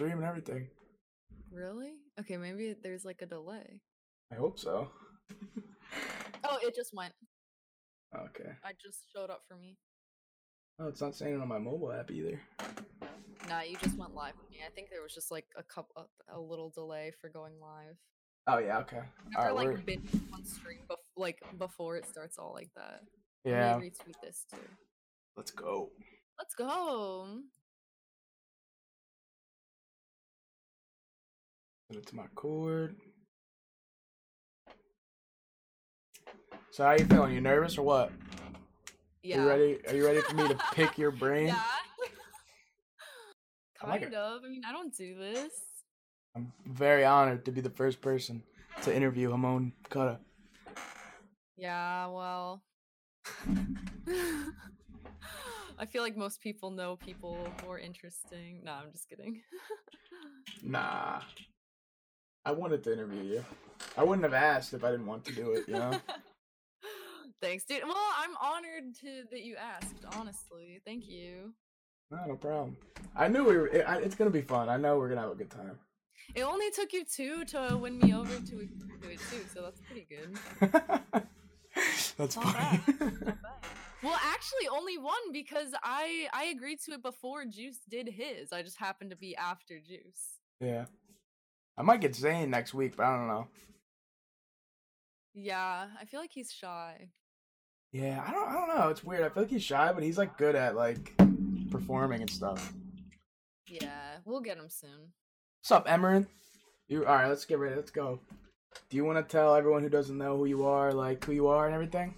stream and everything. Really? Okay, maybe there's like a delay. I hope so. Oh, it just went. Okay. I just showed up for me. Oh, it's not saying it on my mobile app either. Nah, you just went live with me. I think there was just like a couple, a, a little delay for going live. Oh yeah, okay. Never right, like been on stream, bef- like before it starts all like that. Let yeah. retweet this too. Let's go. Let's go. Send it to my cord. So how you feeling? You nervous or what? Yeah. You ready? Are you ready for me to pick your brain? Yeah. I like kind of. I mean, I don't do this. I'm very honored to be the first person to interview Hamon Kutta. Yeah, well. I feel like most people know people more interesting. No, I'm just kidding. Nah. I wanted to interview you. I wouldn't have asked if I didn't want to do it, you know? Thanks, dude. Well, I'm honored to that you asked. Honestly, thank you. no, no problem. I knew we were. It, I, it's gonna be fun. I know we're gonna have a good time. It only took you two to win me over to to it too, so that's pretty good. That's Not funny. bad, not bad. Well, actually, only one because I I agreed to it before Juice did his. I just happened to be after Juice. yeah. I might get Zane next week, but I don't know. Yeah, I feel like he's shy. Yeah, I don't. I don't know. It's weird. I feel like he's shy, but he's like good at like performing and stuff. Yeah, we'll get him soon. What's up, Emerin? You all right? Let's get ready. Let's go. Do you want to tell everyone who doesn't know who you are, like who you are and everything?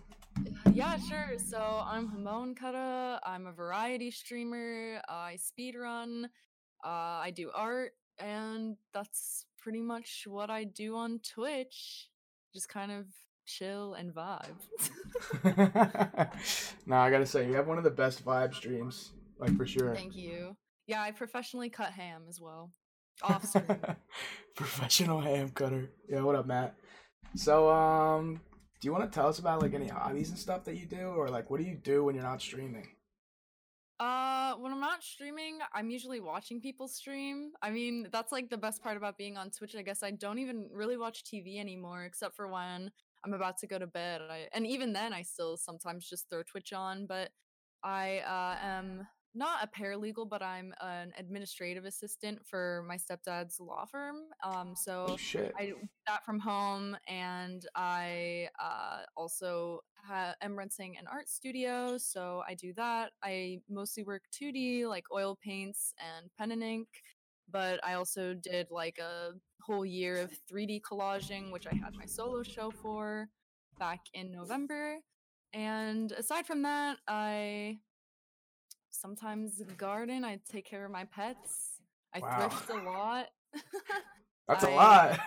Yeah, sure. So I'm Hamoncutta. I'm a variety streamer. I speedrun. Uh, I do art, and that's pretty much what I do on Twitch. Just kind of chill and vibe. nah, I gotta say, you have one of the best vibe streams, like for sure. Thank you. Yeah, I professionally cut ham as well. Off stream. Professional ham cutter. Yeah, what up, Matt? So, um, do you want to tell us about like any hobbies and stuff that you do, or like what do you do when you're not streaming? Uh, when I'm not streaming, I'm usually watching people stream. I mean, that's like the best part about being on Twitch. I guess I don't even really watch TV anymore, except for when I'm about to go to bed. I, and even then, I still sometimes just throw Twitch on. But I uh, am not a paralegal, but I'm an administrative assistant for my stepdad's law firm. Um, so Oh. I do that from home, and I uh, also ha- am renting an art studio, so I do that. I mostly work 2D, like oil paints and pen and ink, but I also did like a whole year of 3D collaging, which I had my solo show for back in November. And aside from that, I sometimes garden. I take care of my pets. I Wow. thrift a lot. That's a I- lot.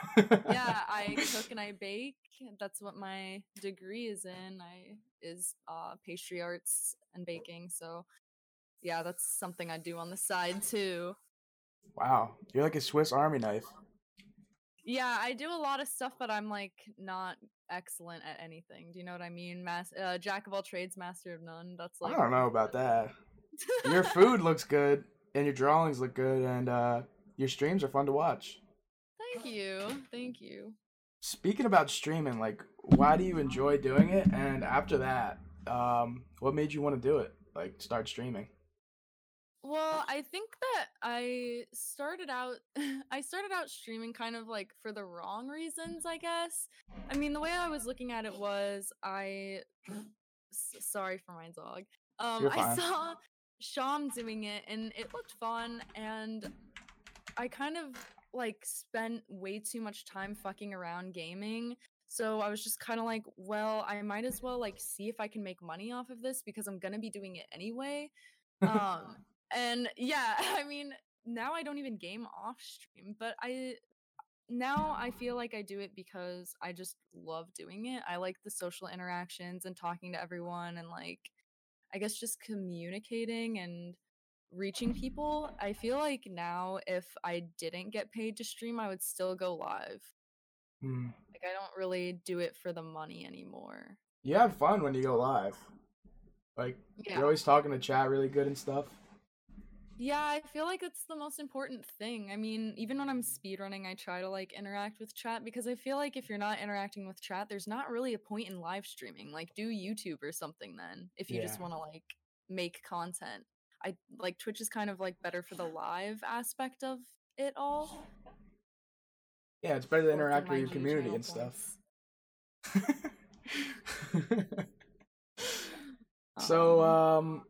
yeah, I cook and I bake. That's what my degree is in. I is uh, pastry arts and baking. So yeah, that's something I do on the side too. Wow, you're like a Swiss Army knife. Yeah, I do a lot of stuff, but I'm like not excellent at anything. Do you know what I mean? Mas- uh, jack of all trades, master of none. That's like I don't know about that. Your food looks good, and your drawings look good, and uh, your streams are fun to watch. Thank you, thank you. Speaking about streaming, like, why do you enjoy doing it? And after that, um, what made you want to do it? Like, start streaming. Well, I think that I started out I started out streaming kind of like for the wrong reasons, I guess. I mean, the way I was looking at it was I sorry for my dog. Um I saw Sham doing it and it looked fun and I kind of like spent way too much time fucking around gaming. So I was just kind of like, well, I might as well like see if I can make money off of this because I'm going to be doing it anyway. Um and yeah, I mean, now I don't even game off stream, but I now I feel like I do it because I just love doing it. I like the social interactions and talking to everyone and like I guess just communicating and reaching people. I feel like now if I didn't get paid to stream, I would still go live. Hmm. Like I don't really do it for the money anymore. You have fun when you go live. Like, Yeah. you're always talking to chat really good and stuff. Yeah, I feel like it's the most important thing. I mean, even when I'm speedrunning, I try to like interact with chat because I feel like if you're not interacting with chat, there's not really a point in live streaming. Like do YouTube or something then if you just want to like make content. I like Twitch is kind of like better for the live aspect of it all. Yeah, it's better to interact with your community and stuff. so, Um, um,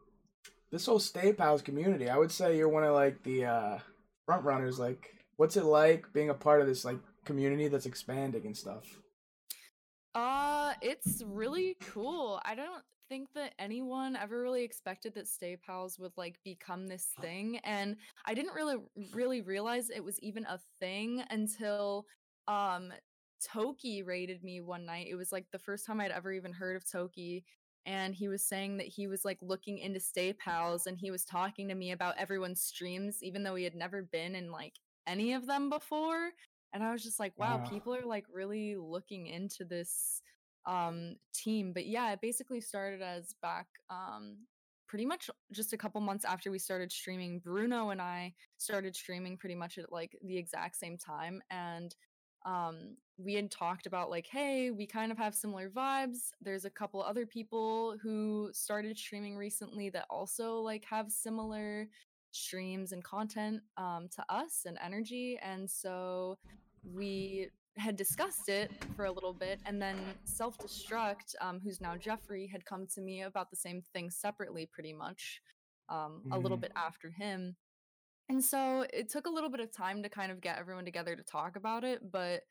this whole Stay Pals community, I would say you're one of like the uh, front runners. Like, what's it like being a part of this like community that's expanding and stuff? Uh, it's really cool. I don't think that anyone ever really expected that Stay Pals would like become this thing, and I didn't really really realize it was even a thing until um Toki raided me one night. It was like the first time I'd ever even heard of Toki, and he was saying that he was like looking into Stay Pals, and he was talking to me about everyone's streams, even though he had never been in like any of them before and I was just like, wow, Wow. people are like really looking into this um team. But yeah, it basically started as back um pretty much just a couple months after we started streaming. Bruno and I started streaming pretty much at like the exact same time and um we had talked about like hey we kind of have similar vibes there's a couple other people who started streaming recently that also like have similar streams and content um to us and energy and so we had discussed it for a little bit and then self-destruct um, who's now jeffrey had come to me about the same thing separately pretty much um, a little Mhm. bit after him and so it took a little bit of time to kind of get everyone together to talk about it but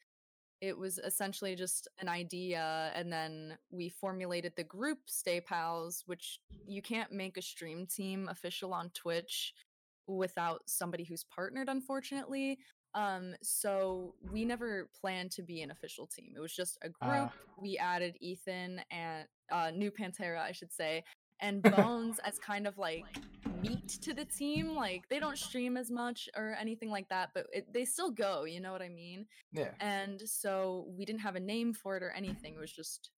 it was essentially just an idea and then we formulated the group stay pals which you can't make a stream team official on twitch without somebody who's partnered unfortunately. Um so we never planned to be an official team. It was just a group. Ah. we added ethan and uh new pantera i should say and bones as kind of like meat to the team like they don't stream as much or anything like that but it, they still go you know what i mean Yeah. and so we didn't have a name for it or anything it was just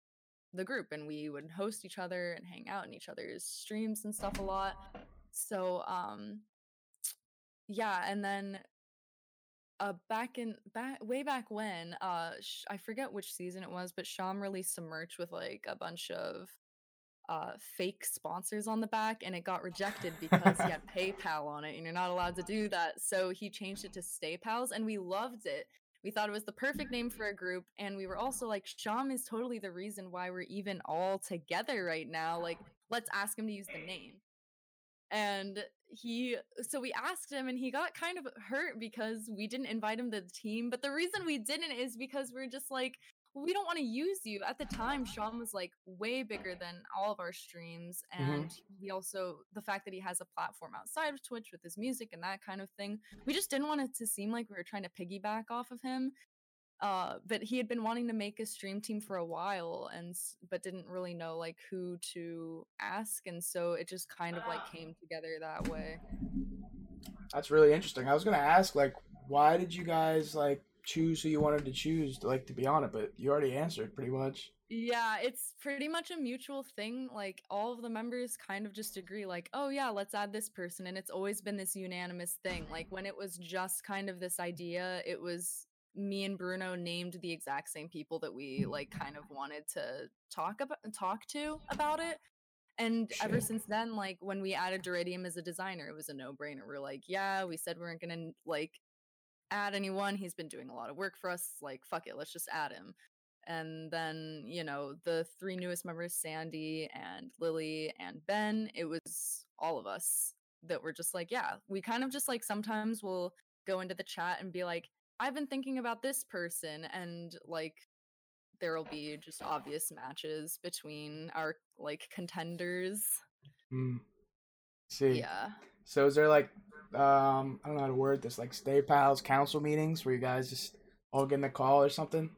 the group and we would host each other and hang out in each other's streams and stuff a lot so um yeah and then uh back in back way back when uh sh- i forget which season it was but sham released some merch with like a bunch of uh fake sponsors on the back and it got rejected because he had paypal on it and you're not allowed to do that so he changed it to stay pals and we loved it. We thought it was the perfect name for a group and we were also like sham is totally the reason why we're even all together right now like let's ask him to use the name. And he so we asked him and he got kind of hurt because we didn't invite him to the team but the reason we didn't is because we're just like we don't want to use you at the time sham was like way bigger than all of our streams Mhm. and we also the fact that he has a platform outside of twitch with his music and that kind of thing we just didn't want it to seem like we were trying to piggyback off of him uh but he had been wanting to make a stream team for a while and but didn't really know like who to ask and so it just kind of like came together that way That's really interesting. I was gonna ask, like, why did you guys like choose who you wanted to choose, like, to be on it? But you already answered pretty much. yeah it's pretty much a mutual thing like all of the members kind of just agree like oh yeah let's add this person and it's always been this unanimous thing like when it was just kind of this idea it was me and bruno named the exact same people that we like kind of wanted to talk about talk to about it and ever since then like when we added Duridium as a designer it was a no-brainer we're like yeah we said we weren't gonna like add anyone he's been doing a lot of work for us like fuck it let's just add him and then you know the three newest members sandy and lily and ben it was all of us that were just like yeah we kind of just like sometimes will go into the chat and be like i've been thinking about this person and like there will be just obvious matches between our like contenders Hmm. See. yeah So is there like, um, I don't know how to word this, like, stay pals council meetings where you guys just all get in a call or something?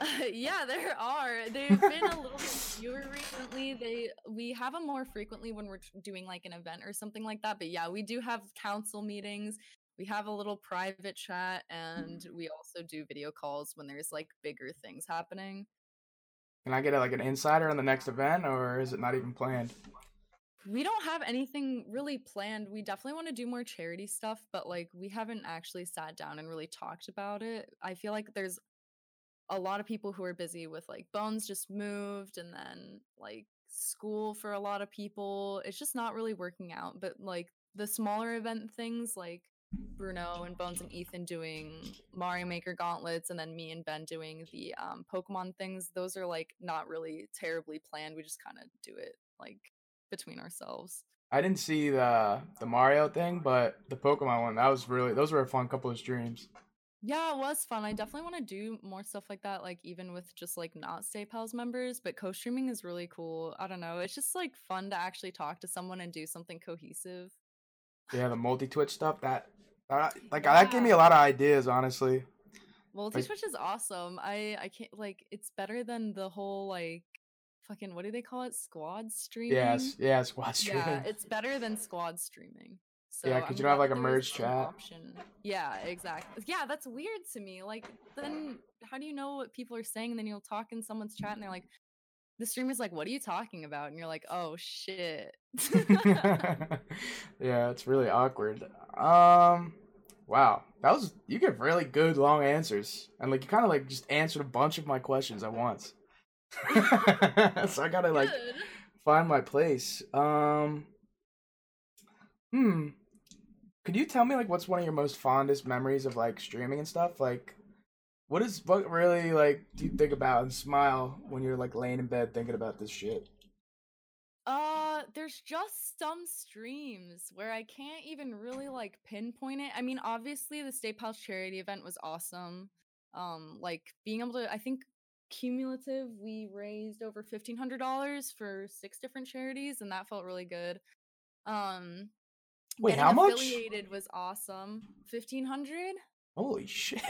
yeah, there are. They've been a little bit fewer recently. They we have them more frequently when we're doing like an event or something like that. But yeah, we do have council meetings. We have a little private chat, and we also do video calls when there's like bigger things happening. Can I get like an insider on the next event, or is it not even planned? We don't have anything really planned. We definitely want to do more charity stuff, but like we haven't actually sat down and really talked about it. I feel like there's a lot of people who are busy with like Bones just moved and then like school for a lot of people. It's just not really working out. But like the smaller event things like Bruno and Bones and Ethan doing Mario Maker gauntlets and then me and Ben doing the um, Pokemon things, those are like not really terribly planned. We just kind of do it like between ourselves. I didn't see the the Mario thing, but the Pokemon one that was really those were a fun couple of streams. Yeah, it was fun. I definitely want to do more stuff like that, like even with just like not Stay Pals members. But co streaming is really cool. I don't know. It's just like fun to actually talk to someone and do something cohesive. Yeah, the multi Twitch stuff that, that like yeah. that gave me a lot of ideas, honestly. Multi Twitch like, is awesome. I I can't like it's better than the whole like fucking what do they call it? Squad streaming. Yes, yeah, squad streaming. Yeah, it's better than squad streaming. So yeah, because you don't have like a merge chat. Option. Yeah, exactly. Yeah, that's weird to me. Like, then how do you know what people are saying? And then you'll talk in someone's chat, and they're like, the streamer's like, "What are you talking about?" And you're like, "Oh shit." yeah, it's really awkward. Um, wow, that was you give really good long answers, and like you kind of like just answered a bunch of my questions at once. so I gotta like Good. find my place. Um, hmm. Could you tell me like what's one of your most fondest memories of like streaming and stuff? Like, what is what really like do you think about and smile when you're like laying in bed thinking about this shit? Uh, there's just some streams where I can't even really like pinpoint it. I mean, obviously the Stay Pals charity event was awesome. Um, like being able to, I think cumulative we raised over $1500 for six different charities and that felt really good. Um wait how much? affiliated was awesome. 1500 holy shit.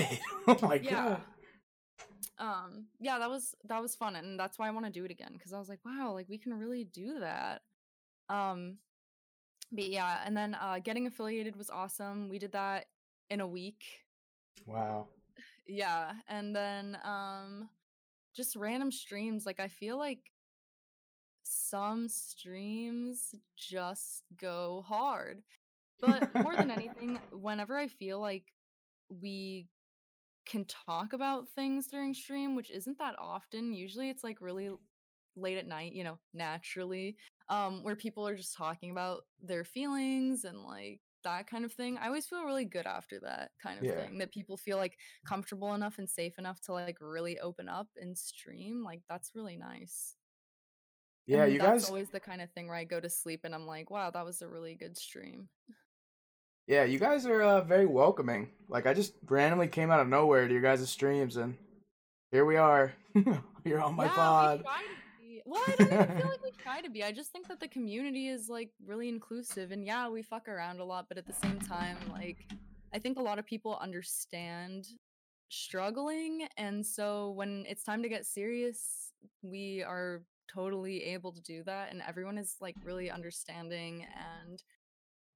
Oh my yeah. god. Um yeah that was that was fun and that's why i want to do it again because i was like wow like we can really do that. Um but yeah and then uh getting affiliated was awesome. We did that in a week. Wow. Yeah and then um just random streams. Like I feel like some streams just go hard. But more than anything, whenever I feel like we can talk about things during stream, which isn't that often, usually it's like really late at night, you know, naturally, um, where people are just talking about their feelings and like that kind of thing. I always feel really good after that kind of yeah. thing. That people feel like comfortable enough and safe enough to like really open up and stream. Like that's really nice. Yeah, and you that's guys always the kind of thing where I go to sleep and I'm like, wow, that was a really good stream. Yeah, you guys are uh, very welcoming. Like I just randomly came out of nowhere to your guys' streams and here we are. You're on my yeah, pod. Well, I don't even feel like we try to be. I just think that the community is like really inclusive, and yeah, we fuck around a lot, but at the same time, like I think a lot of people understand struggling, and so when it's time to get serious, we are totally able to do that, and everyone is like really understanding and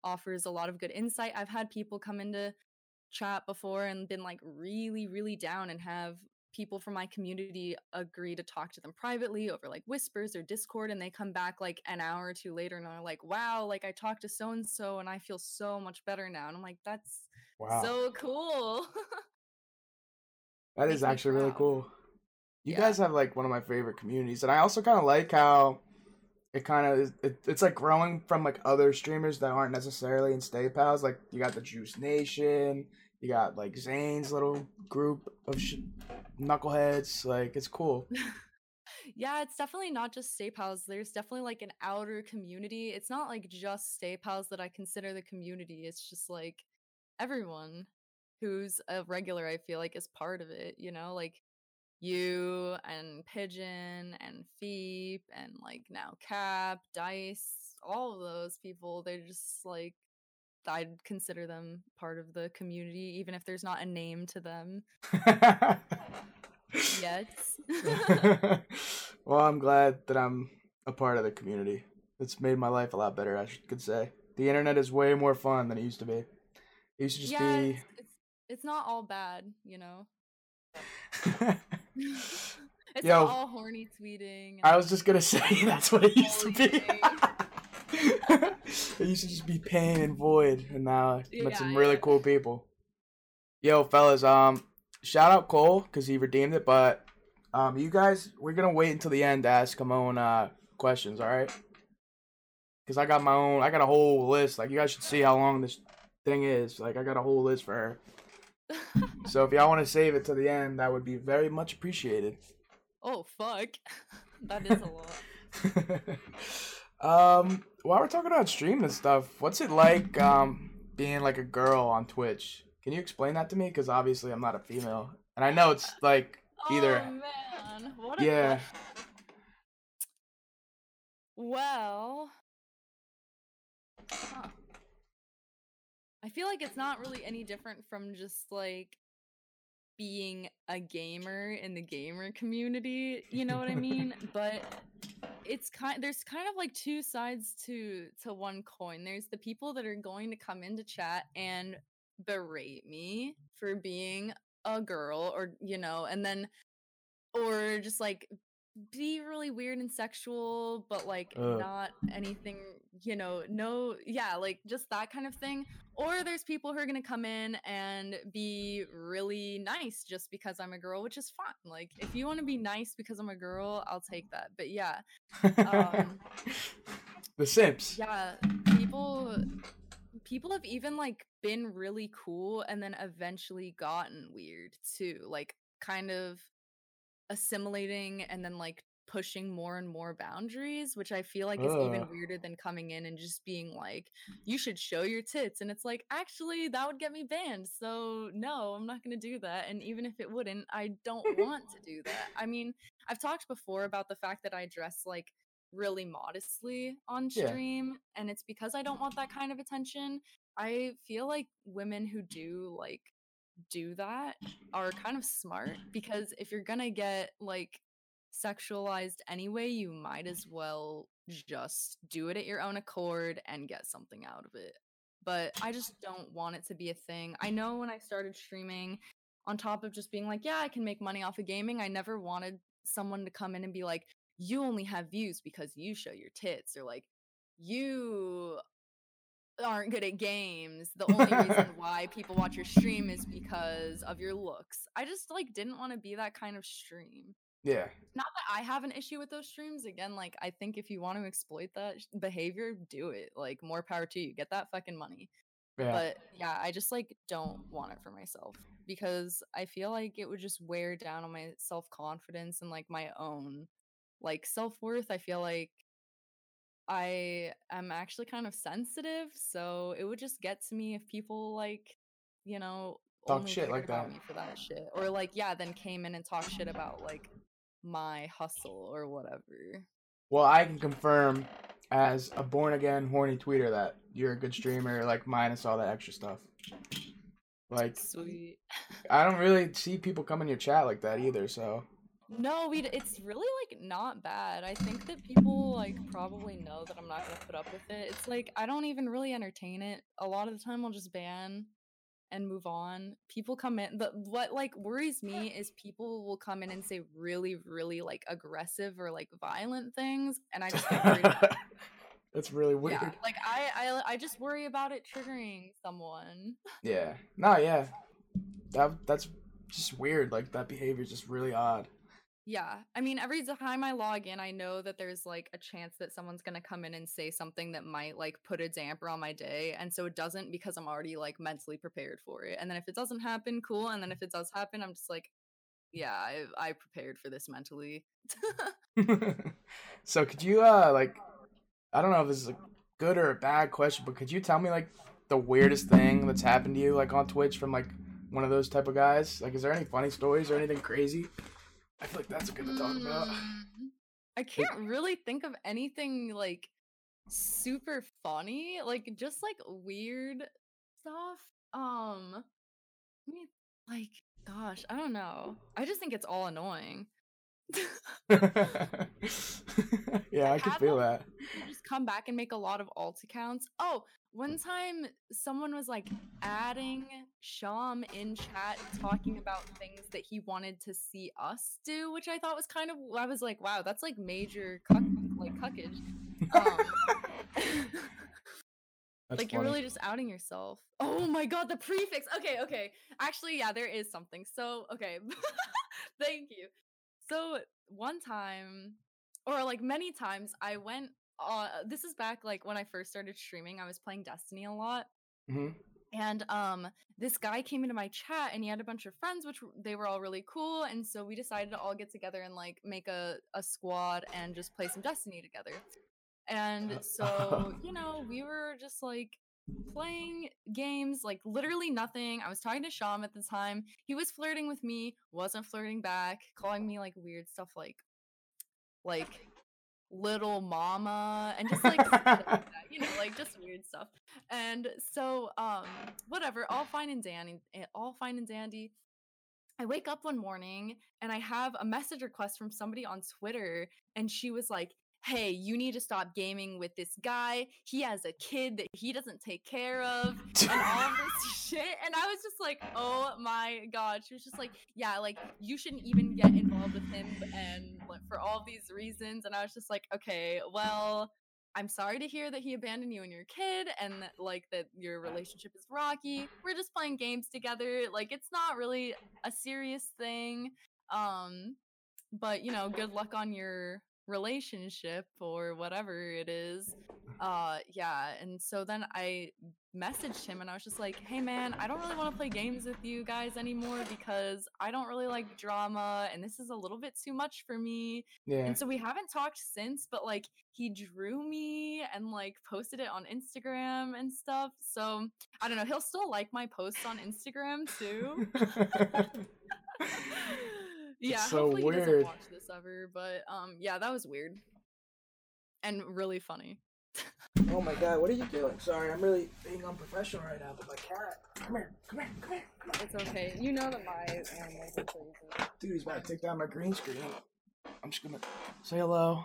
offers a lot of good insight. I've had people come into chat before and been like really really down and have people from my community agree to talk to them privately over like whispers or discord and they come back like an hour or two later and they're like wow like i talked to so and so and i feel so much better now and i'm like that's wow. so cool that is actually really cool you yeah. guys have like one of my favorite communities and i also kind of like how it kind of it, it's like growing from like other streamers that aren't necessarily in stay pals like you got the juice nation you got like Zane's little group of sh- knuckleheads. Like it's cool. yeah, it's definitely not just Stay Pals. There's definitely like an outer community. It's not like just Stay Pals that I consider the community. It's just like everyone who's a regular, I feel like, is part of it, you know? Like you and Pigeon and Feep and like now Cap, Dice, all of those people, they're just like I'd consider them part of the community, even if there's not a name to them. yes. well, I'm glad that I'm a part of the community. It's made my life a lot better, I could say. The internet is way more fun than it used to be. It used to just yeah, be. It's, it's, it's not all bad, you know? it's Yo, not all horny tweeting. I was just gonna say that's what it used to be. it used to just be pain and void, and now I met Yeah, some really yeah. cool people. Yo, fellas, um, shout out Cole because he redeemed it, but um, you guys, we're gonna wait until the end to ask Hamon uh questions, all right? Because I got my own, I got a whole list. Like you guys should see how long this thing is. Like I got a whole list for her. So if y'all want to save it to the end, that would be very much appreciated. oh fuck. that is a lot. Um, while we're talking about streaming and stuff, what's it like um being like a girl on Twitch? Can you explain that to me? Because obviously I'm not a female, and I know it's like either. Oh man, what a Yeah. question. Well, huh. I feel like it's not really any different from just like being a gamer in the gamer community. You know what I mean? but it's kind there's kind of like two sides to to one coin. There's the people that are going to come into chat and berate me for being a girl or you know, and then or just like be really weird and sexual but like Ugh. not anything you know no yeah like just that kind of thing or there's people who are going to come in and be really nice just because I'm a girl which is fine like if you want to be nice because I'm a girl I'll take that but yeah um, the Simps. yeah people people have even like been really cool and then eventually gotten weird too like kind of assimilating and then like pushing more and more boundaries which i feel like is even weirder than coming in and just being like you should show your tits and it's like actually that would get me banned so no i'm not going to do that and even if it wouldn't i don't want to do that i mean i've talked before about the fact that i dress like really modestly on Yeah. stream and it's because I don't want that kind of attention. I feel like women who do like do that are kind of smart because if you're going to get like sexualized anyway, you might as well just do it at your own accord and get something out of it. But I just don't want it to be a thing. I know when I started streaming on top of just being like, yeah, I can make money off of gaming, I never wanted someone to come in and be like, you only have views because you show your tits or like you aren't good at games the only reason why people watch your stream is because of your looks i just like didn't want to be that kind of stream Yeah. not that i have an issue with those streams again like i think if you want to exploit that behavior do it like more power to you get that fucking money Yeah. but yeah i just like don't want it for myself because i feel like it would just wear down on my self-confidence and like my own like self-worth i feel like i am actually kind of sensitive so it would just get to me if people like you know Talk shit like about that. me for that shit or like yeah then came in and talked shit about like my hustle or whatever Well, I can confirm as a born again horny tweeter that you're a good streamer, like minus all that extra stuff. Like sweet I don't really see people come in your chat like that either, so No, we. It's really like not bad. I think that people like probably know that I'm not gonna put up with it. It's like I don't even really entertain it. A lot of the time, I'll just ban and move on. People come in. but what like worries me is people will come in and say really, really like aggressive or like violent things, and I just get that's really weird. yeah, like I, I, I just worry about it triggering someone. Yeah. No, yeah. That that's just weird. Like that behavior is just really odd. Yeah. I mean, every time I log in, I know that there's like a chance that someone's going to come in and say something that might like put a damper on my day. And so it doesn't because I'm already like mentally prepared for it. And then if it doesn't happen, cool. And then if it does happen, I'm just like, yeah, I, I prepared for this mentally. so could you uh like I don't know if this is a good or a bad question, but could you tell me like the weirdest thing that's happened to you like on Twitch from like one of those type of guys? Like is there any funny stories or anything crazy? I feel like that's good to talk about. Mm, I can't really think of anything like super funny, like just like weird stuff. Um, I mean, like, gosh, I don't know. I just think it's all annoying. yeah, I can feel that. just come back and make a lot of alt accounts. Oh, one time someone was like adding Sham in chat talking about things that he wanted to see us do, which I thought was kind of I was like, wow, that's like major cuck like cuckage. Um, like you're really just outing yourself. Oh my god, the prefix. Okay, okay. Actually, yeah, there is something. So, okay. Thank you. So, one time or like many times I went uh this is back like when I first started streaming. I was playing Destiny a lot. Mhm. And um this guy came into my chat and he had a bunch of friends which they were all really cool and so we decided to all get together and like make a a squad and just play some Destiny together. And Uh, so, you know, we were just like playing games, like literally nothing. I was talking to Sham at the time. He was flirting with me, wasn't flirting back, calling me like weird stuff like like little mama and just like like that, you know, like just weird stuff. And so um whatever, all fine and dandy, eh, all fine and dandy. I wake up one morning and I have a message request from somebody on Twitter and she was like, "Hey, you need to stop gaming with this guy. He has a kid that he doesn't take care of." and all this shit. And I was just like, oh my god. She was just like, yeah, like you shouldn't even get involved with him and like, for all these reasons. And I was just like, okay, well, I'm sorry to hear that he abandoned you and your kid and that, like that your relationship is rocky. We're just playing games together. Like it's not really a serious thing. Um but you know, good luck on your relationship or whatever it is uh yeah and so then i messaged him and i was just like hey man i don't really want to play games with you guys anymore because i don't really like drama and this is a little bit too much for me yeah. and so we haven't talked since but like he drew me and like posted it on instagram and stuff so i don't know he'll still like my posts on instagram too yeah so hopefully he doesn't weird. watch this ever but um yeah that was weird and really funny oh my god, what are you doing? Sorry, I'm really being unprofessional right now, but my cat. Come here, come here, come here, come on. It's okay. You know that my animals are crazy. Dude, he's about to take down my green screen. I'm just gonna say hello.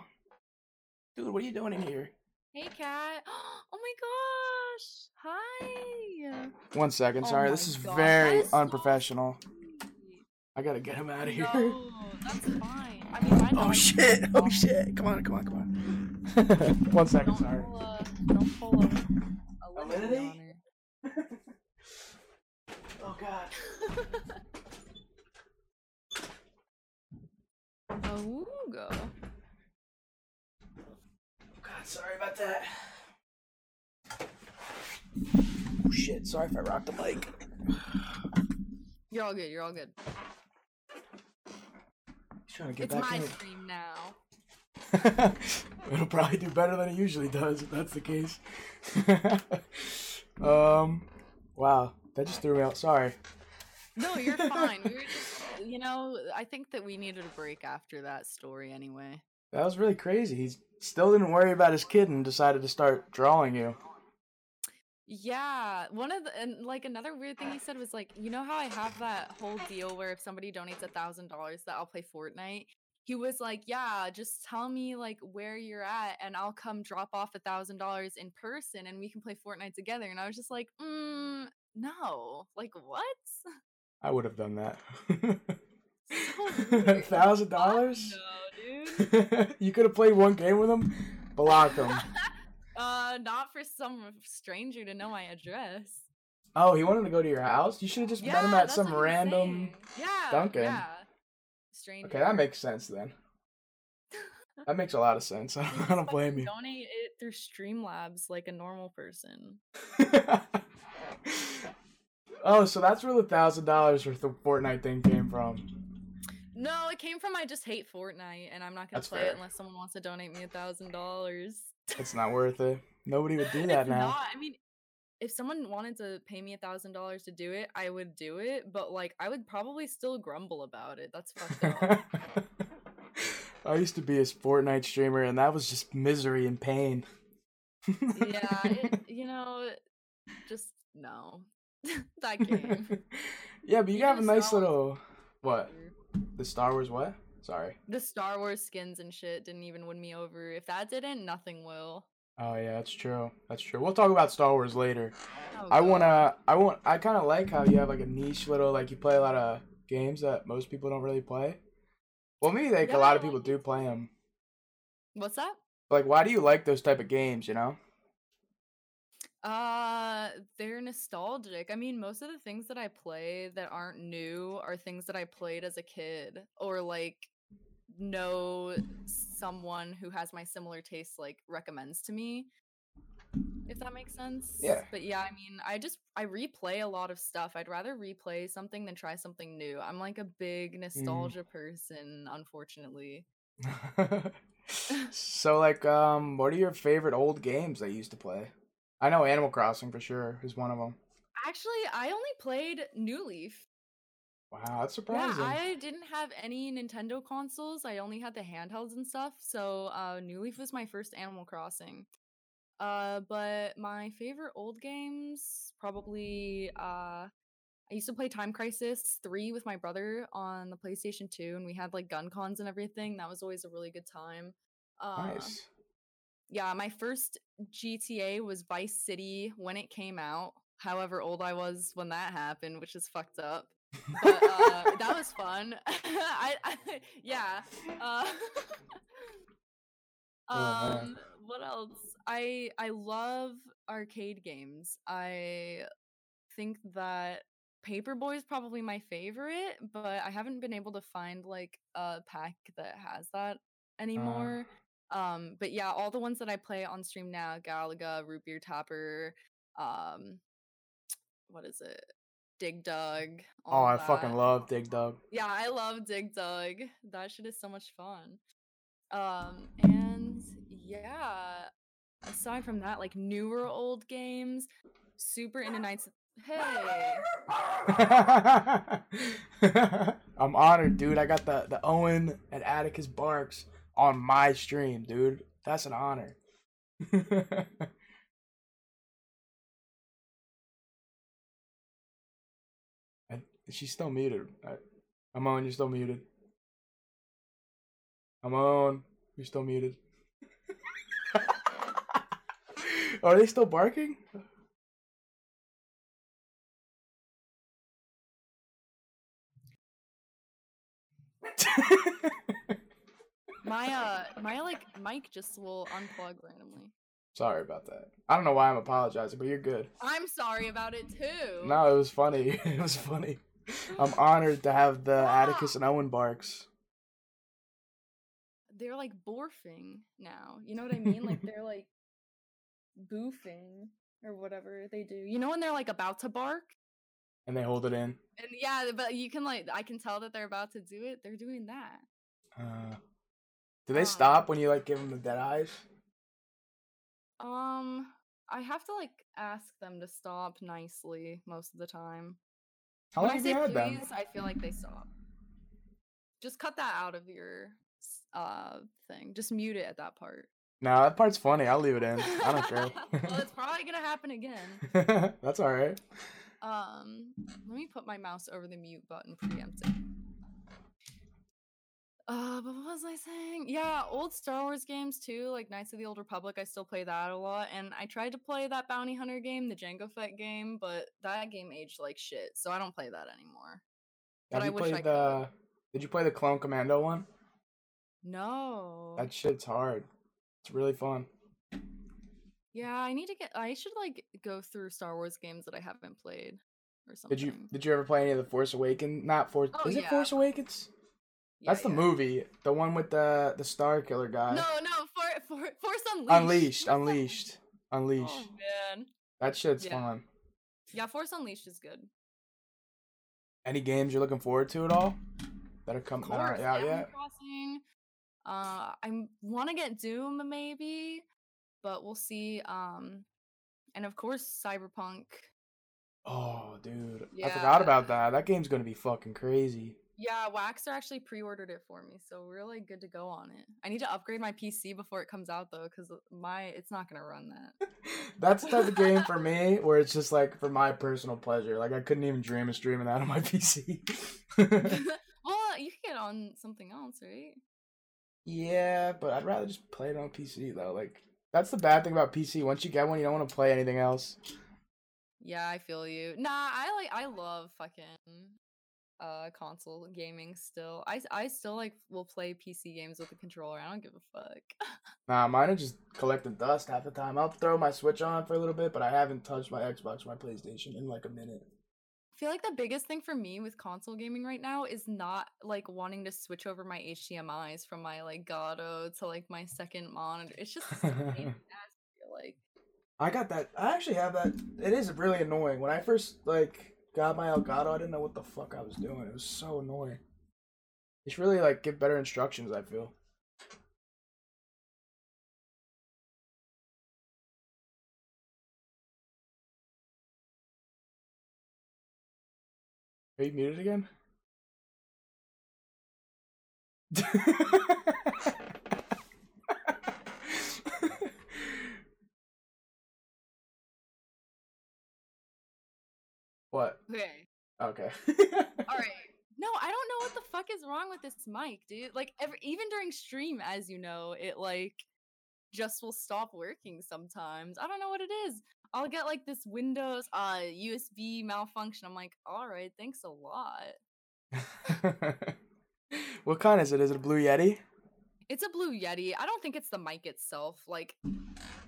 Dude, what are you doing in here? Hey, cat. Oh my gosh. Hi. One second, Oh sorry. my this is God, very that is so unprofessional. sweet. I gotta get him out of here. No, that's fine. I mean, I oh, know oh shit! can- Oh shit! Come on, come on, come on. One second, Don't sorry. pull a, don't pull a, a limit Alinity? on her. Oh god. Oh, go. God, sorry about that. Oh shit! Sorry if I rocked the mic. You're all good. You're all good. He's trying to get It's back my in. stream now. It'll probably do better than it usually does if that's the case. um, wow, that just threw me out. Sorry. No, you're fine. We were just, you know, I think that we needed a break after that story anyway. That was really crazy. He still didn't worry about his kid and decided to start drawing you. Yeah, one of the and like another weird thing he said was like, you know how I have that whole deal where if somebody donates a thousand dollars that I'll play Fortnite. He was like, yeah, just tell me like where you're at and I'll come drop off a thousand dollars in person and we can play Fortnite together. And I was just like, mm, no, like what? I would have done that. Weird. Thousand dollars? No, dude. you could have played one game with him, blocked him. Uh, not for some stranger to know my address. Oh, he wanted to go to your house. You should have just met him at some random. Yeah, Dunkin'. Yeah. Stranger. Okay, that makes sense then. That makes a lot of sense. I don't, I don't blame you. Donate it through Streamlabs like a normal person. oh, so that's where the thousand dollars for the Fortnite thing came from. No, it came from I just hate Fortnite and I'm not gonna That's play fair. it unless someone wants to donate me a thousand dollars. It's not worth it. Nobody would do that It's now. not. I mean, if someone wanted to pay me a thousand dollars to do it, I would do it. But like, I would probably still grumble about it. That's fucked up. I used to be a Fortnite streamer, and that was just misery and pain. yeah, it, you know, just no. that game. yeah, but you Even have a nice little what? The Star Wars what? Sorry. The Star Wars skins and shit didn't even win me over. If that didn't, nothing will. Oh yeah, that's true. That's true. We'll talk about Star Wars later. Oh, I wanna. I want. I kind of like how you have like a niche little like you play a lot of games that most people don't really play. Well, maybe like Yeah, a lot of people do play them. What's that? Like, why do you like those type of games? You know? Uh, they're nostalgic. I mean, most of the things that I play that aren't new are things that I played as a kid or like know someone who has my similar tastes like recommends to me. If that makes sense. Yeah. But yeah, I mean, I just I replay a lot of stuff. I'd rather replay something than try something new. I'm like a big nostalgia person, unfortunately. so like um what are your favorite old games that you used to play? I know Animal Crossing for sure is one of them. Actually, I only played New Leaf. Wow, that's surprising. Yeah, I didn't have any Nintendo consoles. I only had the handhelds and stuff. So, uh, New Leaf was my first Animal Crossing. Uh, but my favorite old games probably uh, I used to play Time Crisis 3 with my brother on the PlayStation 2 and we had like gun cons and everything. That was always a really good time. Uh, nice. Yeah, my first GTA was Vice City when it came out. However old I was when that happened, which is fucked up. But uh, that was fun. I, I yeah. Uh, Oh, um, what else? I I love arcade games. I think that Paperboy is probably my favorite, but I haven't been able to find like a pack that has that anymore. um, but yeah, all the ones that I play on stream now, Galaga, Root Beer Tapper, um, what is it? Dig Dug. oh, I of fucking love Dig Dug. Yeah, I love Dig Dug. That shit is so much fun. Um, and yeah, aside from that, like newer old games, super into Knights. Hey, I'm honored, dude. I got the the Owen and Atticus Barks on my stream, dude. That's an honor. She's still muted. I- I'm on. You're still muted. I'm on. You're still muted. Are they still barking? my uh, my like mic just will unplug randomly. Sorry about that. I don't know why I'm apologizing, but you're good. I'm sorry about it too. No, it was funny. It was funny. I'm honored to have the Atticus and Owen barks. they're like borfing now. You know what I mean? like they're like boofing or whatever they do. You know when they're like about to bark? And they hold it in. And yeah, but you can like I can tell that they're about to do it. They're doing that. Uh, do they Um, stop when you like give them the dead eyes? Um I have to like ask them to stop nicely most of the time. How long I have you had them? I feel like they stop. Just cut that out of your uh thing. Just mute it at that part. No, that part's funny. I'll leave it in. I don't care. well, it's probably gonna happen again. That's all right. Um, let me put my mouse over the mute button preemptive. Uh, but what was I saying? Yeah, old Star Wars games too, like Knights of the Old Republic. I still play that a lot, and I tried to play that Bounty Hunter game, the Jango Fett game, but that game aged like shit, so I don't play that anymore. But Have I you I played the? Did you play the Clone Commando one? No. That shit's hard. It's really fun. Yeah, I need to get. I should like go through Star Wars games that I haven't played or something. Did you Did you ever play any of the Force Awakens? Not Force. Oh, is it yeah. Force Awakens? Yeah, That's the yeah. movie. The one with the the Star Killer guy. No, no, for, for Force Unleashed. Unleashed. Unleashed. Unleashed. Oh man. That shit's Yeah. fun. Yeah, Force Unleashed is good. Any games you're looking forward to at all? That are coming out Animal yet? Crossing. Uh, I want to get Doom maybe, but we'll see. Um, and of course Cyberpunk. Oh, dude. I forgot about that. That game's gonna be fucking crazy. Yeah, Waxer actually pre-ordered it for me, so we're like good to go on it. I need to upgrade my PC before it comes out though, because uh, my it's not gonna run that. That's the type of game for me where it's just like for my personal pleasure. Like I couldn't even dream of streaming that on my PC. well, uh, you can get on something else, right? yeah, but I'd rather just play it on PC though. Like that's the bad thing about PC. Once you get one, you don't want to play anything else. Yeah, I feel you. Nah, I like I love fucking uh console gaming still. I I still like will play PC games with a controller. I don't give a fuck. Nah, mine are just collecting dust half the time. I'll throw my Switch on for a little bit, but I haven't touched my Xbox or my PlayStation in like a minute. I feel like the biggest thing for me with console gaming right now is not like wanting to switch over my HDMI's from my like Gato to like my second monitor. It's just such a pain in the ass, I feel like. I got that. I actually have that. It is really annoying. When I first like got my Elgato, I didn't know what the fuck I was doing. It was so annoying. Should really like give better instructions. I feel. Are you muted again? what? Okay. Okay. All right. No, I don't know what the fuck is wrong with this mic, dude. Like every even during stream, as you know, it like just will stop working sometimes. I don't know what it is. I'll get like this Windows uh USB malfunction. I'm like, all right, thanks a lot. what kind is it? Is it a Blue Yeti? It's a Blue Yeti. I don't think it's the mic itself. Like,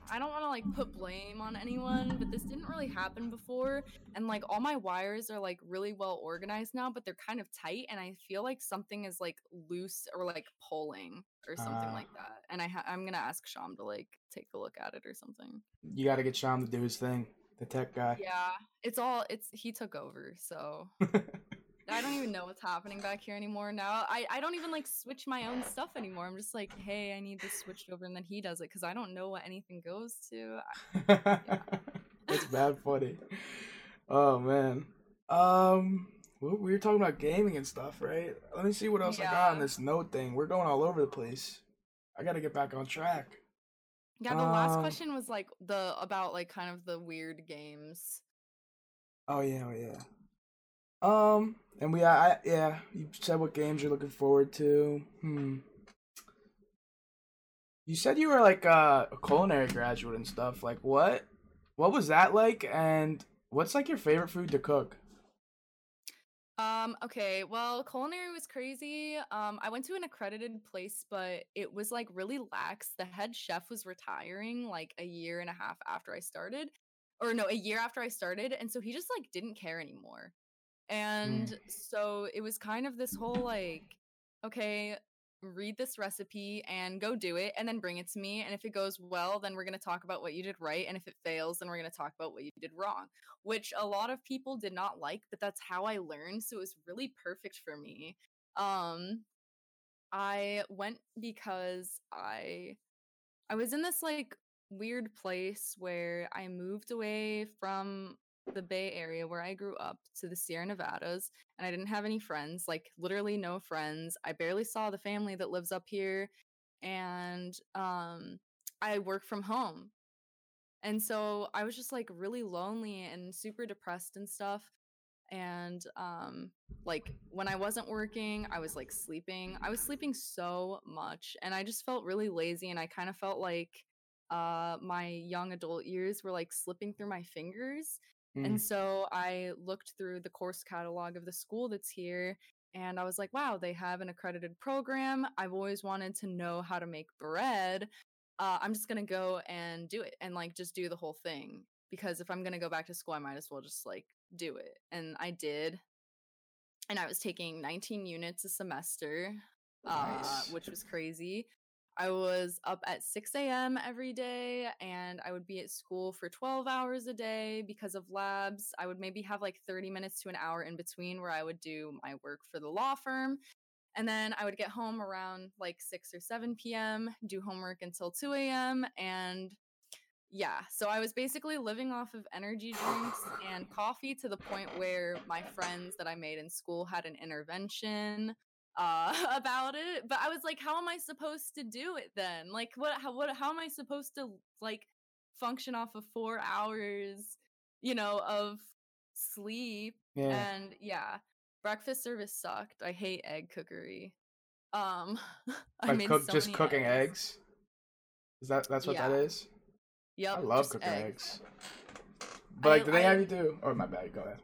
I don't want to like put blame on anyone, but this didn't really happen before. And like all my wires are like really well organized now, but they're kind of tight, and I feel like something is like loose or like pulling or something Ah. like that. And I ha- I'm gonna ask Sham to like take a look at it or something. You got to get Sham to do his thing, the tech guy. Yeah, it's all it's he took over, so I don't even know what's happening back here anymore now. I, I don't even like switch my own stuff anymore. I'm just like, hey, I need this switched over, and then he does it because I don't know what anything goes to. That's bad funny. Oh man. Um, we we were talking about gaming and stuff, right? Let me see what else I got on this note thing. We're going all over the place. I got to get back on track. Yeah, the last Um, question was like the about like kind of the weird games. Oh yeah, oh yeah. Um, and we, I, yeah, you said what games you're looking forward to. Hmm. You said you were like a culinary graduate and stuff. Like what? What was that like? And what's like your favorite food to cook? Um, okay, well, culinary was crazy. Um, I went to an accredited place, but it was like really lax. The head chef was retiring like a year and a half after I started, or no, a year after I started, and so he just like didn't care anymore. And so it was kind of this whole like, okay, read this recipe and go do it and then bring it to me. And if it goes well, then we're going to talk about what you did right. And if it fails, then we're going to talk about what you did wrong, which a lot of people did not like, but that's how I learned. So it was really perfect for me. Um, I went because I I was in this like weird place where I moved away from the Bay Area where I grew up to the Sierra Nevadas and I didn't have any friends, like literally no friends. I barely saw the family that lives up here and um I work from home. And so I was just like really lonely and super depressed and stuff. And um like when I wasn't working, I was like sleeping. I was sleeping so much and I just felt really lazy and I kind of felt like uh my young adult years were like slipping through my fingers. Mm. And so I looked through the course catalog of the school that's here and I was like, wow, they have an accredited program. I've always wanted to know how to make bread. Uh, I'm just going to go and do it and like just do the whole thing because if I'm going to go back to school, I might as well just like do it. And I did. And I was taking 19 units a semester, uh, which was crazy. I was up at 6 a.m. every day and I would be at school for 12 hours a day because of labs. I would maybe have like 30 minutes to an hour in between where I would do my work for the law firm. And then I would get home around like 6 or 7 p.m., do homework until 2 a.m. And yeah, so I was basically living off of energy drinks and coffee to the point where my friends that I made in school had an intervention uh about it but i was like how am i supposed to do it then like what how what how am i supposed to like function off of 4 hours you know of sleep Yeah. and yeah breakfast service sucked i hate egg cookery um i made cook, so just cooking eggs. Is that that's what that Yeah. is? yep I love cooking egg. eggs. But like, I- do they I- have you do? Oh my bad. Go ahead.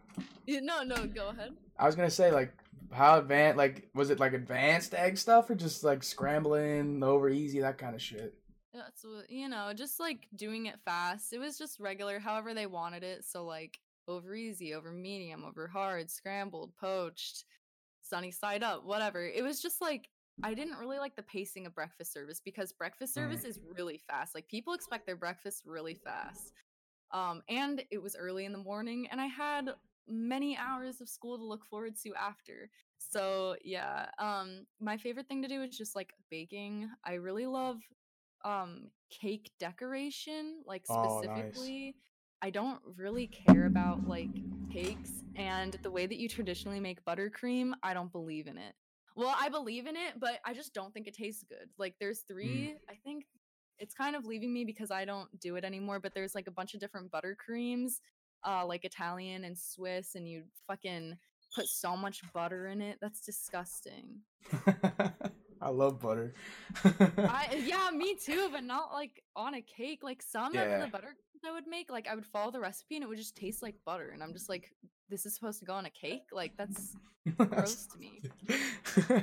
No no go ahead I was gonna say like how advanced? Like, was it like advanced egg stuff or just like scrambling over easy that kind of shit? That's what you know, just like doing it fast. It was just regular, however they wanted it. So like over easy, over medium, over hard, scrambled, poached, sunny side up, whatever. It was just like I didn't really like the pacing of breakfast service because breakfast service is really fast. Like people expect their breakfast really fast. Um and it was early in the morning and I had many hours of school to look forward to after. So, yeah, um my favorite thing to do is just like baking. I really love um cake decoration like Oh, nice. specifically I don't really care about like cakes and the way that you traditionally make buttercream, I don't believe in it. Well, I believe in it, but I just don't think it tastes good. Like there's Mm. 3, I think it's kind of leaving me because I don't do it anymore, but there's like a bunch of different buttercreams, uh like Italian and Swiss and you fucking put so much butter in it. That's disgusting. I love butter. I yeah, me too, but not like on a cake. Like some of the butter I would make, like I would follow the recipe and it would just taste like butter, and I'm just like, this is supposed to go on a cake. Like that's gross to me.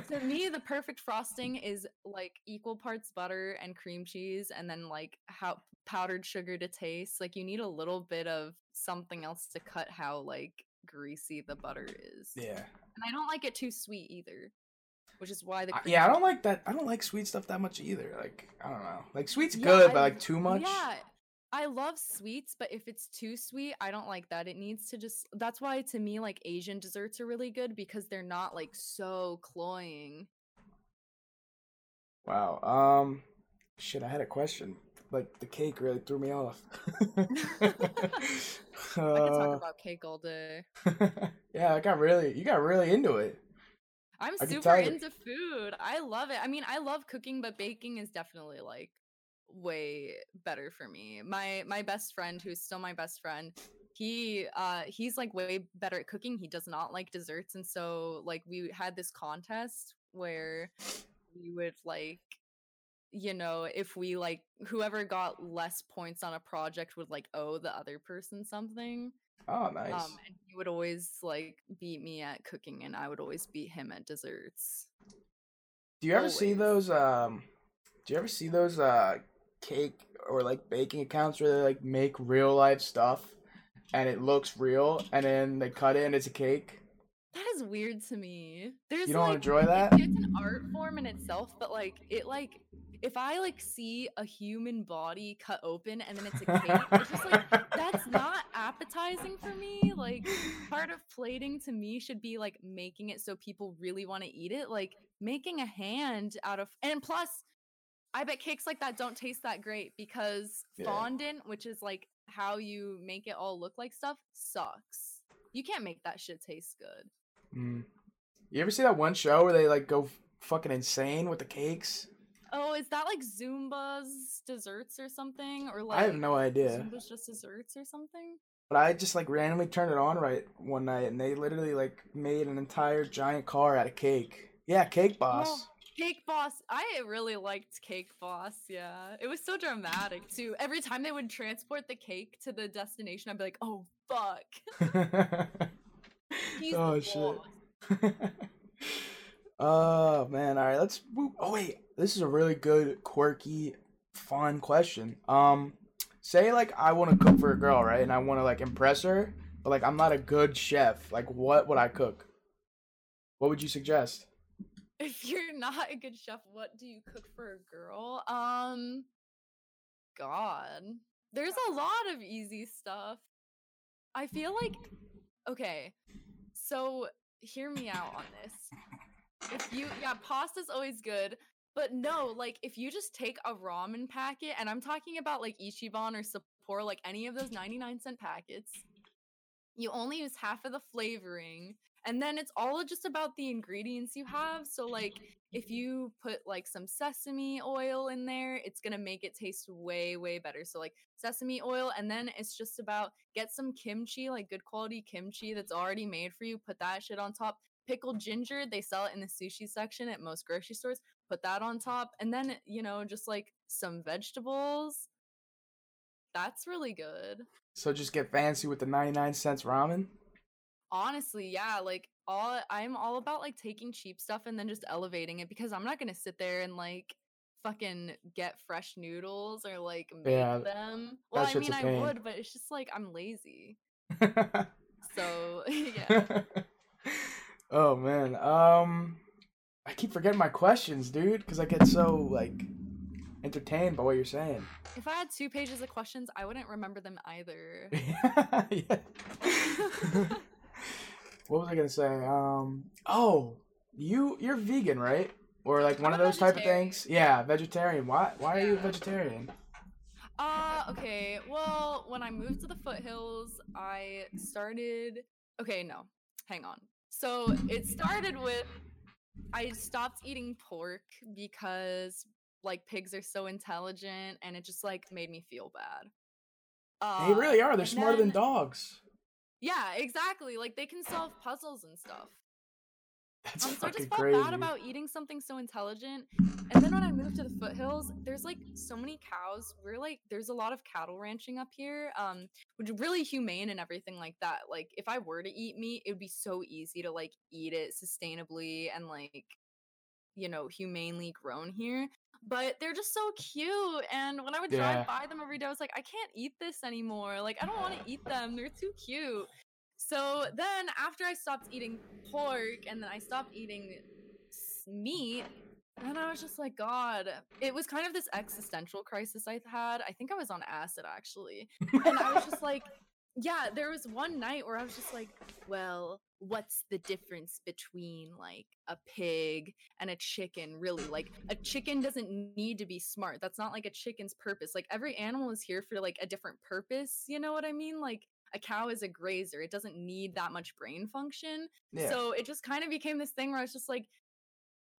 to me, the perfect frosting is like equal parts butter and cream cheese, and then like how powdered sugar to taste. Like you need a little bit of something else to cut how like greasy the butter is. yeah. and I don't like it too sweet either, which is why the yeah, I don't like that. I don't like sweet stuff that much either. Like, I don't know. Like, sweet's Yeah, good, I but like too much. Yeah, I love sweets, but if it's too sweet, I don't like that. It needs to just. That's why to me, like Asian desserts are really good because they're not like so cloying. Wow. Um, shit. I had a question. Like, the cake really threw me off. I could talk Uh, about cake all day. yeah, I got really. You got really into it. I'm I super into food. I love it. I mean, I love cooking, but baking is definitely like way better for me. My my best friend, who's still my best friend, he uh he's like way better at cooking. He does not like desserts, and so like we had this contest where we would like you know if we like whoever got less points on a project would like owe the other person something Oh, nice. um, and he would always like beat me at cooking, and I would always beat him at desserts. Do you ever see those? Um, do you ever see those uh cake or like baking accounts where they like make real life stuff and it looks real, and then they cut it and it's a cake? That is weird to me. There's You don't like, enjoy that? It's an art form in itself, but like it like if I like see a human body cut open and then it's a cake, it's just like that's not appetizing for me. Like part of plating to me should be like making it so people really want to eat it. Like making a hand out of and plus I bet cakes like that don't taste that great because Yeah. fondant, which is like how you make it all look like stuff, sucks. You can't make that shit taste good. Mm. You ever see that one show where they like go fucking insane with the cakes? Oh, is that like Zumbo's desserts or something? Or like I have no idea. Zumbo's just desserts or something? But I just like randomly turned it on right one night, and they literally like made an entire giant car out of cake. Yeah, Cake Boss. Cake Boss. I really liked Cake Boss. Yeah. It was so dramatic too. Every time they would transport the cake to the destination, I'd be like, oh, fuck. Oh shit. oh man, all right, let's. Oh wait, this is a really good, quirky, fun question. Um, say like I want to cook for a girl, right, and I want to like impress her, but like I'm not a good chef. Like, what would I cook? What would you suggest? If you're not a good chef, what do you cook for a girl? Um, God, there's a lot of easy stuff. I feel like, okay, so hear me out on this. If you, yeah, pasta's always good, but no, like if you just take a ramen packet, and I'm talking about like Ichiban or Sapporo, like any of those 99 cent packets, you only use half of the flavoring and then it's all just about the ingredients you have. So like if you put like some sesame oil in there it's to make it taste way way better. So like sesame oil and then it's just about get some kimchi like good quality kimchi that's already made for you put that shit on top pickled ginger they sell it in the sushi section at most grocery stores put that on top and then you know just like some vegetables that's really good So just get fancy with the 99 cents ramen. honestly yeah like all I'm all about like taking cheap stuff and then just elevating it because I'm not gonna sit there and like fucking get fresh noodles or like make Yeah, them. Well, I mean I would, but it's just like I'm lazy. So yeah. oh man. Um I keep forgetting my questions, dude, because I get so like entertained by what you're saying. If I had two pages of questions, I wouldn't remember them either. what was I gonna say? Um oh, you you're vegan, right? Or like one I'm of those type of things? Yeah, vegetarian. Why why are you a vegetarian? Uh, okay. Well, when I moved to the foothills, I started. Okay, no, hang on. So it started with I stopped eating pork because like pigs are so intelligent, and it just like made me feel bad. Uh, they really are. They're smarter than dogs. Yeah, exactly. Like they can solve puzzles and stuff. That's Um, so I just felt crazy. bad about eating something so intelligent. And then when I moved to the foothills, there's like so many cows. We're like, there's a lot of cattle ranching up here, um, which is really humane and everything like that. Like, if I were to eat meat, it would be so easy to like eat it sustainably and like, you know, humanely grown here. But they're just so cute. And when I would Yeah. drive by them every day, I was like, I can't eat this anymore. Like, I don't want to eat them. They're too cute. So then after I stopped eating pork and then I stopped eating meat, and I was just like, God, it was kind of this existential crisis I had. I think I was on acid actually. And I was just like, yeah, there was one night where I was just like, well, what's the difference between like a pig and a chicken, really? Like, a chicken doesn't need to be smart. That's not like a chicken's purpose. Like, every animal is here for like a different purpose. You know what I mean? Like, a cow is a grazer, it doesn't need that much brain function. yeah. So it just kind of became this thing where I was just like,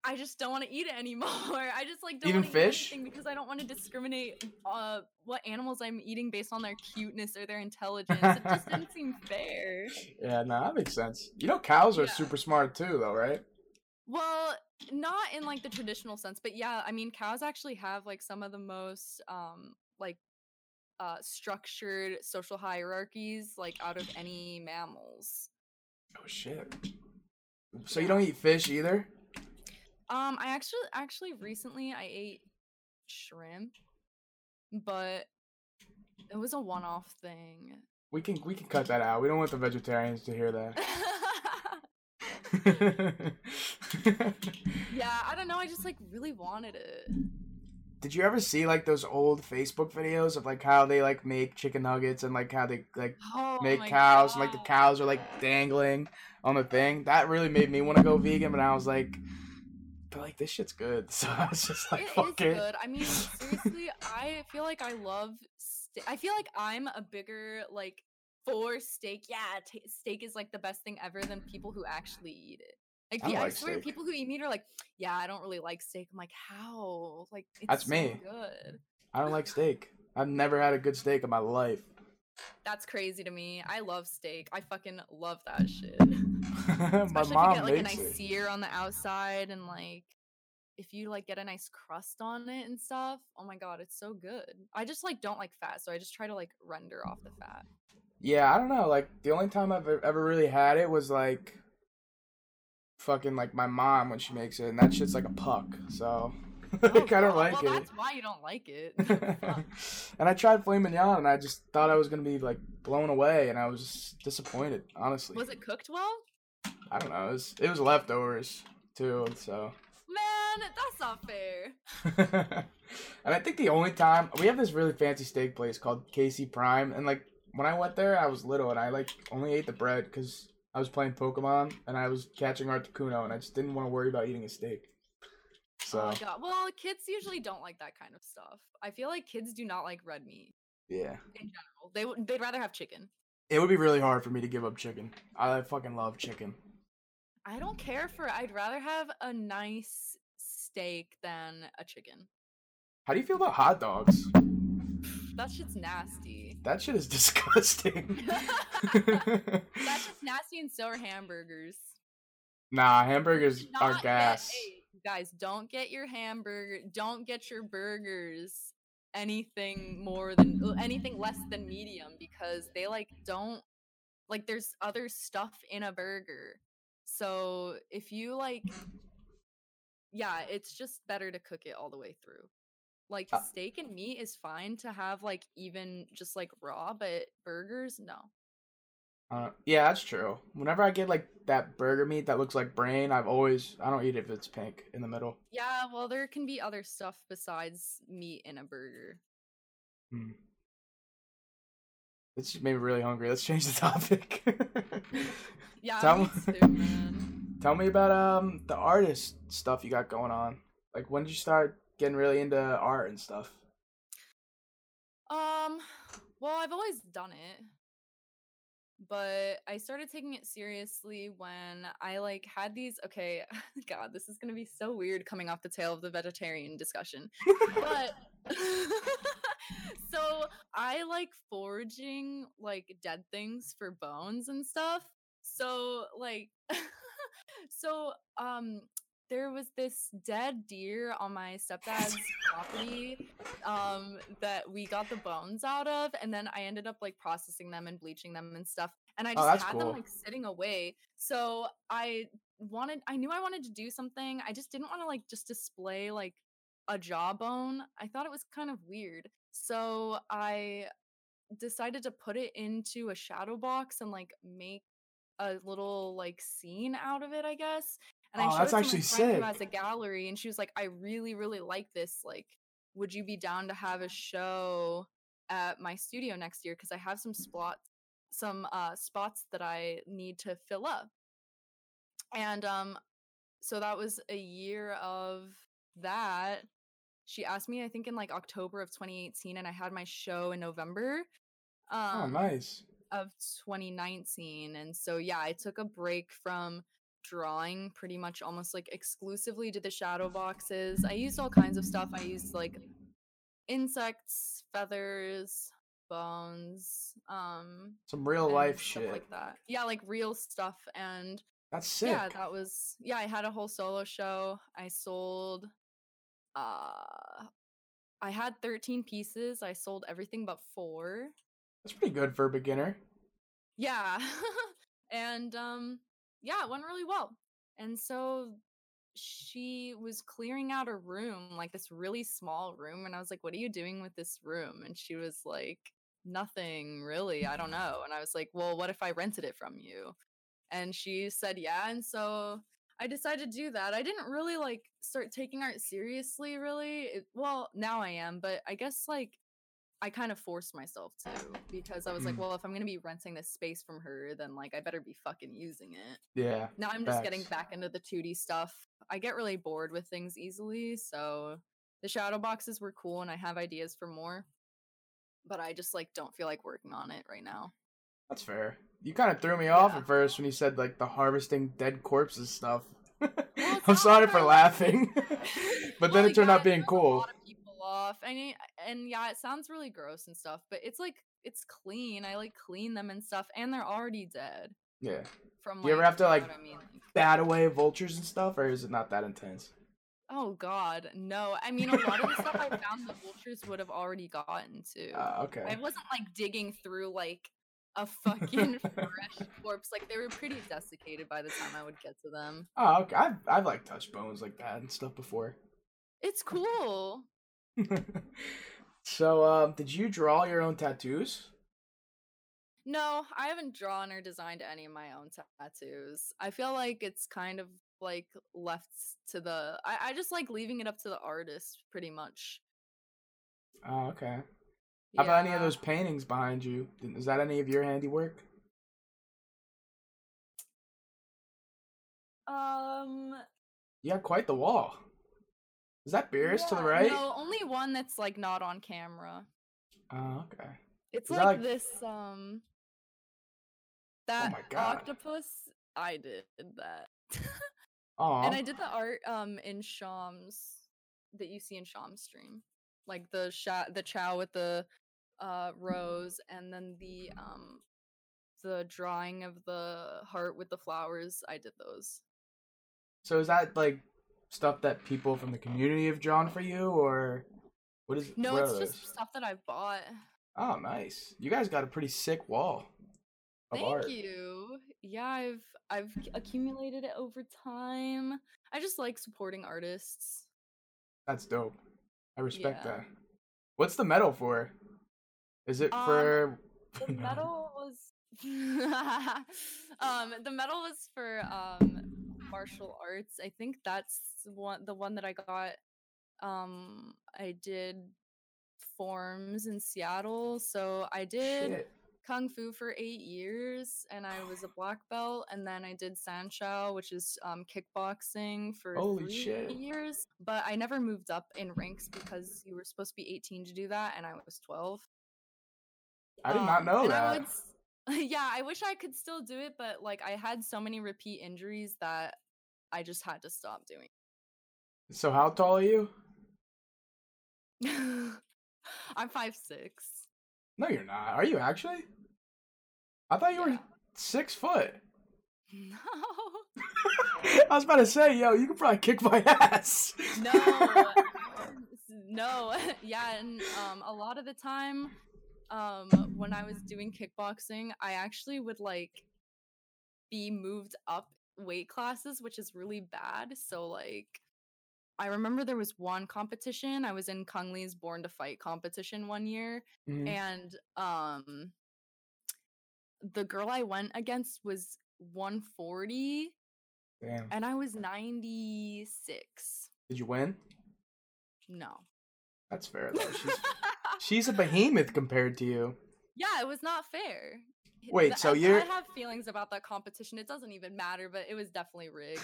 I just don't want to eat it anymore. I just like don't Even fish? eat because I don't want to discriminate uh what animals I'm eating based on their cuteness or their intelligence. it just didn't seem fair. yeah, no, that makes sense. You know cows are Yeah. super smart too though, right? Well, not in like the traditional sense, but yeah, I mean cows actually have like some of the most um like uh structured social hierarchies like out of any mammals. Oh shit. So you don't eat fish either? Um, I actually actually recently I ate shrimp, but it was a one-off thing. We can we can cut that out. We don't want the vegetarians to hear that. yeah, I don't know. I just like really wanted it. Did you ever see like those old Facebook videos of like how they like make chicken nuggets and like how they like Oh make cows and like the cows are like dangling on the thing? That really made me want to go vegan, but I was like, but like this shit's good, so I was just like, It is fuck it. good. I mean, seriously, I feel like I love. Ste- I feel like I'm a bigger like for steak. Yeah, ta steak is like the best thing ever than people who actually eat it. Like, I pe- I, swear, steak. people who eat meat are like, yeah, I don't really like steak. I'm like, how? Like, it's That's so me. Good. I don't like steak. I've never had a good steak in my life. That's crazy to me. I love steak. I fucking love that shit. my Especially if you get like a nice it. sear on the outside and like if you like get a nice crust on it and stuff. Oh my god, it's so good. I just like don't like fat, so I just try to like render off the fat. Yeah, I don't know. Like the only time I've ever really had it was like fucking like my mom when she makes it, and that shit's like a puck. So Oh, like, I don't like well, it. That's why you don't like it. And I tried filet mignon, and I just thought I was gonna be like blown away, and I was just disappointed. Honestly, Was it cooked well? I don't know. It was it was leftovers too, so. Man, that's not fair. and I think the only time we have this really fancy steak place called KC Prime, and like when I went there, I was little and I like only ate the bread because I was playing Pokemon and I was catching Articuno, and I just didn't want to worry about eating a steak. So Oh my god. Well, kids usually don't like that kind of stuff. I feel like kids do not like red meat yeah, in general. They would they'd rather have chicken. it would be really hard for me to give up chicken. I fucking love chicken. I don't care for I'd rather have a nice steak than a chicken. How do you feel about hot dogs? That shit's nasty. That shit is disgusting. That's just nasty and so are hamburgers. nah, hamburgers are not get- gas. hey, guys, don't get your hamburger, don't get your burgers anything more than uh, anything less than medium because they like don't like there's other stuff in a burger. So if you like, yeah, it's just better to cook it all the way through. Like Uh steak and meat is fine to have like even just like raw, but burgers, no. Uh, yeah, that's true. Whenever I get like that burger meat that looks like brain, I've always I don't eat it if it's pink in the middle. Yeah, well, there can be other stuff besides meat in a burger. Hmm. It's just made me really hungry. Let's change the topic. Yeah, Tell me too, man. Tell me about um the artist stuff you got going on. Like when did you start getting really into art and stuff? Um, well, I've always done it, but I started taking it seriously when I like had these. Okay, God, this is gonna be so weird coming off the tail of the vegetarian discussion, but so I like foraging like dead things for bones and stuff. So like, so um, there was this dead deer on my stepdad's property um that we got the bones out of and then i ended up like processing them and bleaching them and stuff and i Oh, just that's had cool. them like sitting away. So i wanted i knew i wanted to do something i just didn't want to like just display like a jawbone. I thought it was kind of weird. So i decided to put it into a shadow box and like make a little like scene out of it i guess and Oh, i showed that's actually sick. has a gallery and she was like i really really like this like would you be down to have a show at my studio next year because i have some spots some uh spots that i need to fill up and um so that was a year of that she asked me i think in like october of 2018 and i had my show in november oh, um nice. of 2019 and so yeah i took a break from drawing pretty much almost like exclusively to the shadow boxes. I used all kinds of stuff. I used like insects feathers bones um Some real life stuff shit. like that. Yeah like real stuff and That's sick. yeah that was yeah i had a whole solo show. I sold uh i had 13 pieces. I sold everything but four. That's pretty good for a beginner. yeah. And um yeah it went really well. And so she was clearing out a room like this really small room and i was like what are you doing with this room? And she was like nothing really i don't know. And i was like well what if i rented it from you? And she said yeah. And so i decided to do that. I didn't really like start taking art seriously really. It, well now i am but i guess like I kind of forced myself to because I was like, Mm. well, if I'm gonna be renting this space from her, then like I better be fucking using it. Yeah. Now I'm just getting back into the 2D stuff. I get really bored with things easily, so the shadow boxes were cool and I have ideas for more. But I just like don't feel like working on it right now. That's fair. You kind of threw me off Yeah. at first when you said like the harvesting dead corpses stuff. it's I'm not sorry for laughing, but then Well, it turned yeah, out being a cool. lot of people off. I mean, and yeah, it sounds really gross and stuff, but it's like it's clean. I like clean them and stuff, and they're already dead Yeah. from. Do you ever have to, like, I mean? Like, Bat away vultures and stuff, or is it not that intense? Oh God, no! I mean, a lot of the stuff I found the vultures would have already gotten to. Uh, okay. I wasn't like digging through like a fucking fresh corpse. Like they were pretty desiccated by the time I would get to them. Oh, okay. I've I've like touched bones like that and stuff before. It's cool. so, um, did you draw your own tattoos? No, I haven't drawn or designed any of my own tattoos. I feel like it's kind of like left to the. I, I just like leaving it up to the artist, pretty much. Oh, okay. How about any of those paintings behind you? Is that any of your handiwork? Um. You got quite the wall. Is that Beerus to the right? No, only one that's like not on camera. Oh, okay. It's like, like- this um that my God. octopus I did that. Oh, and I did the art um in Shams that you see in Shams stream. Like the sha- the chow with the uh rose and then the um the drawing of the heart with the flowers. I did those. so is that like stuff that people from the community have drawn for you, or what is? No, it's just those? stuff that I've bought. Oh, nice. You guys got a pretty sick wall. of Thank art. you. Yeah, I've I've accumulated it over time. I just like supporting artists. That's dope. I respect Yeah. that. What's the medal for? Is it Um, for The medal was um the medal was for um martial arts. I think that's one the one that I got um I did forms in Seattle. So I did Shit. kung fu for eight years and i was a black belt and then i did sanshou which is um, kickboxing for Holy three shit. years but i never moved up in ranks because you were supposed to be 18 to do that and i was 12 I did not Um, know and I that. would yeah i wish i could still do it but like i had so many repeat injuries that i just had to stop doing So how tall are you? i'm five six No, you're not. Are you actually? I thought you were six foot. no I was about to say, yo, you could probably kick my ass. no no yeah and um a lot of the time um when i was doing kickboxing i actually would like be moved up weight classes which is really bad so like i remember there was one competition i was in kung lee's born to fight competition one year Mhm. and um the girl i went against was 140 Damn. and i was 96 Did you win? no That's fair though. She's she's a behemoth compared to you. Yeah, it was not fair. Wait, the- so I- you're- I have feelings about that competition. It doesn't even matter, but it was definitely rigged.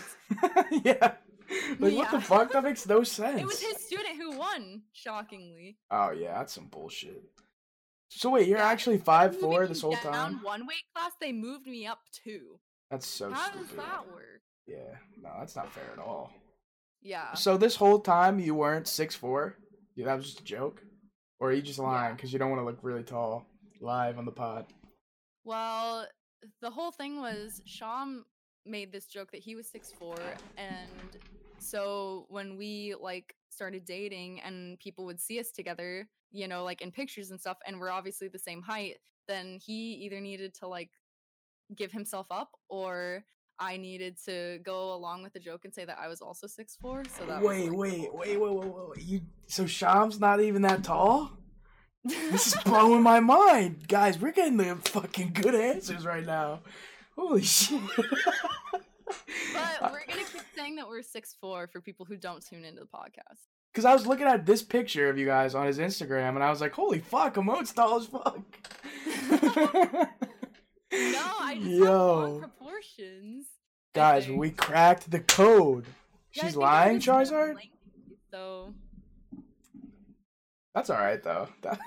yeah. Like what the fuck? That makes no sense. It was his student who won, shockingly. Oh yeah, that's some bullshit. So wait, you're Yeah, actually five four this whole down time? One weight class, they moved me up two. That's so How stupid. does that work? Yeah, no, that's not fair at all. Yeah. So this whole time you weren't six four? Yeah, that was just a joke, or are you just lying? Because you don't want to look really tall live on the pod? Well, the whole thing was Sham made this joke that he was six four, and so when we like started dating and people would see us together, you know, like in pictures and stuff, and we're obviously the same height, then he either needed to like give himself up or I needed to go along with the joke and say that I was also six four. So that Wait, wait, wait, wait, wait, wait, wait. You so Sham's not even that tall? This is blowing my mind, guys. We're getting the fucking good answers right now. Holy shit! but we're gonna keep saying that we're six four for people who don't tune into the podcast. Because I was looking at this picture of you guys on his Instagram, and I was like, "Holy fuck, Hamon's tall as fuck." No, I just have Yo. long proportions. Guys, we cracked the code. Yeah, She's lying, Charizard. lengthy, So That's all right though. That-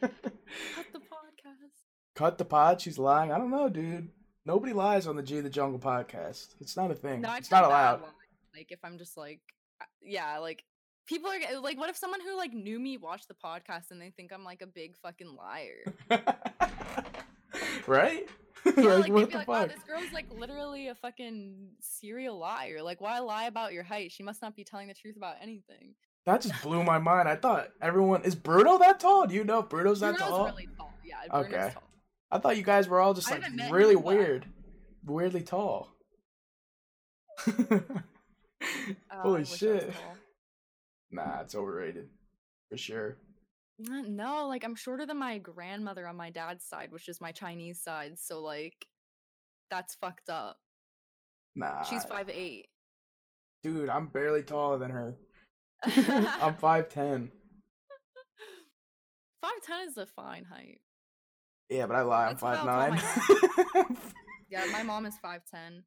cut the podcast. Cut the pod. She's lying. I don't know, dude. Nobody lies on the G of the Jungle podcast. It's not a thing. No, it's not allowed. Like if I'm just like, uh, yeah, like people are like, what if someone who like knew me watched the podcast and they think I'm like a big fucking liar? right? Yeah, like, like, what the like, wow, this girl's like literally a fucking serial liar. Like, why lie about your height? She must not be telling the truth about anything. That just blew my mind. I thought everyone is Bruno that tall. Do you know if Bruno's that Bruno's tall? really tall. Yeah, Bruno's Okay. tall. I thought you guys were all just like haven't met him really in a while. weird, weirdly tall. Uh, Holy wish I was shit! tall. Nah, it's overrated for sure. Uh, No, like I'm shorter than my grandmother on my dad's side, which is my Chinese side. So like, that's fucked up. Nah, She's five eight. dude, I'm barely taller than her. I'm five ten. Five ten is a fine height. Yeah, but I lie. I'm That's five nine. Yeah, my mom is five ten,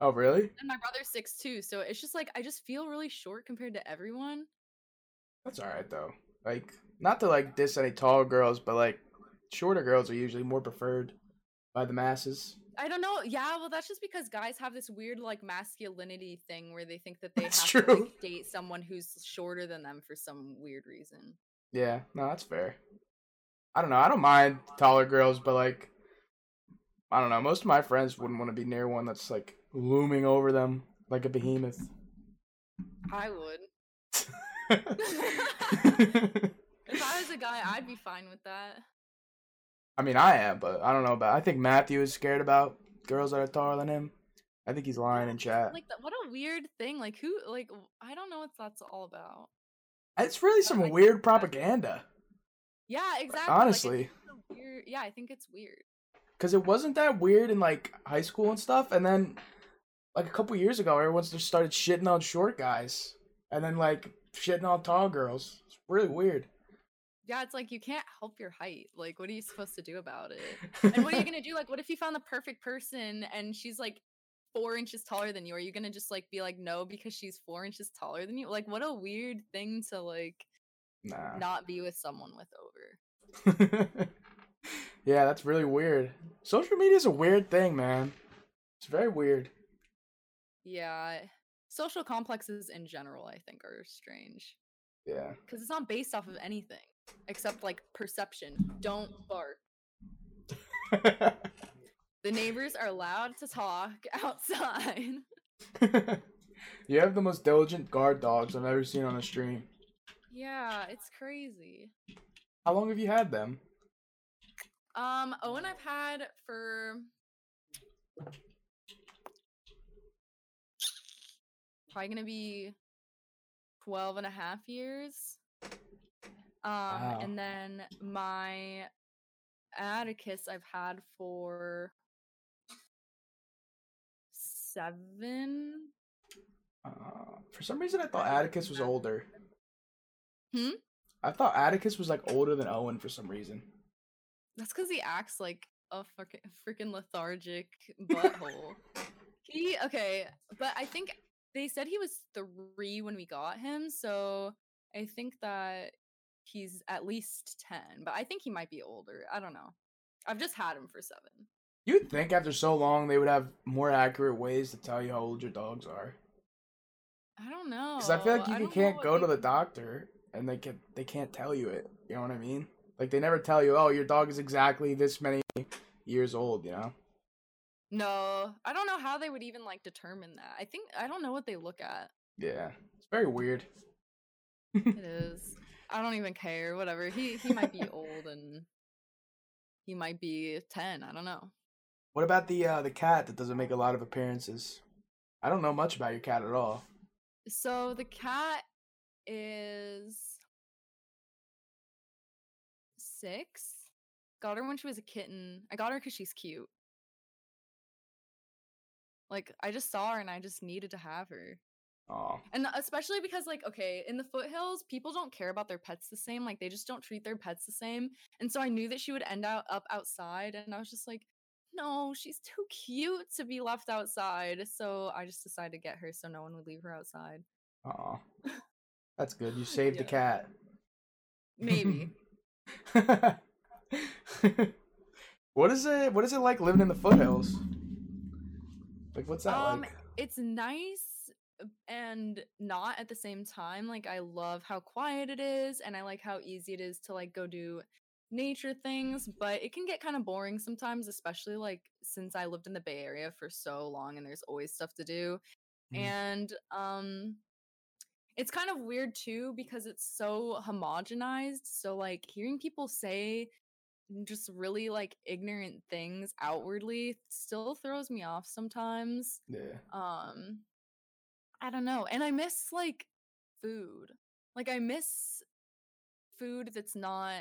oh really? and my brother's six two. So it's just like I just feel really short compared to everyone. That's alright though. Like, not to like diss any tall girls, but like, shorter girls are usually more preferred by the masses. I don't know. Yeah, well, that's just because guys have this weird like masculinity thing where they think that they That's have to like, date someone who's shorter than them for some weird reason. Yeah, no, that's fair. I don't know. I don't mind taller girls, but like, I don't know. Most of my friends wouldn't want to be near one that's like looming over them like a behemoth. I would. If I was a guy, I'd be fine with that. I mean, I am, but I don't know about. I think Matthew is scared about girls that are taller than him. I think he's lying in chat. Like what a weird thing. Like who? Like I don't know what that's all about. It's really some like weird propaganda. Yeah, exactly. Honestly, a weird. Yeah, I think it's weird. because it wasn't that weird in like high school and stuff, and then like a couple years ago, everyone just started shitting on short guys, and then like shitting on tall girls. It's really weird. Yeah, it's like you can't help your height. Like, what are you supposed to do about it? And what are you gonna do? Like, what if you found the perfect person and she's like four inches taller than you? Are you gonna just like be like no because she's four inches taller than you? Like, what a weird thing to like Nah. not be with someone with over. yeah, that's really weird. Social media is a weird thing, man. It's very weird. Yeah, social complexes in general, I think, are strange Yeah. because it's not based off of anything except like perception. Don't bark. The neighbors are allowed to talk outside. you have the most diligent guard dogs I've ever seen on a stream. yeah, it's crazy. How long have you had them? Um, Owen I've had for probably gonna be 12 and a half years. Um, Wow. and then my Atticus I've had for seven. Uh, for some reason, I thought Atticus was older. Hmm? I thought Atticus was like older than Owen for some reason. That's because he acts like a freaking freaking lethargic butthole. he okay, but I think they said he was three when we got him, so I think that he's at least ten. But I think he might be older. I don't know. I've just had him for seven. You'd think after so long they would have more accurate ways to tell you how old your dogs are. I don't know. Because I feel like you can- don't know can't go to the doctor and they can they can't tell you it. You know what I mean? Like they never tell you, oh, your dog is exactly this many years old. You know? No, I don't know how they would even like determine that. I think I don't know what they look at. Yeah, it's very weird. It is. I don't even care. Whatever. He he might be old and he might be ten. I don't know. What about the uh, the cat that doesn't make a lot of appearances? I don't know much about your cat at all. So the cat is six. Got her when she was a kitten. I got her because she's cute. Like I just saw her and I just needed to have her. Oh, And especially because like okay, in the foothills, people don't care about their pets the same. Like they just don't treat their pets the same. And so I knew that she would end out up outside and I was just like, "No, she's too cute to be left outside." So I just decided to get her so no one would leave her outside. oh, that's good. You saved the cat. Maybe. what is it? What is it like living in the foothills? Like, what's that Um, like? it's nice and not at the same time. Like I love how quiet it is and I like how easy it is to like go do nature things, but it can get kind of boring sometimes, especially like since I lived in the Bay Area for so long and there's always stuff to do. Mhm. And um it's kind of weird too because it's so homogenized. So like hearing people say just really like ignorant things outwardly still throws me off sometimes Yeah. um i don't know and i miss like food like i miss food that's not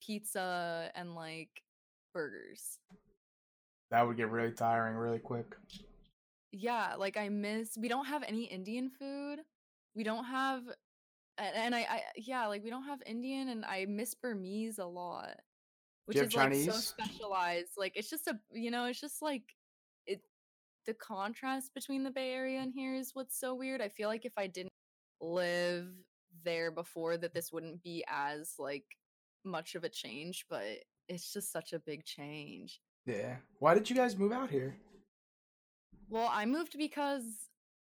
pizza and like burgers That would get really tiring really quick. yeah like i miss we don't have any indian food we don't have and, and I, I yeah like we don't have indian and i miss burmese a lot which you is have like so specialized like it's just a you know it's just like the contrast between the bay area and here is what's so weird i feel like if i didn't live there before that this wouldn't be as like much of a change but it's just such a big change Yeah. Why did you guys move out here? well i moved because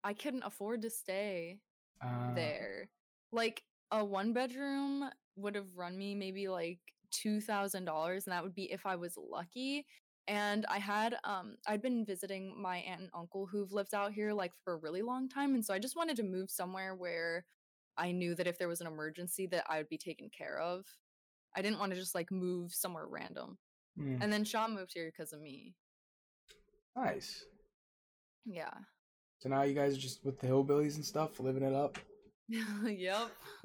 i couldn't afford to stay Uh, there. Like a one bedroom would have run me maybe like two thousand dollars, and that would be if I was lucky. And I had um I'd been visiting my aunt and uncle who've lived out here like for a really long time, and so I just wanted to move somewhere where I knew that if there was an emergency that I would be taken care of. I didn't want to just like move somewhere random. Mm, And then Sham moved here because of me. nice. Yeah. So now you guys are just with the hillbillies and stuff, living it up. yep.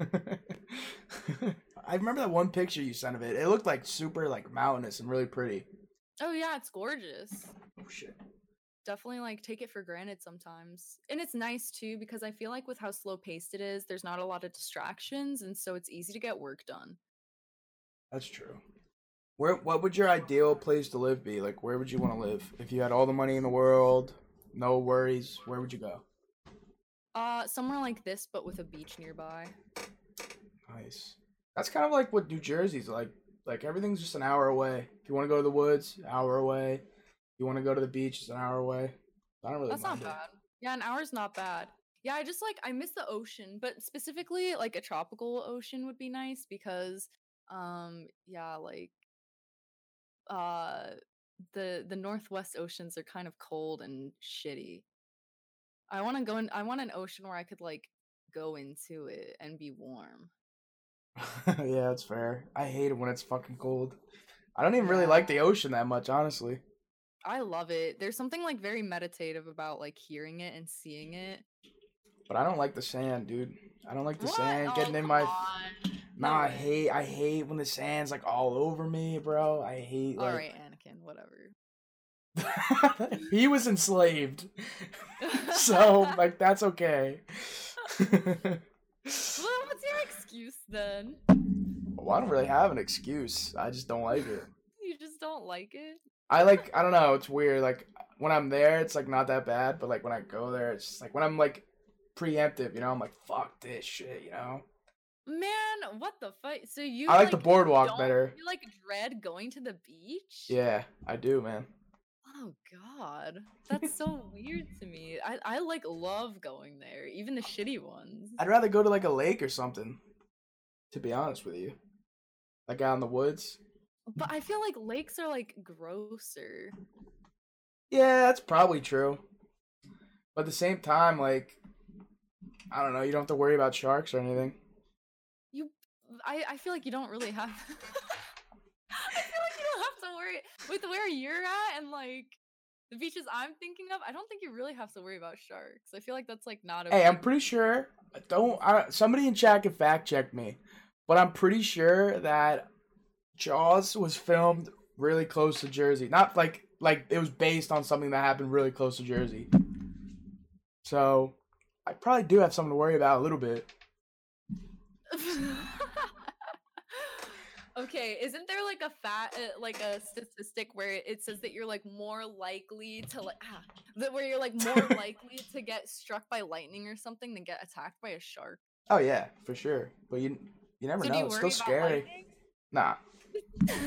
I remember that one picture you sent of it. It looked like super like mountainous and really pretty. Oh yeah, it's gorgeous. Oh shit. Definitely like take it for granted sometimes. And it's nice too because I feel like with how slow paced it is, there's not a lot of distractions and so it's easy to get work done. That's true. Where what would your ideal place to live be? Like where would you want to live? If you had all the money in the world, no worries, where would you go? Uh somewhere like this but with a beach nearby. Nice. That's kind of like what New Jersey's like. Like everything's just an hour away. If you want to go to the woods, hour away. If you want to go to the beach, it's an hour away. I don't really That's not it. bad. Yeah, an hour's not bad. Yeah, I just like I miss the ocean, but specifically like a tropical ocean would be nice because um yeah, like uh the the northwest oceans are kind of cold and shitty. I want to go in I want an ocean where I could like go into it and be warm. yeah, that's fair. I hate it when it's fucking cold. I don't even really like the ocean that much, honestly. I love it. There's something like very meditative about like hearing it and seeing it. But I don't like the sand, dude. I don't like the What? sand Oh, getting in my. on. Nah, I hate. I hate when the sand's like all over me, bro. I hate. All Like... right, Anakin, whatever. he was enslaved, so like that's okay. Well, what's your excuse then? well, I don't really have an excuse. I just don't like it. You just don't like it? I like. I don't know. It's weird. Like when I'm there, it's like not that bad. But like when I go there, it's just like when I'm like preemptive. You know, I'm like fuck this shit. You know. Man, what the fuck? So you I like the boardwalk better. You like dread going to the beach? Yeah, I do, man. Oh god. That's so weird to me. I, I like love going there, even the shitty ones. I'd rather go to like a lake or something. To be honest with you, like out in the woods. But I feel like lakes are like grosser. Yeah, that's probably true. But at the same time, like, I don't know, you don't have to worry about sharks or anything. You I, I feel like you don't really have I feel like you don't have to worry with where you're at and like the beaches I'm thinking of, I don't think you really have to worry about sharks. I feel like that's like not a Hey, I'm pretty sure. Uh, don't I, somebody in chat can fact check me, but I'm pretty sure that Jaws was filmed really close to Jersey. Not like like it was based on something that happened really close to Jersey. So I probably do have something to worry about a little bit. okay, isn't there like a fat uh, like a statistic where it says that you're like more likely to like ah, that where you're like more likely to get struck by lightning or something than get attacked by a shark? Oh yeah, for sure. But you you never So know. you It's still scary. lightning? Nah,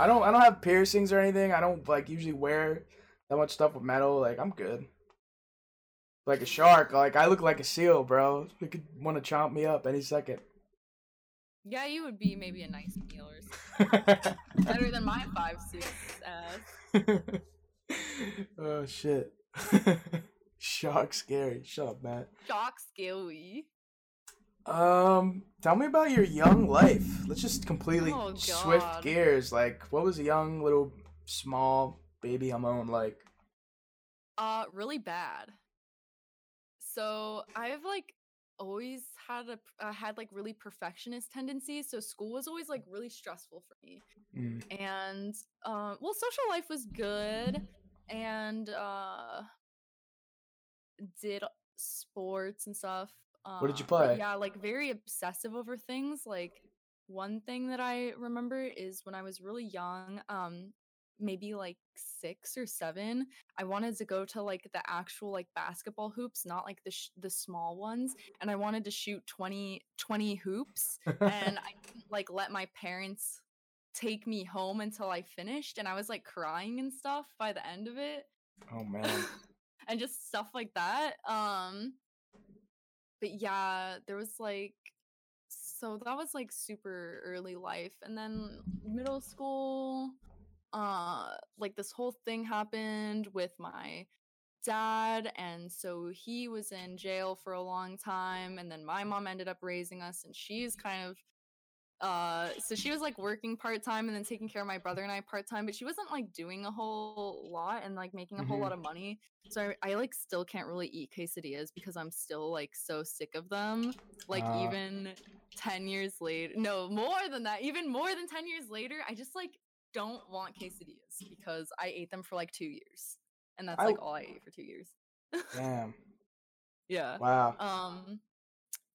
I don't I don't have piercings or anything. I don't like usually wear that much stuff with metal. Like I'm good. Like a shark, like I look like a seal, bro. It could want to chomp me up any second. Yeah, you would be maybe a nice meal or something. better than my five six ass. oh shit. shark scary. Shut up, Matt. Shock scary. Um, tell me about your young life. Let's just completely Oh, swift gears. Like, what was a young little small baby Hamon like? Uh, really bad. So I've like always had a uh, had like really perfectionist tendencies. So school was always like really stressful for me. Mm. And um, well, social life was good, and uh, did sports and stuff. um, What did you uh, play? Yeah, like very obsessive over things. Like one thing that I remember is when I was really young, um, maybe like six or seven, I wanted to go to like the actual like basketball hoops, not like the sh- the small ones, and I wanted to shoot 20, 20 hoops, and I didn't like let my parents take me home until I finished, and I was like crying and stuff by the end of it oh man. and just stuff like that. Um but yeah, there was like so that was like super early life and then middle school uh like this whole thing happened with my dad and so he was in jail for a long time and then my mom ended up raising us and she's kind of uh so she was like working part-time and then taking care of my brother and i part-time but she wasn't like doing a whole lot and like making a whole Mhm. lot of money so I, I like still can't really eat quesadillas because i'm still like so sick of them like Uh. even 10 years later no more than that even more than 10 years later i just like don't want quesadillas because i ate them for like two years and that's I- like all i ate for two years Damn. yeah Wow. um,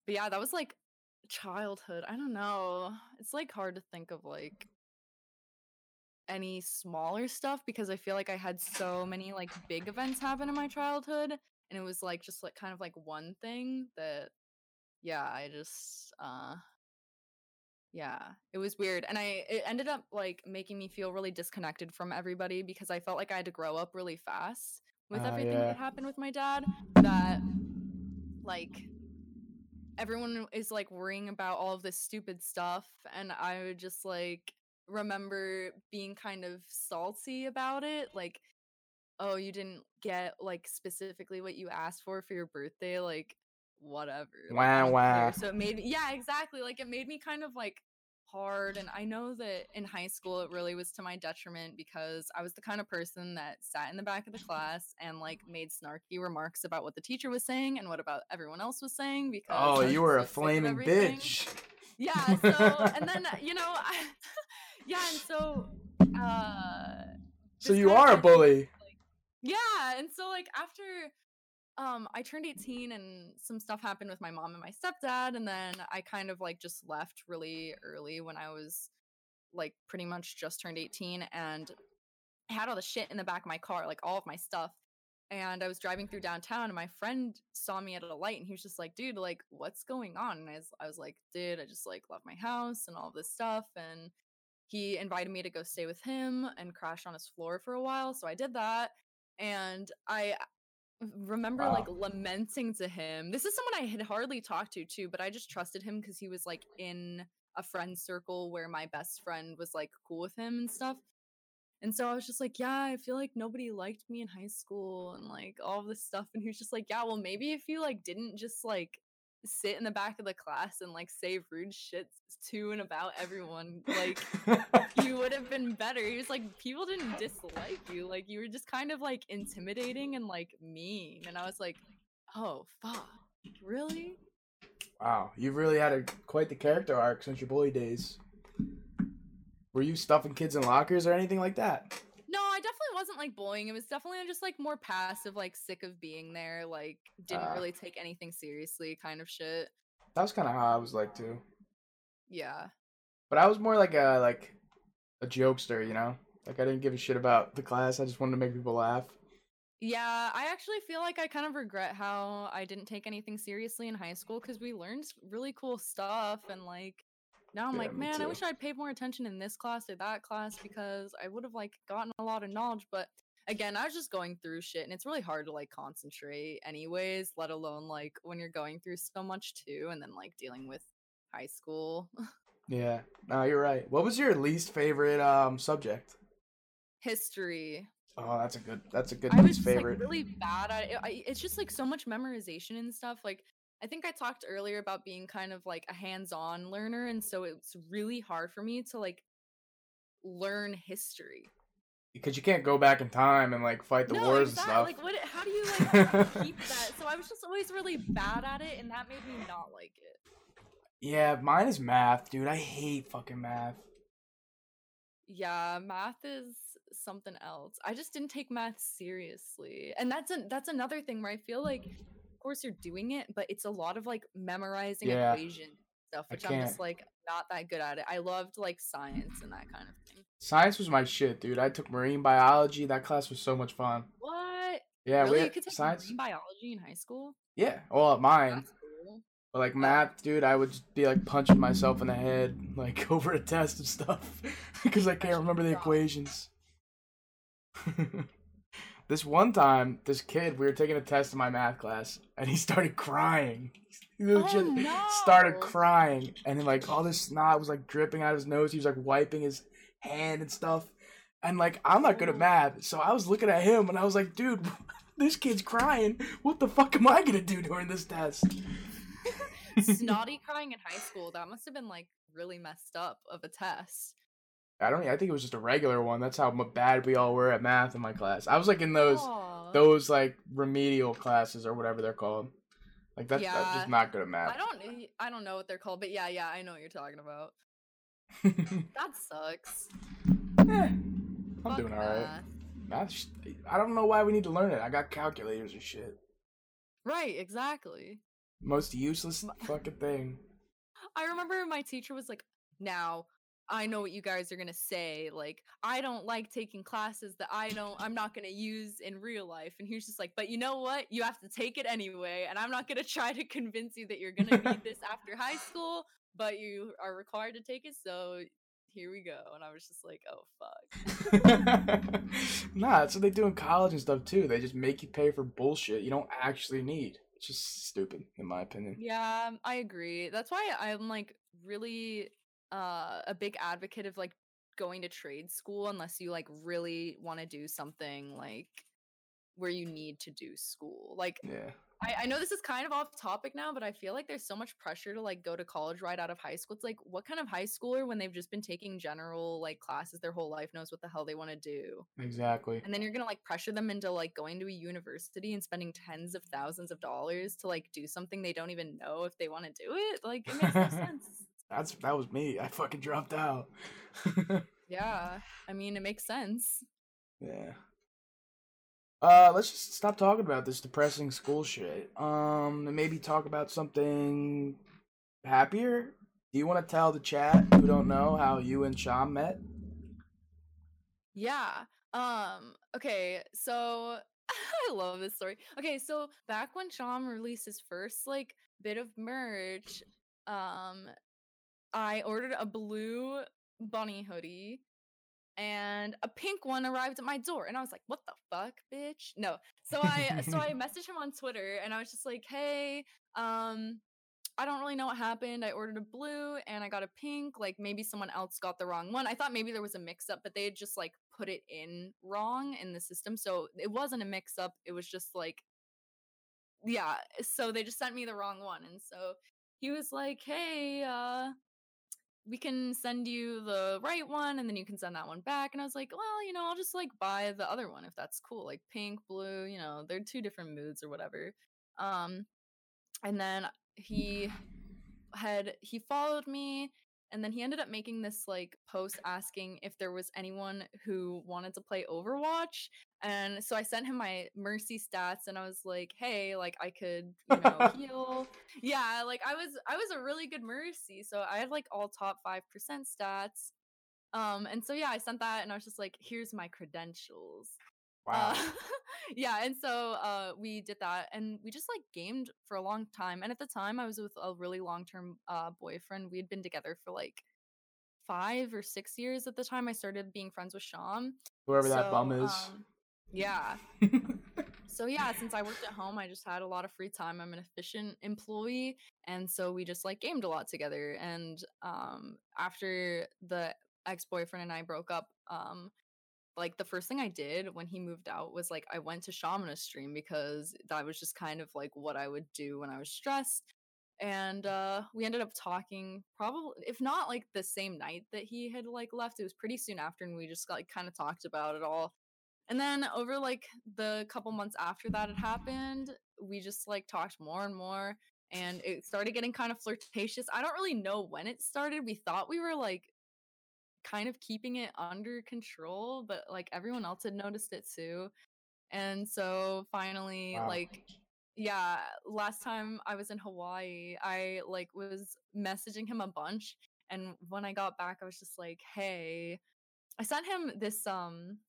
but yeah, that was like childhood. I don't know. It's like hard to think of like any smaller stuff because I feel like I had so many like big events happen in my childhood and it was like just like kind of like one thing that yeah, I just uh yeah, it was weird and I it ended up like making me feel really disconnected from everybody because I felt like I had to grow up really fast with Ah, everything yeah. that happened with my dad that like everyone is like worrying about all of this stupid stuff and i would just like remember being kind of salty about it like oh you didn't get like specifically what you asked for for your birthday like whatever like, wow, Wah, don't wah. care. so it made me yeah exactly like it made me kind of like hard and i know that in high school it really was to my detriment because i was the kind of person that sat in the back of the class and like made snarky remarks about what the teacher was saying and what about everyone else was saying because Oh, you were a so sick of flaming bitch. yeah so and then you know I, yeah and so uh So you are a like- bully. yeah and so like after um i turned 18 and some stuff happened with my mom and my stepdad and then i kind of like just left really early when i was like pretty much just turned 18 and i had all the shit in the back of my car like all of my stuff and i was driving through downtown and my friend saw me at a light and he was just like dude like what's going on? And i was, I was like dude i just like left my house and all this stuff and he invited me to go stay with him and crash on his floor for a while so i did that and i remember like lamenting to him. This is someone i had hardly talked to too but i just trusted him because he was like in a friend circle where my best friend was like cool with him and stuff. And so i was just like yeah i feel like nobody liked me in high school and like all this stuff. And he was just like yeah well maybe if you like didn't just like sit in the back of the class and like say rude shit to and about everyone like you would have been better. He was like, people didn't dislike you. Like, you were just kind of like intimidating and like mean. And I was like, oh, fuck. Really? wow, you've really had a quite the character arc since your bully days. Were you stuffing kids in lockers or anything like that? Definitely wasn't like bullying. It was definitely just like more passive, like sick of being there, like didn't Ah. really take anything seriously kind of shit. That was kind of how I was like too. Yeah. But I was more like a like a jokester, you know. Like I didn't give a shit about the class. I just wanted to make people laugh. Yeah, I actually feel like I kind of regret how I didn't take anything seriously in high school because we learned really cool stuff and like now I'm Yeah, like, man, I wish I'd paid more attention in this class or that class because I would have like gotten a lot of knowledge. But again, I was just going through shit and it's really hard to like concentrate anyways, let alone like when you're going through so much too and then like dealing with high school Yeah. No, you're right. What was your least favorite um subject? history. Oh, that's a good. That's a good I was least just favorite. like really bad at it. I, it's just like so much memorization and stuff. Like I think I talked earlier about being kind of like a hands-on learner, and so it's really hard for me to like learn history. because you can't go back in time and like fight the no, wars exactly. and stuff. Like what? How do you like keep that? So I was just always really bad at it, and that made me not like it. Yeah, mine is math, dude. I hate fucking math. Yeah, math is something else. I just didn't take math seriously. And that's a, that's another thing where I feel like course you're doing it, but it's a lot of like memorizing Yeah. equation stuff, which I'm just like not that good at it. I loved like science and that kind of thing. Science was my shit, dude. I took marine biology. That class was so much fun. What? Yeah, really? we had science. marine biology in high school? Yeah, well, at mine. Cool. But like math, dude, I would just be like punching myself in the head like over a test and stuff because I can't remember the equations. this one time, this kid, we were taking a test in my math class, and he started crying. He oh, legit Oh, started crying, and then like all this snot was like dripping out of his nose. He was like wiping his hand and stuff. And like I'm not good at Oh. math, so I was looking at him and I was like, dude, this kid's crying. What the fuck am I gonna do during this test? Snotty crying in high school. That must have been like really messed up of a test. I don't. I think it was just a regular one. That's how bad we all were at math in my class. I was like in those Aw. those like remedial classes or whatever they're called. Like that's, that's just not good at math. I don't I don't know what they're called, but yeah, yeah, I know what you're talking about. That sucks. Eh, I'm Fuck doing all right. math. Math. I don't know why we need to learn it. I got calculators and shit. Right, exactly. Most useless fucking thing. I remember my teacher was like, "Now, I know what you guys are going to say. Like, I don't like taking classes that I don't I'm not going to use in real life." And he was just like, "But you know what? You have to take it anyway, and I'm not going to try to convince you that you're going to need this after high school, but you are required to take it, so here we go." And I was just like, "Oh fuck." nah, that's what they do in college and stuff too. They just make you pay for bullshit you don't actually need. It's just stupid, in my opinion. Yeah, I agree. That's why I'm like really uh a big advocate of like going to trade school unless you like really want to do something like where you need to do school. Like Yeah. I, I know this is kind of off topic now, but I feel like there's so much pressure to like go to college right out of high school. It's like what kind of high schooler when they've just been taking general like classes their whole life knows what the hell they want to do. Exactly. And then you're gonna like pressure them into like going to a university and spending tens of thousands of dollars to like do something they don't even know if they want to do it. Like it makes no sense. That's that was me. I fucking dropped out. Yeah, I mean it makes sense. yeah. Uh, let's just stop talking about this depressing school shit. Um, and maybe talk about something happier. Do you want to tell the chat who don't know how you and Sham met? Yeah. Um. Okay. So I love this story. Okay. So back when Sham released his first like bit of merch, um, I ordered a blue bunny hoodie. And a pink one arrived at my door, and I was like, "What the fuck, bitch?" No, so I so I messaged him on Twitter, and I was just like, "Hey, um, I don't really know what happened. I ordered a blue and I got a pink. Like maybe someone else got the wrong one. I thought maybe there was a mix up, but they had just like put it in wrong in the system. So it wasn't a mix up. It was just like yeah, so they just sent me the wrong one. And so he was like, "Hey, uh we can send you the right one and then you can send that one back." And I was like, "Well, you know, I'll just like buy the other one if that's cool. Like pink, blue, you know, they're two different moods or whatever." Um and then he had he followed me and then he ended up making this like post asking if there was anyone who wanted to play Overwatch and so I sent him my mercy stats and I was like hey like I could you know heal. Yeah like I was I was a really good mercy so I had like all top 5% stats um and so yeah I sent that and I was just like here's my credentials Wow. uh, yeah, and so uh, we did that, and we just like gamed for a long time. And at the time, I was with a really long term uh, boyfriend. We had been together for like five or six years at the time. I started being friends with Sham. Whoever that bum is. um, yeah. So yeah, since I worked at home, I just had a lot of free time. I'm an efficient employee, and so we just like gamed a lot together. And um, after the ex boyfriend and I broke up, um, like the first thing I did when he moved out was like I went to Shamanist stream because that was just kind of like what I would do when I was stressed. And uh we ended up talking probably if not like the same night that he had like left, it was pretty soon after and we just like kind of talked about it all. And then over like the couple months after that had happened, we just like talked more and more and it started getting kind of flirtatious. I don't really know when it started. We thought we were like kind of keeping it under control, but like everyone else had noticed it too. And so finally, Wow. like, yeah, last time I was in Hawaii, I like was messaging him a bunch. And when I got back, I was just like, hey, I sent him this, um,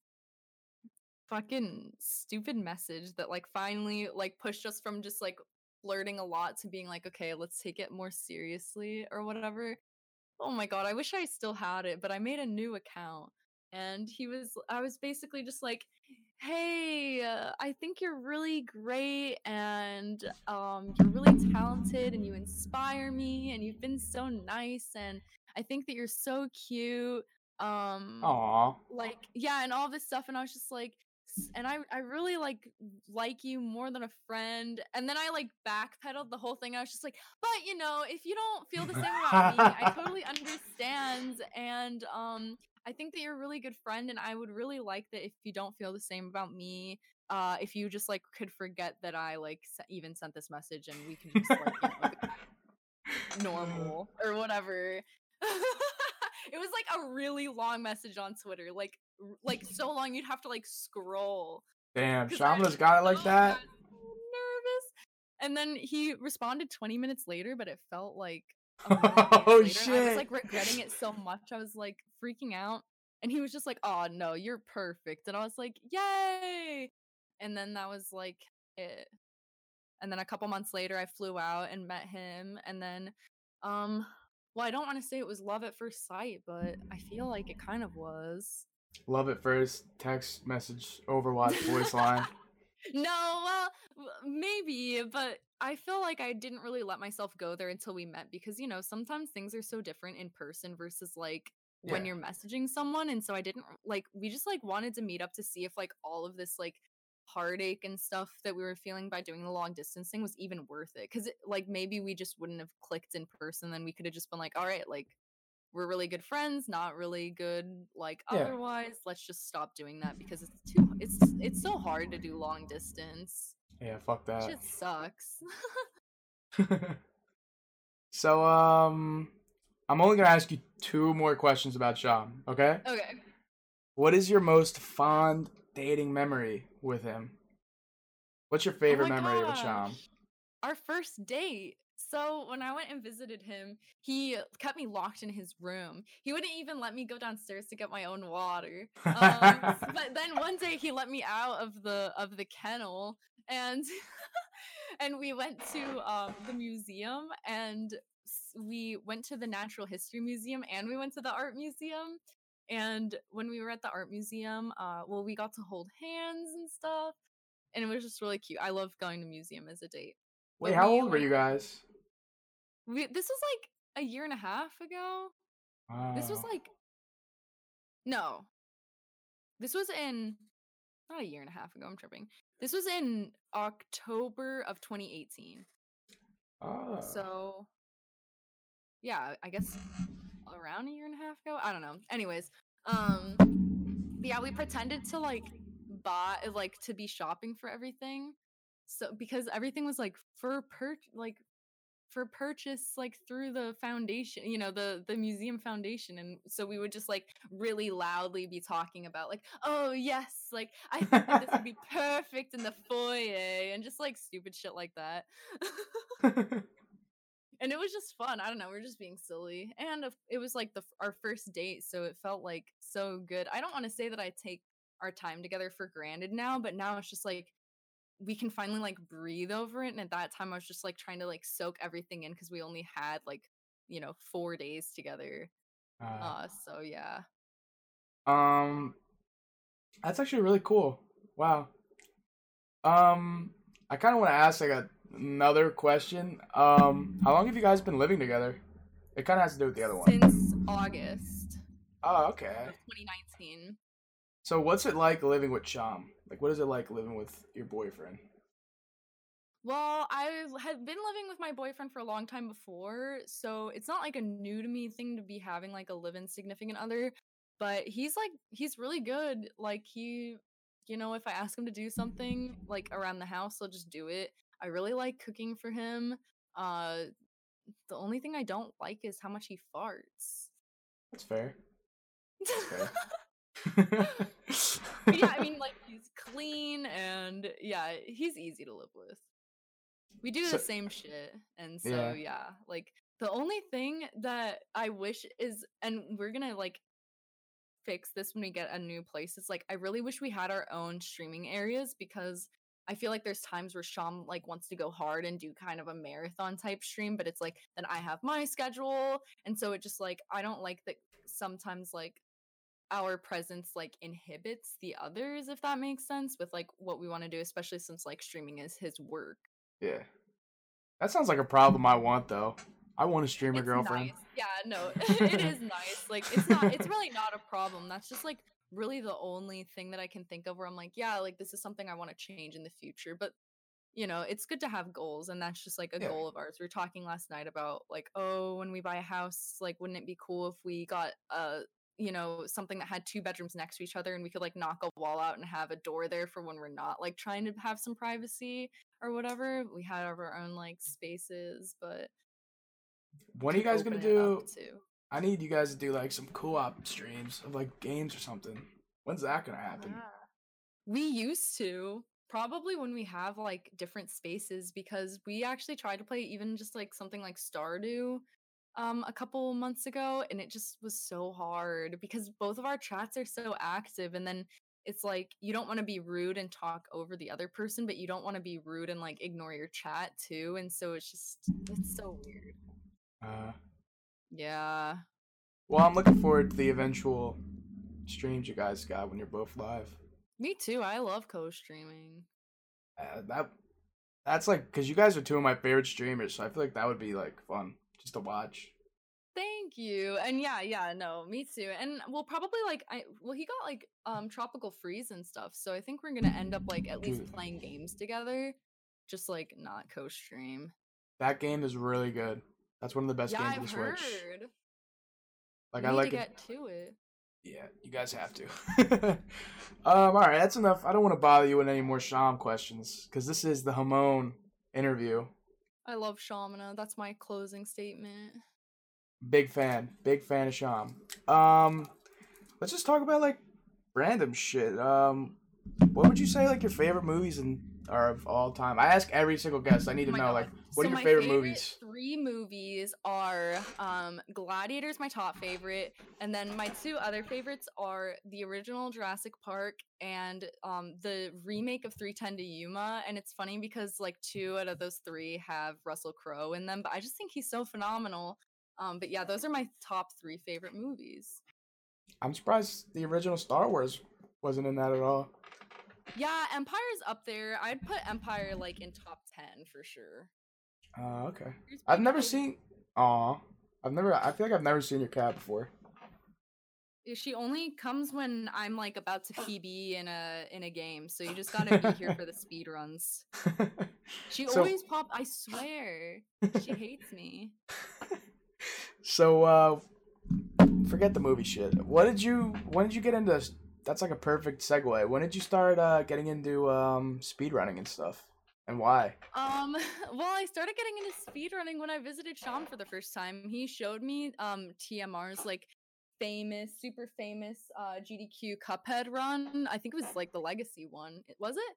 fucking stupid message that like finally like pushed us from just like flirting a lot to being like okay let's take it more seriously or whatever oh my god i wish i still had it but i made a new account and he was i was basically just like hey uh, i think you're really great and um you're really talented and you inspire me and you've been so nice and i think that you're so cute um Aw. like yeah and all this stuff and i was just like and I I really like like you more than a friend. And then I like backpedaled the whole thing. I was just like, but you know, if you don't feel the same about me, I totally understand. And um, I think that you're a really good friend, and I would really like that if you don't feel the same about me, uh, if you just like could forget that I like s- even sent this message, and we can just like you know, normal or whatever. it was like a really long message on Twitter, like like so long you'd have to like scroll. Damn, Shamla's got it like Oh, that. So nervous. And then he responded 20 minutes later, but it felt like a million years Oh, later. I was shit. like regretting it so much. I was like freaking out. And he was just like, "Oh no, you're perfect." And I was like, "Yay!" And then that was like it. And then a couple months later, I flew out and met him. And then, um, well, I don't want to say it was love at first sight, but I feel like it kind of was. Love it first. Text message, Overwatch, voice line. No, well, maybe, but I feel like I didn't really let myself go there until we met because, you know, sometimes things are so different in person versus like when you're messaging someone. And so I didn't like, we just like wanted to meet up to see if like all of this like heartache and stuff that we were feeling by doing the long distancing was even worth it. Cause it, like maybe we just wouldn't have clicked in person. Then we could have just been like, all right, like, we're really good friends, not really good like Yeah. otherwise. Let's just stop doing that because it's too it's it's so hard to do long distance. Yeah, fuck that. Shit sucks. so, um, I'm only gonna ask you two more questions about Sham. Okay. okay. What is your most fond dating memory with him? What's your favorite Oh memory with Sham? Our first date. So when I went and visited him, he kept me locked in his room. He wouldn't even let me go downstairs to get my own water. Um, but then one day he let me out of the of the kennel and and we went to um, the museum and we went to the natural history museum and we went to the art museum and when we were at the art museum uh well we got to hold hands and stuff and it was just really cute i love going to museum as a date Wait, but how we old were you guys? We, this was like a year and a half ago. This was like no. This was in not a year and a half ago i'm tripping. This was in october of 2018 Oh. so yeah i guess around a year and a half ago? I don't know. Anyways um yeah we pretended to like buy like to be shopping for everything. So because everything was like for per like for purchase like through the foundation you know the the museum foundation and so we would just like really loudly be talking about like oh yes like i think that this would be perfect in the foyer and just like stupid shit like that. And it was just fun i don't know we are just being silly and it was like the our first date so it felt like so good. I don't want to say that i take our time together for granted now but now it's just like we can finally like breathe over it and at that time i was just like trying to like soak everything in because we only had like you know four days together Uh, uh so yeah um, that's actually really cool. Wow. Um, I kind of want to ask like a, another question. Um, how long have you guys been living together? It kind of has to do with the other one. since august Oh, okay. 2019 So, what's it like living with Sham? Like, what is it like living with your boyfriend? Well, I had been living with my boyfriend for a long time before, so it's not like a new to me thing to be having like a live-in significant other, but he's like he's really good. Like he, you know, if I ask him to do something like around the house, he'll just do it. I really like cooking for him. Uh the only thing I don't like is how much he farts. That's fair. fair. Yeah, I mean like he's clean and yeah, he's easy to live with. We do So- the same shit. And so Yeah. yeah. like the only thing that I wish is and we're going to like fix this when we get a new place. It's like I really wish we had our own streaming areas because I feel like there's times where Sham like wants to go hard and do kind of a marathon type stream, but it's like then I have my schedule, and so it just like I don't like that sometimes like our presence like inhibits the others if that makes sense with like what we want to do especially since like streaming is his work yeah. That sounds like a problem I want, though. I want a streamer It's girlfriend. nice. yeah no it is nice like it's not it's really not a problem that's just like really the only thing that I can think of where I'm like, yeah, like this is something I want to change in the future. But you know, it's good to have goals, and that's just like a Yeah. goal of ours. We were talking last night about like, oh, when we buy a house, like, wouldn't it be cool if we got a you know something that had two bedrooms next to each other and we could like knock a wall out and have a door there for when we're not like trying to have some privacy or whatever we had our own like spaces but When are you guys gonna do? up. I need you guys to do like some co-op streams of like games or something. When's that gonna happen? Ah. We used to probably when we have like different spaces because we actually tried to play even just like something like Stardew um a couple months ago and it just was so hard because both of our chats are so active and then it's like you don't want to be rude and talk over the other person but you don't want to be rude and like ignore your chat too and so it's just it's so weird. Uh, Yeah. well, I'm looking forward to the eventual streams you guys got when you're both live. Me too. I love co-streaming. Uh, that that's like because you guys are two of my favorite streamers, so I feel like that would be like fun just to watch. Thank you. And yeah, yeah, no, me too. And we'll probably like I well he got like um tropical freeze and stuff. So I think we're going to end up like at least Dude. playing games together. Just like not co-stream. That game is really good. That's one of the best yeah, games I've on the Switch. heard. Like we I like to it. get to it. Yeah, you guys have to. um, all right, that's enough. I don't want to bother you with any more Sham questions because this is the Hamon interview. I love Shamana. That's my closing statement. Big fan, big fan of Sham. Um, let's just talk about like random shit. Um, what would you say like your favorite movies and are of all time? I ask every single guest. I need Oh to my know God. like what So are your my favorite, movies? Three movies are um Gladiator's my top favorite, and then my two other favorites are the original Jurassic Park and um the remake of 310 to Yuma. And it's funny because like two out of those three have Russell Crowe in them, but I just think he's so phenomenal. Um, but yeah, those are my top three favorite movies. I'm surprised the original Star Wars wasn't in that at all. Yeah, Empire's up there. I'd put Empire like in top ten for sure. Uh, okay. I've never seen. Aw, I've never. I feel like I've never seen your cat before. She only comes when I'm like about to PB in a in a game, so you just gotta be here for the speed runs. She So- always pop. I swear, she hates me. so, uh, forget the movie shit. What did you? When did you get into? That's like a perfect segue. When did you start uh, getting into um, speedrunning and stuff, and why? Um, well, I started getting into speedrunning when I visited Sham for the first time. He showed me um TMR's like famous, super famous uh GDQ Cuphead run. I think it was like the Legacy one. Was it?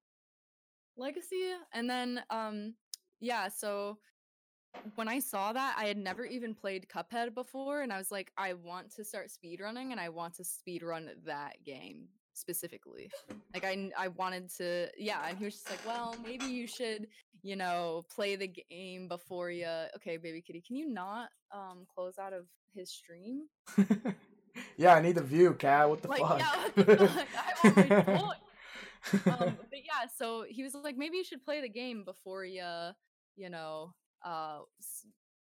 Legacy? And then um yeah, so when I saw that, I had never even played Cuphead before, and I was like, I want to start speedrunning and I want to speedrun that game specifically. Like I I wanted to yeah, and he was just like, Well, maybe you should, you know, play the game before you okay, baby kitty, can you not um close out of his stream? yeah, I need the view, cat. What the like, fuck? yeah, what the fuck? I want my point. um, but yeah, so he was like, maybe you should play the game before you, you know, uh,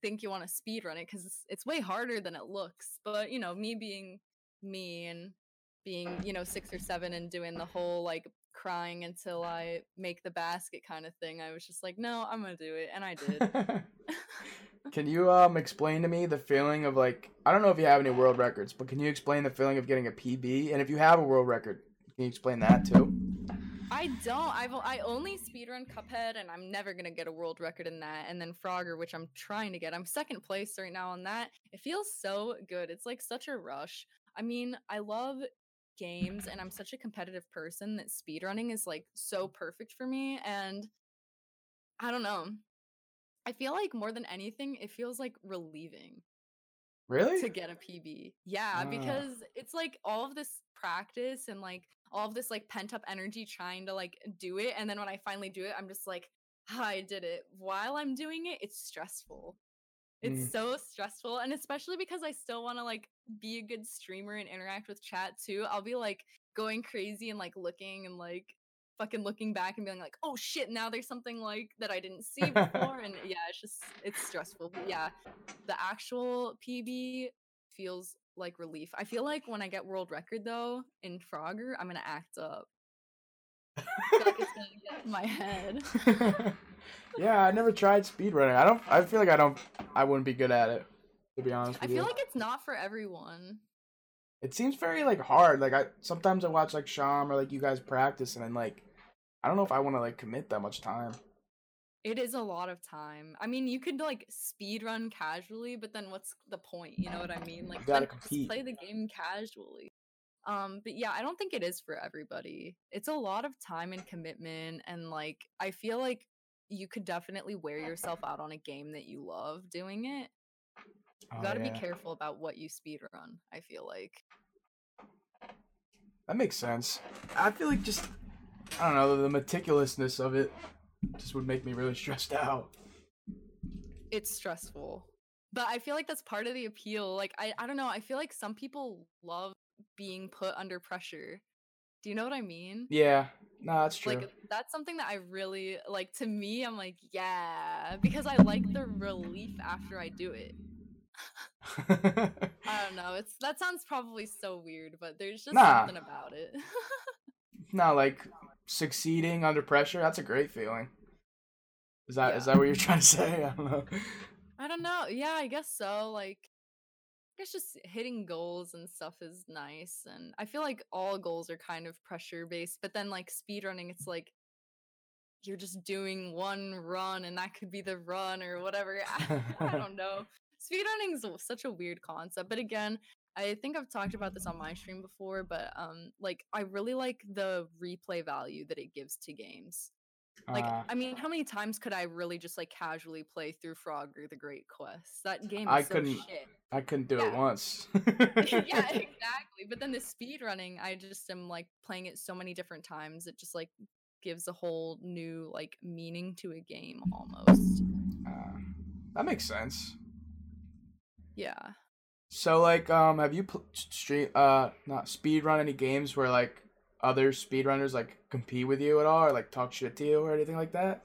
think you want to speed run it because it's, it's way harder than it looks. But you know, me being me and being you know six or seven and doing the whole like crying until I make the basket kind of thing, I was just like, no, I'm gonna do it, and I did. can you um explain to me the feeling of like I don't know if you have any world records, but can you explain the feeling of getting a PB? And if you have a world record, can you explain that too? I don't. I've I only speedrun Cuphead, and I'm never gonna get a world record in that. And then Frogger, which I'm trying to get. I'm second place right now on that. It feels so good. It's like such a rush. I mean, I love games, and I'm such a competitive person that speedrunning is like so perfect for me. And I don't know. I feel like more than anything, it feels like relieving Really? to get a PB. Yeah, Ah. because it's like all of this practice and like all of this like pent up energy trying to like do it and then when I finally do it I'm just like "Ah, I did it. While I'm doing it it's stressful. It's Mm. so stressful and especially because I still want to like be a good streamer and interact with chat too. I'll be like going crazy and like looking and like fucking looking back and being like, "Oh shit, now there's something like that I didn't see before." and yeah, it's just it's stressful. But yeah, the actual PB feels like relief. I feel like when I get world record though in Frogger, I'm gonna act up. I feel like it's gonna get in my head. yeah, I never tried speedrunning. I don't. I feel like I don't. I wouldn't be good at it. To be honest I feel you, like it's not for everyone. it seems very like hard. Like I sometimes I watch like Sham or like you guys practice, and then like I don't know if I want to like commit that much time. It is a lot of time. I mean, you could like speed run casually, but then what's the point? You know what I mean? Like, gotta play, just compete. play the game casually. Um, but yeah, I don't think it is for everybody. It's a lot of time and commitment, and like, I feel like you could definitely wear yourself out on a game that you love doing it. You Oh, gotta yeah. be careful about what you speed run. I feel like. That makes sense. I feel like just I don't know the meticulousness of it just would make me really stressed out. it's stressful but i feel like that's part of the appeal like i, I don't know i feel like some people love being put under pressure do you know what i mean Yeah, no, that's true. like that's something that i really like to me i'm like yeah because i like the relief after i do it i don't know it's that sounds probably so weird but there's just Nah. something about it no, like succeeding under pressure. That's a great feeling. Is that is Yeah. that what you're trying to say? I don't know. i don't know yeah i guess so like I guess just hitting goals and stuff is nice and i feel like all goals are kind of pressure based but then like speedrunning it's like you're just doing one run and that could be the run or whatever i don't know speedrunning is such a weird concept but again i think i've talked about this on my stream before but um like i really like the replay value that it gives to games like, Uh, I mean, how many times could I really just like casually play through Frogger the Great Quest? That game is I so couldn't- shit. I couldn't do it once. yeah, exactly. But then the speed running, I just am like playing it so many different times. It just like gives a whole new like meaning to a game almost. Uh, that makes sense. Yeah. So like, um, have you pl- stream uh not speed run any games where like other speedrunners like compete with you at all or like talk shit to you or anything like that?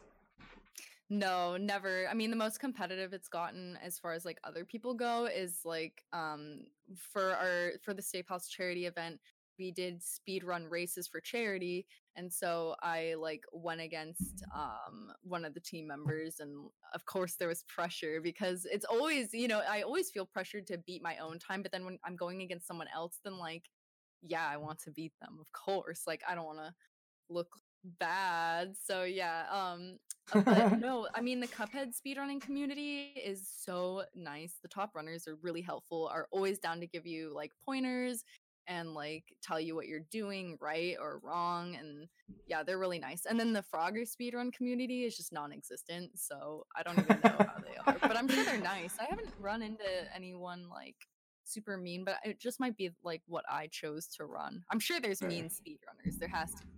No, never. I mean, the most competitive it's gotten as far as like other people go is like um for our for the Safe House charity event, we did speed run races for charity and so I like went against um one of the team members and of course there was pressure because it's always, you know, I always feel pressured to beat my own time, but then when I'm going against someone else then like yeah, I want to beat them, of course. Like I don't want to look bad. So yeah, um uh, but no, I mean the Cuphead speedrunning community is so nice. The top runners are really helpful, are always down to give you like pointers and like tell you what you're doing right or wrong. And yeah, they're really nice. And then the Frogger speedrun community is just non-existent, so I don't even know how they are. But I'm sure they're nice. I haven't run into anyone like super mean, but it just might be like what I chose to run. I'm sure there's mean speedrunners. There has to. be.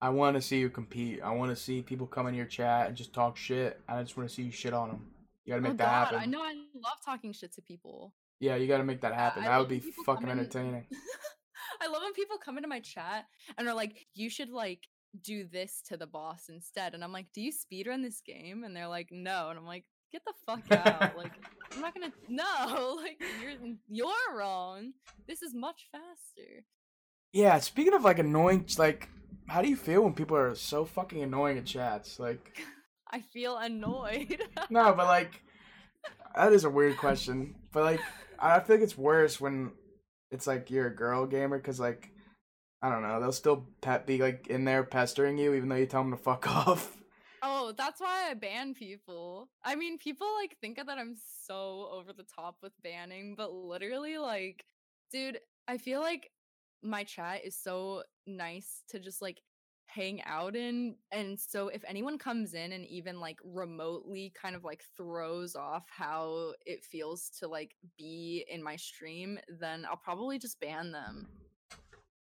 I want to see you compete. I want to see people come in your chat and just talk shit. I just want to see you shit on them. You gotta oh make oh that God, happen. I know I love talking shit to people. Yeah, you gotta make that happen. I that would be fucking in- entertaining. I love when people come into my chat and are like, "You should like do this to the boss instead," and I'm like, "Do you speed speedrun this game?" And they're like, "No," and I'm like, "Get the fuck out!" like, I'm not gonna. No, like you're you're wrong. This is much faster. Yeah, speaking of like annoying, like, how do you feel when people are so fucking annoying in chats? Like, I feel annoyed. no, but like, that is a weird question. But like, I feel like it's worse when it's like you're a girl gamer because like, I don't know, they'll still pet be like in there pestering you even though you tell them to fuck off. Oh, that's why I ban people. I mean, people like think that I'm so over the top with banning, but literally, like, dude, I feel like my chat is so nice to just like hang out in. And so if anyone comes in and even like remotely kind of like throws off how it feels to like be in my stream, then I'll probably just ban them.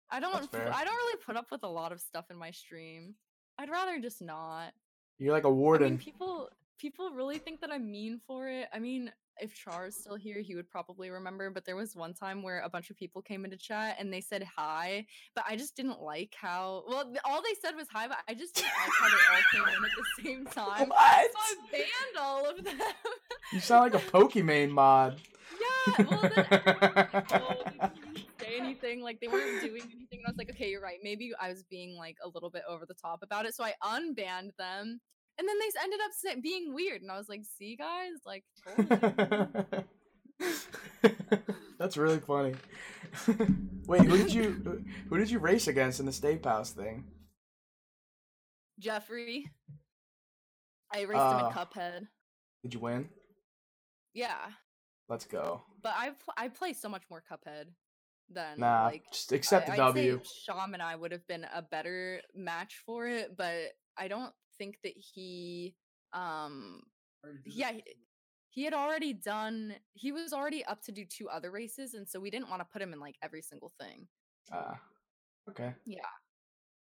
I don't I don't really put up with a lot of stuff in my stream. I'd rather just not. You're like a warden. mean, people people really think that I'm mean for it. I mean, if Char is still here, he would probably remember. But there was one time where a bunch of people came into chat and they said hi, but I just didn't like how. Well, all they said was hi, but I just didn't like how they all came in at the same time. what? So I banned all of them. You sound like a Pokemon mod. yeah, Well, then, oh, they didn't say anything. Like they weren't doing anything, and I was like, okay, you're right. Maybe I was being like a little bit over the top about it, so I unbanned them. And then they ended up being weird, and I was like, "See, guys, like. That's really funny. Wait, who did you who did you race against in the Safe House thing? Jeffrey, I raced him Uh, in Cuphead. Did you win? Yeah, Let's go. but I pl- I play so much more Cuphead than Nah, like just accept I, the I'd W. Sham and I would have been a better match for it, but I don't think that he um yeah he, he had already done he was already up to do two other races and so we didn't want to put him in like every single thing. Ah, okay, Yeah.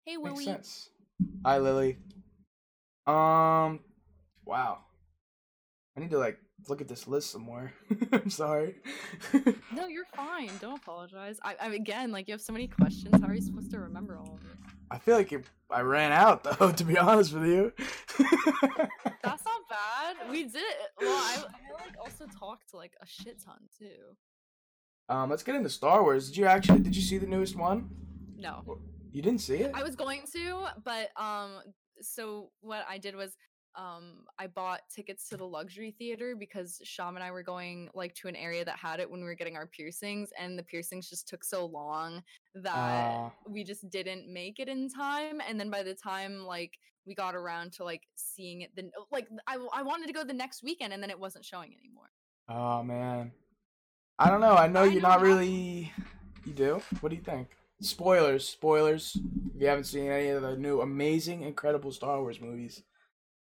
Hey makes Willie. sense. Hi, Lily. Um, wow. I need to like look at this list some more. I'm sorry. No, you're fine. Don't apologize. I, I again, like you have so many questions. How are you supposed to remember all? I feel like it, I ran out though. To be honest with you. That's not bad. We did it. Well, I, I like also talked like a shit ton too. um, let's get into Star Wars. Did you actually? Did you see the newest one? No. You didn't see it? I was going to, but um so what I did was um I bought tickets to the luxury theater because Sham and I were going like to an area that had it when we were getting our piercings and the piercings just took so long that Ah. we just didn't make it in time and then by the time like we got around to like seeing it then like I I wanted to go the next weekend and then it wasn't showing anymore. Oh man. I don't know. I know I you're know not really. You do? What do you think? Spoilers, spoilers. If you haven't seen any of the new amazing, incredible Star Wars movies,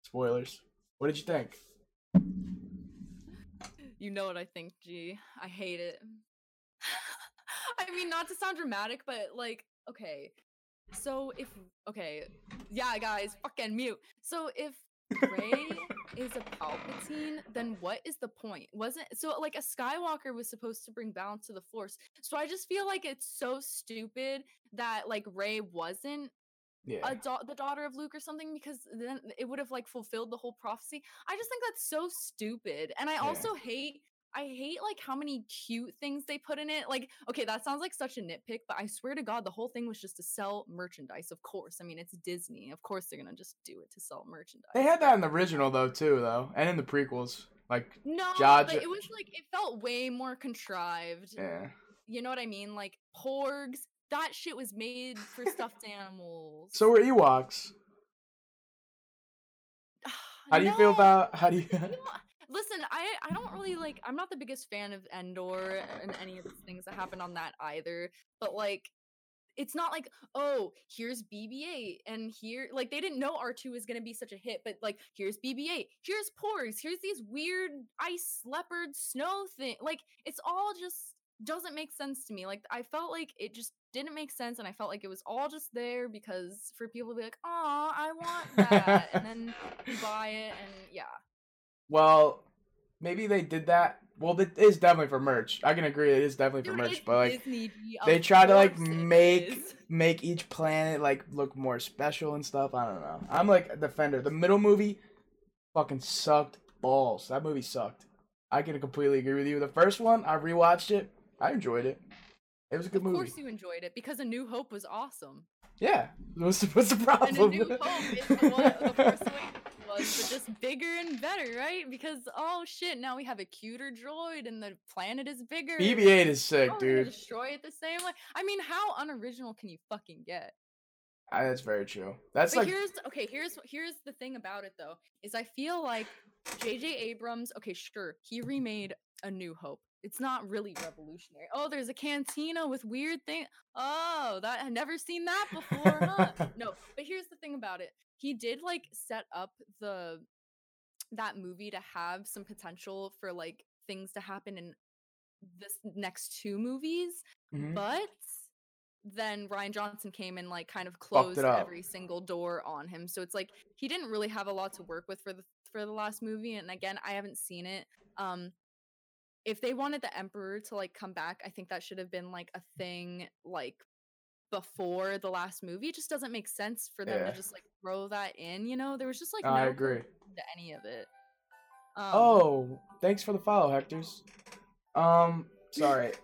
spoilers. What did you think? You know what I think, G. I hate it. I mean, not to sound dramatic, but like, okay. So if okay, yeah, guys, fucking mute. So if Rey is a Palpatine, then what is the point? Wasn't so like a Skywalker was supposed to bring balance to the Force. So I just feel like it's so stupid that like Rey wasn't Yeah. a da- the daughter of Luke or something because then it would have like fulfilled the whole prophecy. I just think that's so stupid. And I Yeah. also hate I hate like how many cute things they put in it. Like, okay, that sounds like such a nitpick, but I swear to God, the whole thing was just to sell merchandise. Of course, I mean it's Disney. Of course, they're gonna just do it to sell merchandise. they had that in the original though too, though, and in the prequels. Like, No, Jar but it was like it felt way more contrived. yeah. You know what I mean? Like porgs. That shit was made for stuffed animals. So were Ewoks. How do you feel about? How do you? Listen, I I don't really like. I'm not the biggest fan of Endor and any of the things that happen on that either. But like, it's not like oh here's BB-8 and here like they didn't know R2 was gonna be such a hit, but like here's BB-8, here's Porgs, here's these weird ice leopard snow thing. Like it's all just doesn't make sense to me. Like I felt like it just didn't make sense, and I felt like it was all just there because for people to be like, oh, I want that, and then you buy it, and yeah. well, maybe they did that. Well, it is definitely for merch. I can agree. It is definitely for Dude, merch, but like Disney, they try to like make is. make each planet like look more special and stuff. I don't know. I'm like a defender. The middle movie fucking sucked balls. That movie sucked. I can completely agree with you. The first one, I rewatched it. I enjoyed it. It was a good Of movie. Of course you enjoyed it because A New Hope was awesome. Yeah. What's the, what's the And A problem? New Hope is the one the Force Awakens was, but just bigger and better, right? Because oh shit, now we have a cuter droid and the planet is bigger. BB-8 is sick, Oh, dude. destroy it the same way. I mean, how unoriginal can you fucking get? Ah, that's very true. That's but like here's okay. Here's here's the thing about it though is I feel like J.J. Abrams. Okay, sure, he remade A New Hope. It's not really revolutionary. Oh, there's a cantina with weird thing. Oh, that I've never seen that before. Huh? no, but here's the thing about it. He did like set up the that movie to have some potential for like things to happen in this next two movies Mhm. but then Rian Johnson came and like kind of closed every single door on him. So it's like he didn't really have a lot to work with for the for the last movie. And again, I haven't seen it. Um if they wanted the Emperor to like come back, I think that should have been like a thing like before the last movie. It just doesn't make sense for them Yeah. to just like throw that in, you know? There was just like no I agree. to any of it. Um, Oh, thanks for the follow, Hector's. Um, sorry.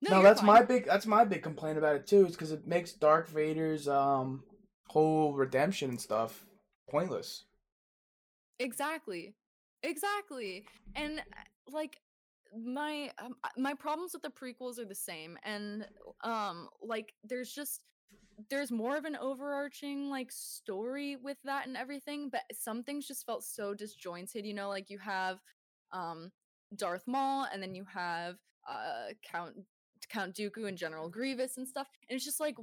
No, you're that's my big that's my big complaint about it too, is because it makes Darth Vader's um whole redemption and stuff pointless. Exactly. Exactly. And uh, like my um, my problems with the prequels are the same and um like there's just there's more of an overarching like story with that and everything but some things just felt so disjointed you know like you have um Darth Maul and then you have uh Count Count Dooku and General Grievous and stuff and it's just like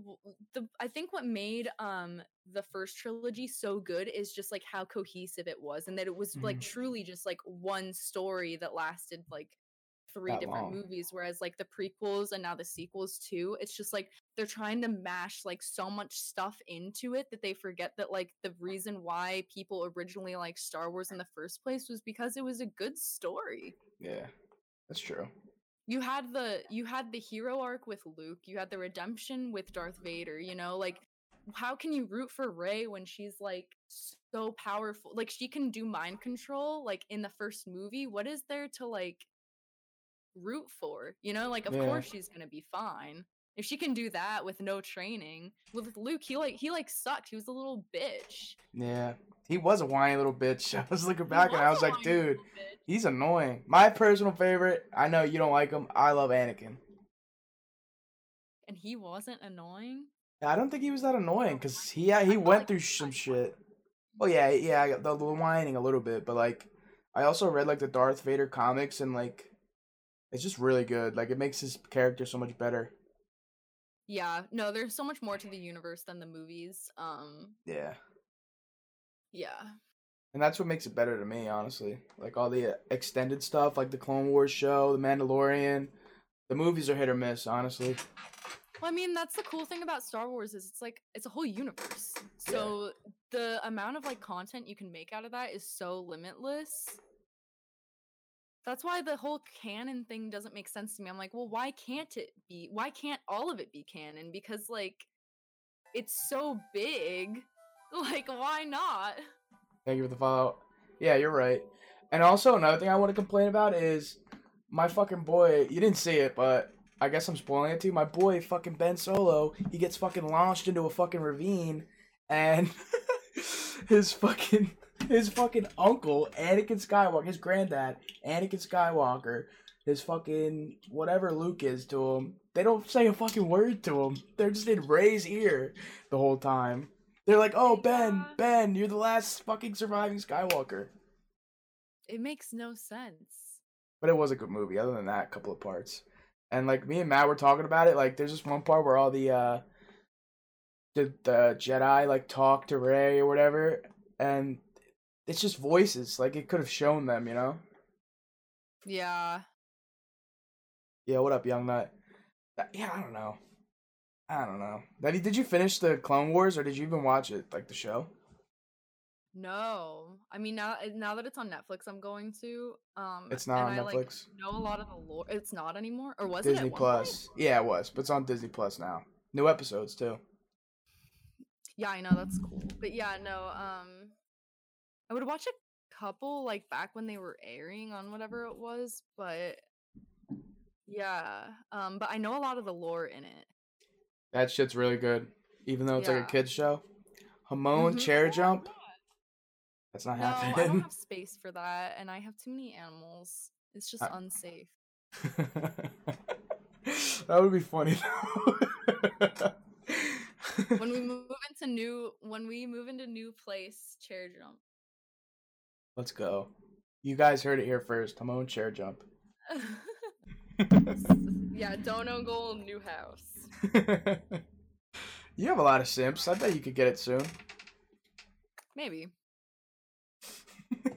the I think what made um the first trilogy so good is just like how cohesive it was and that it was like Mhm. truly just like one story that lasted like three That different long. movies whereas like the prequels and now the sequels too it's just like they're trying to mash like so much stuff into it that they forget that like the reason why people originally like Star Wars in the first place was because it was a good story Yeah, that's true. you had the you had the hero arc with Luke, you had the redemption with Darth Vader, you know, like how can you root for Rey when she's like so powerful? Like she can do mind control like in the first movie. What is there to like root for? You know, like of Yeah. course she's to be fine. If she can do that with no training. With Luke, he like he like sucked. He was a little bitch. Yeah, he was a whiny little bitch. I was looking back and I was like, dude, he's annoying. My personal favorite. I know you don't like him. I love Anakin. And he wasn't annoying. I don't think he was that annoying because he yeah, he went through some shit. Well, oh, yeah, yeah, the, the whining a little bit, but like, I also read like the Darth Vader comics and like, it's just really good. Like, it makes his character so much better. Yeah, no, there's so much more to the universe than the movies. Um, Yeah, yeah. and that's what makes it better to me, honestly. Like all the uh, extended stuff, like the Clone Wars show, the Mandalorian. The movies are hit or miss, honestly. Well, I mean, that's the cool thing about Star Wars is it's like it's a whole universe. So the amount of like content you can make out of that is so limitless. That's why the whole canon thing doesn't make sense to me. I'm like, well, why can't it be? Why can't all of it be canon? Because like it's so big. Like, why not? Thank you for the follow. Yeah, you're right. And also another thing I want to complain about is my fucking boy. You didn't see it, but I guess I'm spoiling it to you. My boy, fucking Ben Solo, he gets fucking launched into a fucking ravine, and his fucking his fucking uncle, Anakin Skywalker, his granddad, Anakin Skywalker, his fucking whatever Luke is to him. They don't say a fucking word to him. They're just in Rey's ear the whole time. They're like, "Oh, Ben, Yeah. Ben, you're the last fucking surviving Skywalker." It makes no sense. But it was a good movie. Other than that, couple of parts, and like me and Matt were talking about it. Like, there's this one part where all the uh, the the Jedi like talk to Rey or whatever, and it's just voices. Like it could have shown them, you know. Yeah. Yeah, what up, Young Nut? That- Yeah, I don't know. I don't know. Daddy, did you finish the Clone Wars or did you even watch it, like the show? No. I mean now now that it's on Netflix I'm going to um It's not on I, like, Netflix. know a lot of the lore. It's not anymore, or was it Disney Plus. point? Yeah, it was, but it's on Disney Plus now. New episodes too. Yeah, I know that's cool. But yeah, no. Um, I would watch a couple like back when they were airing on whatever it was, but yeah. Um, but I know a lot of the lore in it. That shit's really good, even though it's like a kids show. Hamon Mhm. chair Oh, jump. That's not No, I don't happening. have space for that, and I have too many animals. It's just I- unsafe. that would be funny. though. when we move into new, when we move into new place, chair jump. Let's go. You guys heard it here first. Hamon chair jump. yeah, don't own gold, new house. you have a lot of simps. I bet you could get it soon. Maybe.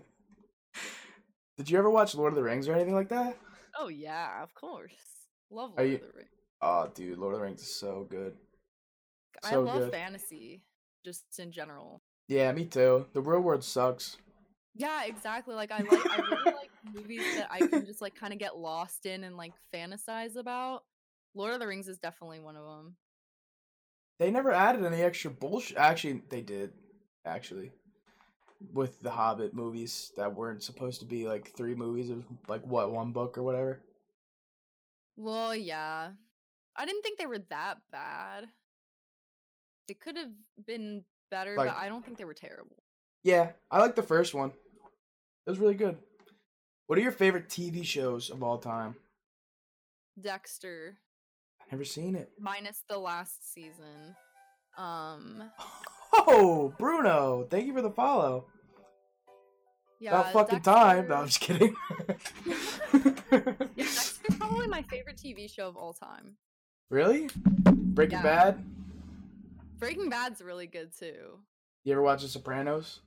Did you ever watch Lord of the Rings or anything like that? Oh yeah, of course. Love Lord you- of the Rings. Oh, dude, Lord of the Rings is so good. I love good. fantasy, just in general. Yeah, me too. The real world sucks. Yeah, exactly. Like I like I really like movies that I can just like kind of get lost in and like fantasize about. Lord of the Rings is definitely one of them. They never added any extra bullshit. Actually, they did. Actually, with the Hobbit movies that weren't supposed to be like three movies of like what one book or whatever. Well, yeah. I didn't think they were that bad. They could have been better, Like- but I don't think they were terrible. Yeah, I like the first one. It was really good. What are your favorite TV shows of all time? Dexter, I've never seen it. minus the last season. Um, Oh, Bruno, thank you for the follow. yeah. About fucking time. No, I'm just kidding. Yeah, Dexter's probably my favorite TV show of all time. really? Breaking Yeah. Bad? Breaking Bad's really good too. You ever watch The Sopranos?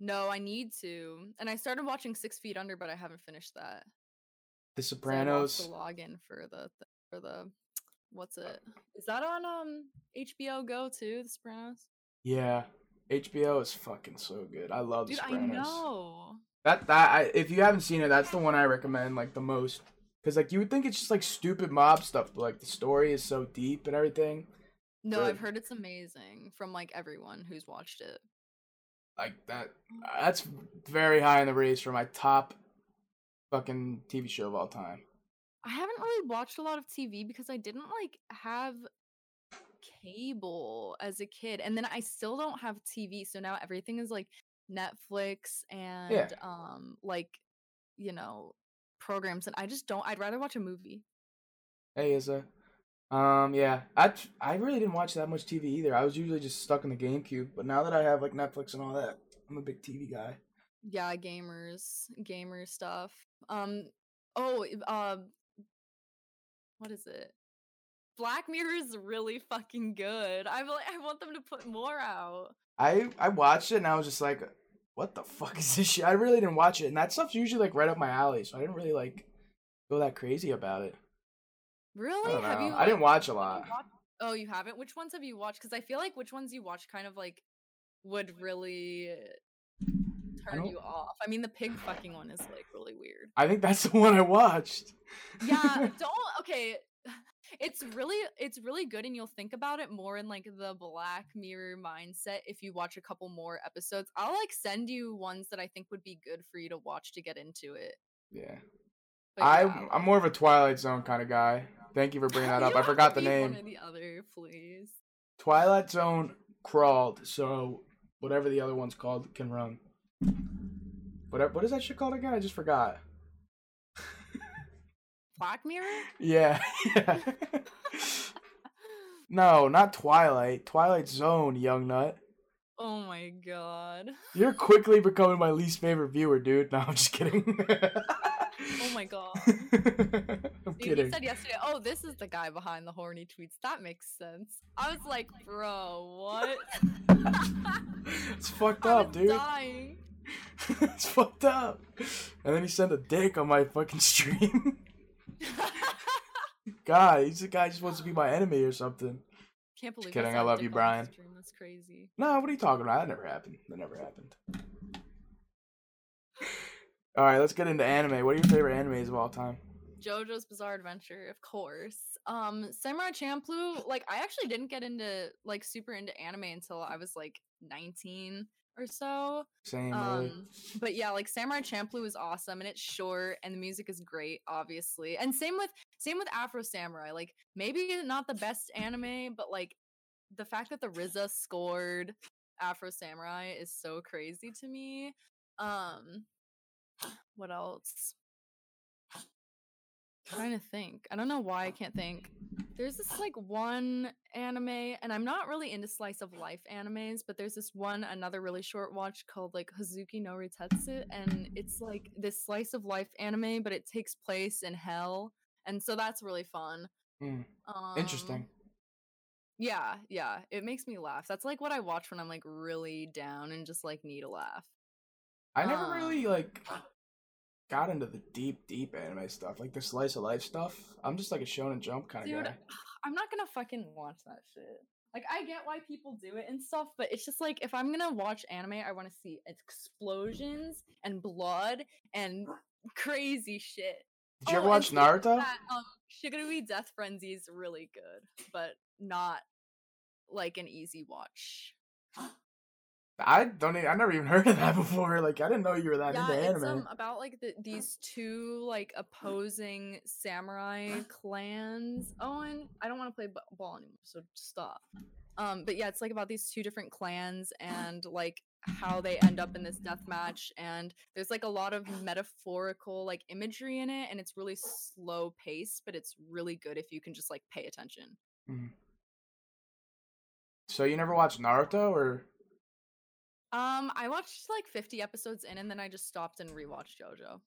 No, I need to. And I started watching Six Feet Under, but I haven't finished that. The 'cause I lost Sopranos? The login for the for the what's it? Is that on um HBO Go too? The Sopranos. Yeah. HBO is fucking so good. I love The Dude, I Sopranos. know. That that I, if you haven't seen it, that's the one I recommend like the most. Cause like you would think it's just like stupid mob stuff, but like the story is so deep and everything. No, Good. I've heard it's amazing from like everyone who's watched it. Like that, that's very high in the race for my top fucking TV show of all time. I haven't really watched a lot of TV because I didn't like have cable as a kid and then I still don't have TV so now everything is like Netflix and um like you know programs and I just don't I'd rather watch a movie. Hey, Izza. Um, yeah, I I really didn't watch that much TV either. I was usually just stuck in the GameCube, but now that I have like Netflix and all that, I'm a big TV guy. Yeah, gamers, gamer stuff. Um oh, uh what is it? Black Mirror is really fucking good. I like I want them to put more out. I I watched it and I was just like, what the fuck is this shit? I really didn't watch it, and that stuff's usually like right up my alley, so I didn't really like go that crazy about it. Really? Have you I didn't watch a lot. Oh, you haven't? Which ones have you watched? Because I feel like which ones you watch kind of like would really turn you off. I mean, the pig fucking one is like really weird. I think that's the one I watched. Yeah, don't. Okay, it's really it's really good, and you'll think about it more in like the Black Mirror mindset if you watch a couple more episodes. I'll like send you ones that I think would be good for you to watch to get into it. yeah. But I yeah, I'm more of a Twilight Zone kind of guy. Thank you for bringing that up. I forgot the name. One or the other, please. Twilight Zone crawled, so whatever the other one's called can run. What what is that shit called again? I just forgot. Black Mirror. Yeah, yeah. no, not Twilight. Twilight Zone, young nut. Oh my god. You're quickly becoming my least favorite viewer, dude. No, I'm just kidding. Oh my god. I'm Dude, kidding. he said yesterday, "Oh, this is the guy behind the horny tweets." That makes sense. I was like, "Bro, what?" it's fucked up, dude. dying. it's fucked up. And then he sent a dick on my fucking stream. God, he's the guy who just wants to be my enemy or something. Can't believe. kidding, I love you, Brian. That's crazy. No, what are you talking about? That never happened. That never happened. All right, let's get into anime. What are your favorite animes of all time? JoJo's Bizarre Adventure, of course. Um, Samurai Champloo. Like, I actually didn't get into like super into anime until I was like 19 or so. Same, really. Um, but yeah, like Samurai Champloo is awesome and it's short and the music is great, obviously. And same with same with Afro Samurai. Like maybe not the best anime, but like the fact that the RZA scored Afro Samurai is so crazy to me. Um, what else? trying to think. I don't know why I can't think. There's this like one anime, and I'm not really into slice of life animes, but there's this one, another really short watch called like Hozuki no Reitetsu, and it's like this slice of life anime, but it takes place in hell, and so that's really fun. Hmm, Um, Interesting. Yeah, yeah, it makes me laugh. That's like what I watch when I'm like really down and just like need a laugh. I never um, really like got into the deep, deep anime stuff, like the slice of life stuff. I'm just like a Shonen Jump kind of guy. I'm not gonna fucking watch that shit. Like, I get why people do it and stuff, but it's just like if I'm gonna watch anime, I want to see explosions and blood and crazy shit. Did you ever Oh, and watch Naruto? That, um, Shigurui Death Frenzy is really good, but not like an easy watch. I don't. Even, I never even heard of that before. Like I didn't know you were that yeah, into it's anime. um, about like the, these two like opposing samurai clans. Owen, I don't want to play b- ball anymore, so stop. Um, but yeah, it's like about these two different clans and like how they end up in this death match. And there's like a lot of metaphorical like imagery in it, and it's really slow paced, but it's really good if you can just like pay attention. So you never watched Naruto or? Um, I watched like 50 episodes in, and then I just stopped and rewatched JoJo.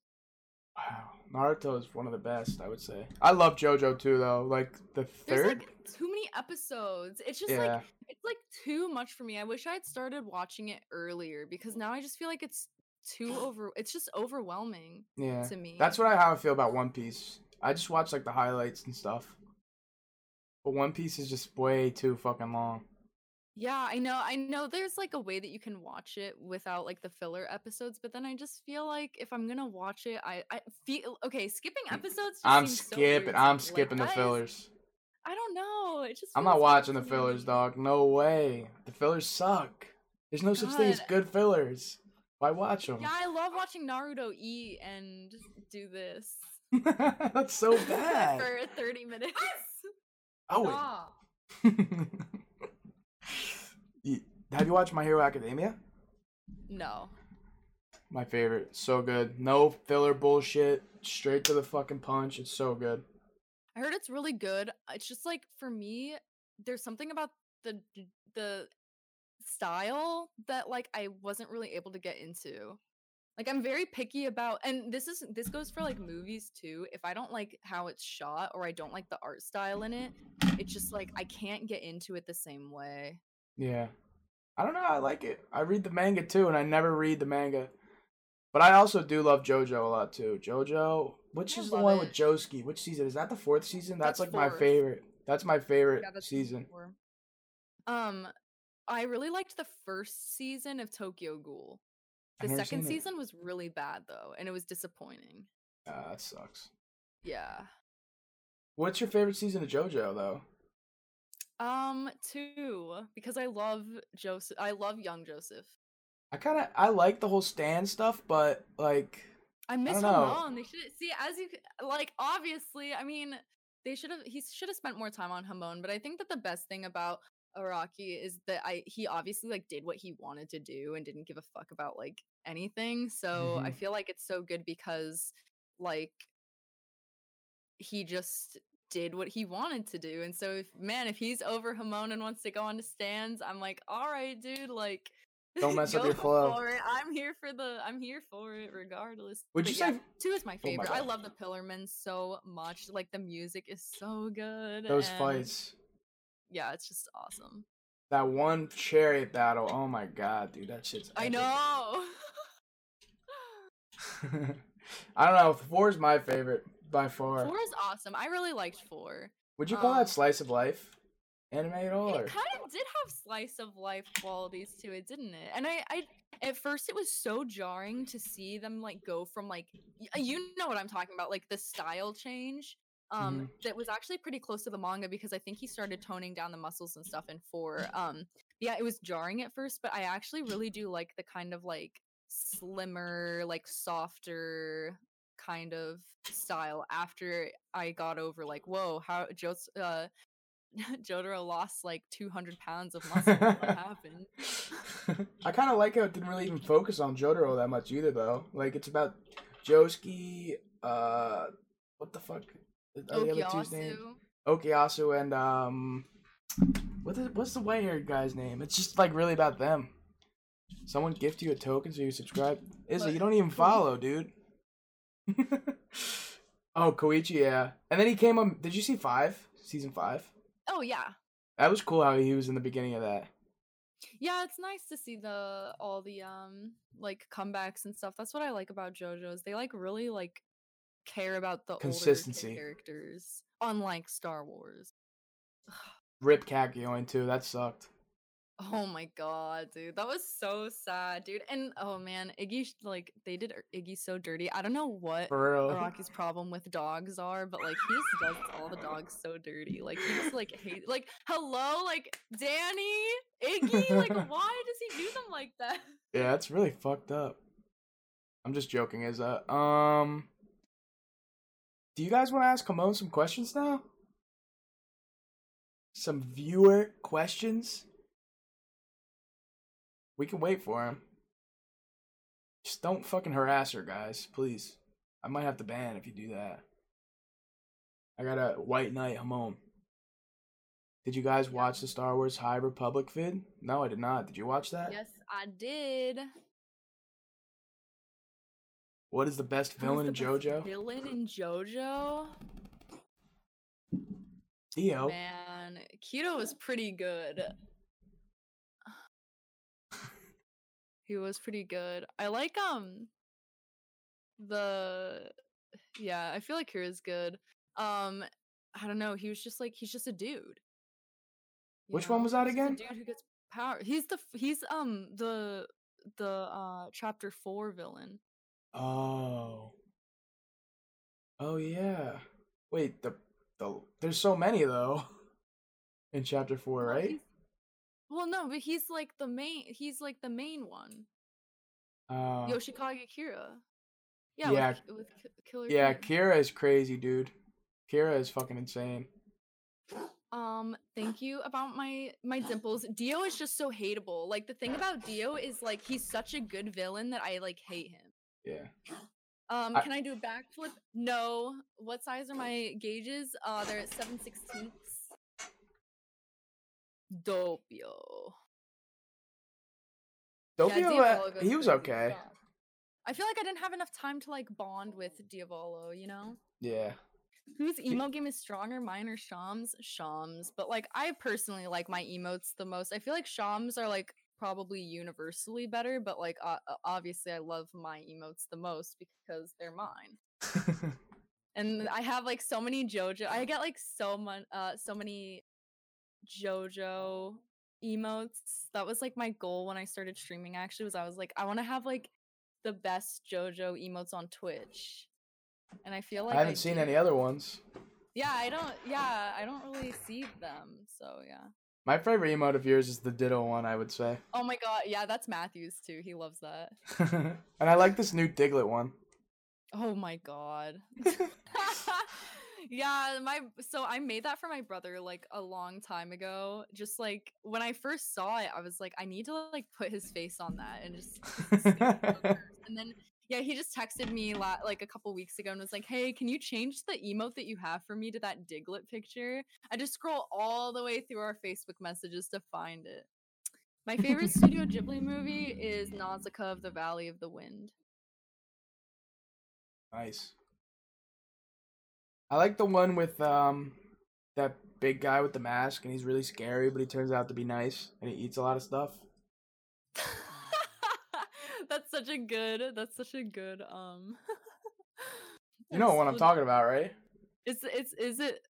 Wow, Naruto is one of the best. I would say. I love JoJo too, though. Like the There's third. like too many episodes. It's just yeah. like it's like too much for me. I wish I had started watching it earlier because now I just feel like it's too over. It's just overwhelming yeah. to me. That's what I how I feel about One Piece. I just watch like the highlights and stuff. But One Piece is just way too fucking long. Yeah, I know. I know there's like a way that you can watch it without like the filler episodes, but then I just feel like if I'm gonna watch it, I I feel okay. Skipping mm, episodes. Just I'm so skipping. weird I'm to me. Like, skipping the fillers. I don't know. It just. I'm not watching the fillers, dog. No way. The fillers suck. There's no such thing as good fillers. Why watch them? Yeah, I love watching Naruto eat and do this That's so bad. for 30 minutes. Oh, have you watched My Hero Academia? No. My favorite. So good. No filler bullshit. Straight to the fucking punch. It's so good. I heard it's really good. It's just like for me, there's something about the the style that like I wasn't really able to get into. Like I'm very picky about and this is this goes for like movies too. If I don't like how it's shot or I don't like the art style in it, it's just like I can't get into it the same way. Yeah. I don't know. I like it. I read the manga too, and I never read the manga. But I also do love JoJo a lot too. JoJo, which I is the one it. with Josuke? Which season is that? The fourth season? That's, That's like my favorite. That's my favorite Yeah, that's season. four. Um I really liked the first season of Tokyo Ghoul. The second season was really bad though, and it was disappointing. Ah, that sucks. Yeah. What's your favorite season of JoJo though? Um, two because I love Joseph. I love young Joseph. I kind of I like the whole stand stuff, but like I miss don't know. Hamon. They should see as you like. Obviously, I mean, they should have. He should have spent more time on Hamon. But I think that the best thing about Araki is that I he obviously like did what he wanted to do and didn't give a fuck about like anything. So I Mhm. feel like it's so good because like he just did what he wanted to do. And so if man, if he's over Hamon and wants to go on to stands, I'm like, all right, dude, like Don't mess up your flow. I'm here for the I'm here for it regardless. Would But you yeah, say- two is my Oh my favorite. I love the Pillarmen so much. Like the music is so good. those and fights, Yeah, it's just awesome. that one chariot battle. Oh my god, dude, that shit's. I know. I don't know. Four is my favorite by far. Four is awesome. I really liked four. Would you call um, that slice of life anime at all? Or? It kind of did have slice of life qualities to it, didn't it? And I, I, at first, it was so jarring to see them like go from like, you know what I'm talking about, like the style change. Um, that was actually pretty close to the manga because I think he started toning down the muscles and stuff in four. Um, yeah, it was jarring at first, but I actually really do like the kind of like slimmer, like softer kind of style after I got over like, whoa, how Jos uh Jotaro lost like 200 pounds of muscle. what happened? I kind of like how it didn't really even focus on Jotaro that much either, though. Like it's about Josuke, uh, what the fuck? Are the other two's name? Okyasu. Okuyasu and um, what is what's the white haired guy's name? It's just like really about them. Someone gift you a token so you subscribe. Is What? you don't even follow, dude. oh, Koichi, yeah. And then he came on. Did you see five? Season five. Oh yeah. That was cool how he was in the beginning of that. Yeah, it's nice to see the all the um like comebacks and stuff. That's what I like about JoJo's. They like really like care about the Consistency. older characters, unlike Star Wars. Rip Kakyoin too. That sucked. Oh my god, dude. That was so sad, dude. And oh man, Iggy like they did er- Iggy so dirty. I don't know what. Rocky's problem with dogs are, but like he just does all the dogs so dirty. Like he just like hate like hello, like Danny, Iggy, like why does he do them like that? Yeah, it's really fucked up. I'm just joking, is that um Do you guys want to ask Hamon some questions now? Some viewer questions? We can wait for him. Just don't fucking harass her, guys, please. I might have to ban if you do that. I got a White Knight Hamon. Did you guys watch the Star Wars High Republic vid? No, I did not. Did you watch that? Yes, I did. What is the best villain in the best JoJo? Villain in JoJo? Dio. Man, Keto was pretty good. He was pretty good. I like um the yeah, I feel like Kira's good. Um I don't know, he was just like he's just a dude. you Which one was that He's again? dude who gets power. He's the he's um the the uh chapter 4 villain. Oh. Oh yeah. Wait, the the there's so many though. In chapter four, right? he's- Well, no, but he's like the main he's like the main one. Uh, Yoshikage Kira. Yeah, yeah, with, with Killer. yeah, Kira. Is crazy, dude. Kira is fucking insane. Um, thank you about my my dimples. Dio is just so hateable. Like the thing about Dio is like he's such a good villain that I like hate him. Yeah. Um, I- can I do a backflip? No. What size are my gauges? Uh, they're at seven sixteenths. Dopio. Doppio, Yeah, uh, he was okay. stop. I feel like I didn't have enough time to like bond with Diavolo, you know? Yeah. Whose emo game is stronger, mine or Shams? Shams. But like I personally like my emotes the most. I feel like Shams are like probably universally better, but like uh, obviously I love my emotes the most because they're mine. And I have like so many JoJo. I get like so much uh so many JoJo emotes. That was like my goal when I started streaming actually was I was like I want to have like the best JoJo emotes on Twitch. And I feel like I haven't seen do. any other ones. Yeah, I don't. Yeah, I don't really see them. So yeah. My favorite emote of yours is the Ditto one, I would say. Oh my god. Yeah, that's Matthews too. He loves that. and I like this new Diglett one. Oh my god. yeah, my so I made that for my brother like a long time ago. Just like when I first saw it, I was like, I need to like put his face on that and just and then yeah, he just texted me la- like a couple weeks ago and was like, "Hey, can you change the emote that you have for me to that Diglett picture?" I just scroll all the way through our Facebook messages to find it. My favorite Studio Ghibli movie is Nausicaa of the Valley of the Wind. Nice. I like the one with um that big guy with the mask and he's really scary, but he turns out to be nice and he eats a lot of stuff. that's such a good. That's such a good. Um. You know what I'm talking about, right? It's it's is it?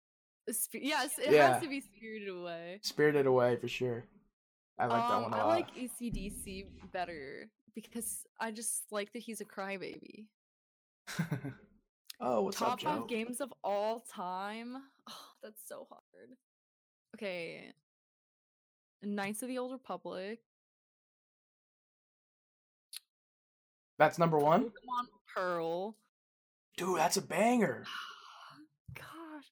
Yes, it Yeah. has to be Spirited Away. Spirited Away for sure. I like that Um, one a lot. I like ECDC better because I just like that he's a crybaby. oh, what's Top up, five games of all time. Oh, that's so hard. Okay. Knights of the Old Republic. That's number one. Pokemon Pearl. Dude, that's a banger. Ah, gosh.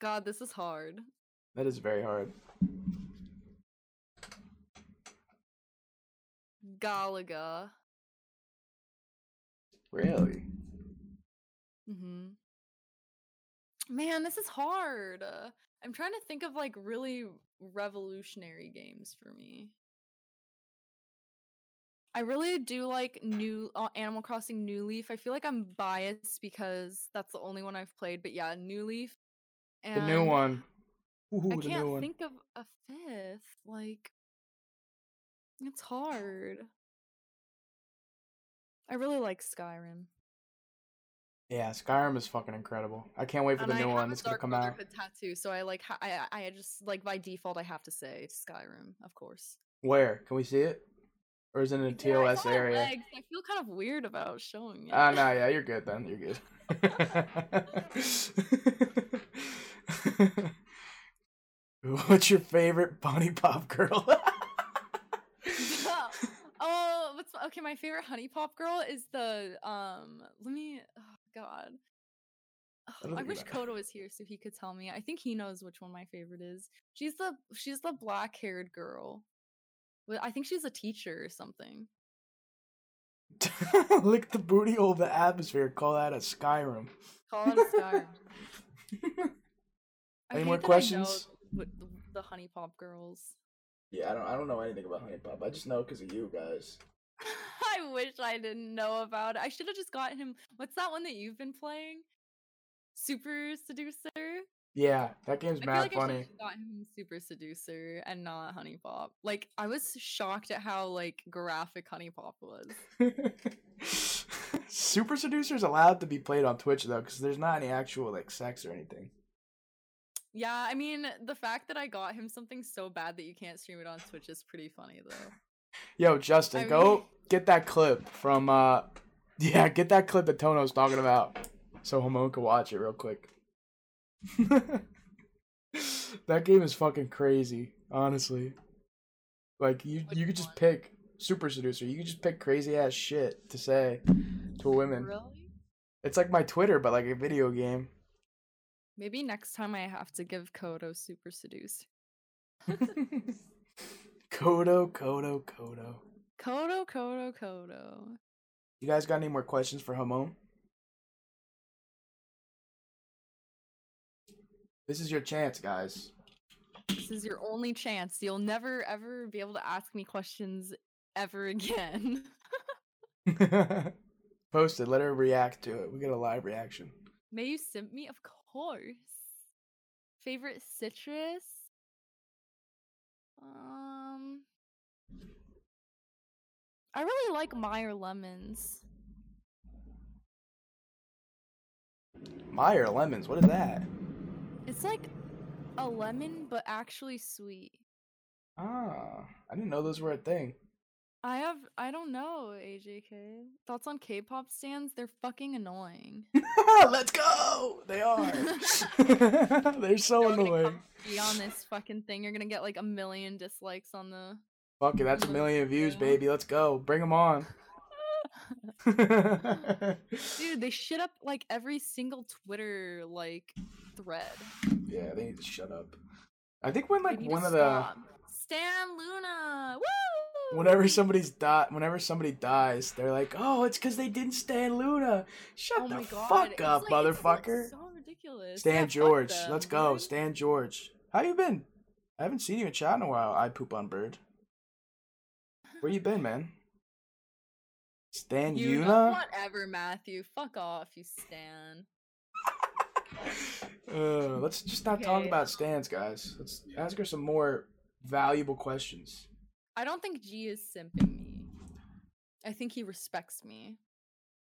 God, this is hard. That is very hard. Galaga. Really? Mm-hmm. Man, this is hard. Uh, I'm trying to think of like really revolutionary games for me. I really do like new uh, Animal Crossing New Leaf. I feel like I'm biased because that's the only one I've played. But yeah, New Leaf. And The new one. Ooh, I can't think of a fifth. Like, it's hard. I really like Skyrim. Yeah, Skyrim is fucking incredible. I can't wait for And the I new one that's gonna come out. Tattoo, so I like I I I just like by default I have to say Skyrim, of course. Where? Can we see it? Or is it in a TOS my area? legs. I feel kind of weird about showing it. Ah, no, yeah, you're good then. You're good. What's your favorite bunny pop girl? what's okay? My favorite HuniePop girl is the um. Let me. Oh God. I Oh, don't I wish Koda was here so he could tell me. I think he knows which one my favorite is. She's the she's the black haired girl. I think she's a teacher or something. Lick the booty hole of the atmosphere. Call that a Skyrim. Call it a Skyrim. Any more that I know questions? what the, the HuniePop girls. Yeah, I don't. I don't know anything about HuniePop. I just know because of you guys. I wish I didn't know about it. I should have just gotten him. What's that one that you've been playing? Super Seducer. Yeah, that game's I mad like I funny. should have gotten him Super Seducer and not HuniePop. Like I was shocked at how like graphic HuniePop was. Super Seducer is allowed to be played on Twitch though, because there's not any actual like sex or anything. Yeah, I mean the fact that I got him something so bad that you can't stream it on Twitch is pretty funny though. Yo, Justin, I go mean- get that clip from uh yeah, get that clip that Tono's talking about. So Hamon can watch it real quick. that game is fucking crazy, honestly. Like you Which you could just pick Super Seducer. You could just pick crazy ass shit to say to a woman. Really? It's like my Twitter, but like a video game. Maybe next time I have to give Kodo Super Seduce. Kodo, Kodo, Kodo. Kodo, Kodo, Kodo. You guys got any more questions for Hamon? This is your chance, guys. This is your only chance. You'll never ever be able to ask me questions ever again. Post it. Let her react to it. We get a live reaction. May you simp me? Of course. Favorite citrus? Um I really like Meyer lemons. Meyer lemons. What is that? It's like a lemon but actually sweet. Ah, I didn't know those were a thing. I have I don't know, AJK. Thoughts on K-pop stands? They're fucking annoying. Let's go. They are. They're so annoying. Be on this fucking thing. You're gonna get like a million dislikes on the Fuck it. That's a million views, baby. Let's go. Bring them on. Dude, they shit up like every single Twitter like thread. Yeah, they need to shut up. I think when like one of the. Stan LOONA. Woo! Whenever somebody's di- whenever somebody dies, they're like, "Oh, it's because they didn't stand LOONA." Shut Oh the fuck it's up, like- it's, like, motherfucker. so ridiculous. Stan Yeah, George, them, let's go. right? Stan George, how you been? I haven't seen you in chat in a while. I poop on bird. Where you been, man? Stan You Yuna? whatever, Matthew. Fuck off, you Stan. Uh, let's just not talk about stands, guys. Let's ask her some more valuable questions. I don't think G is simping me. I think he respects me.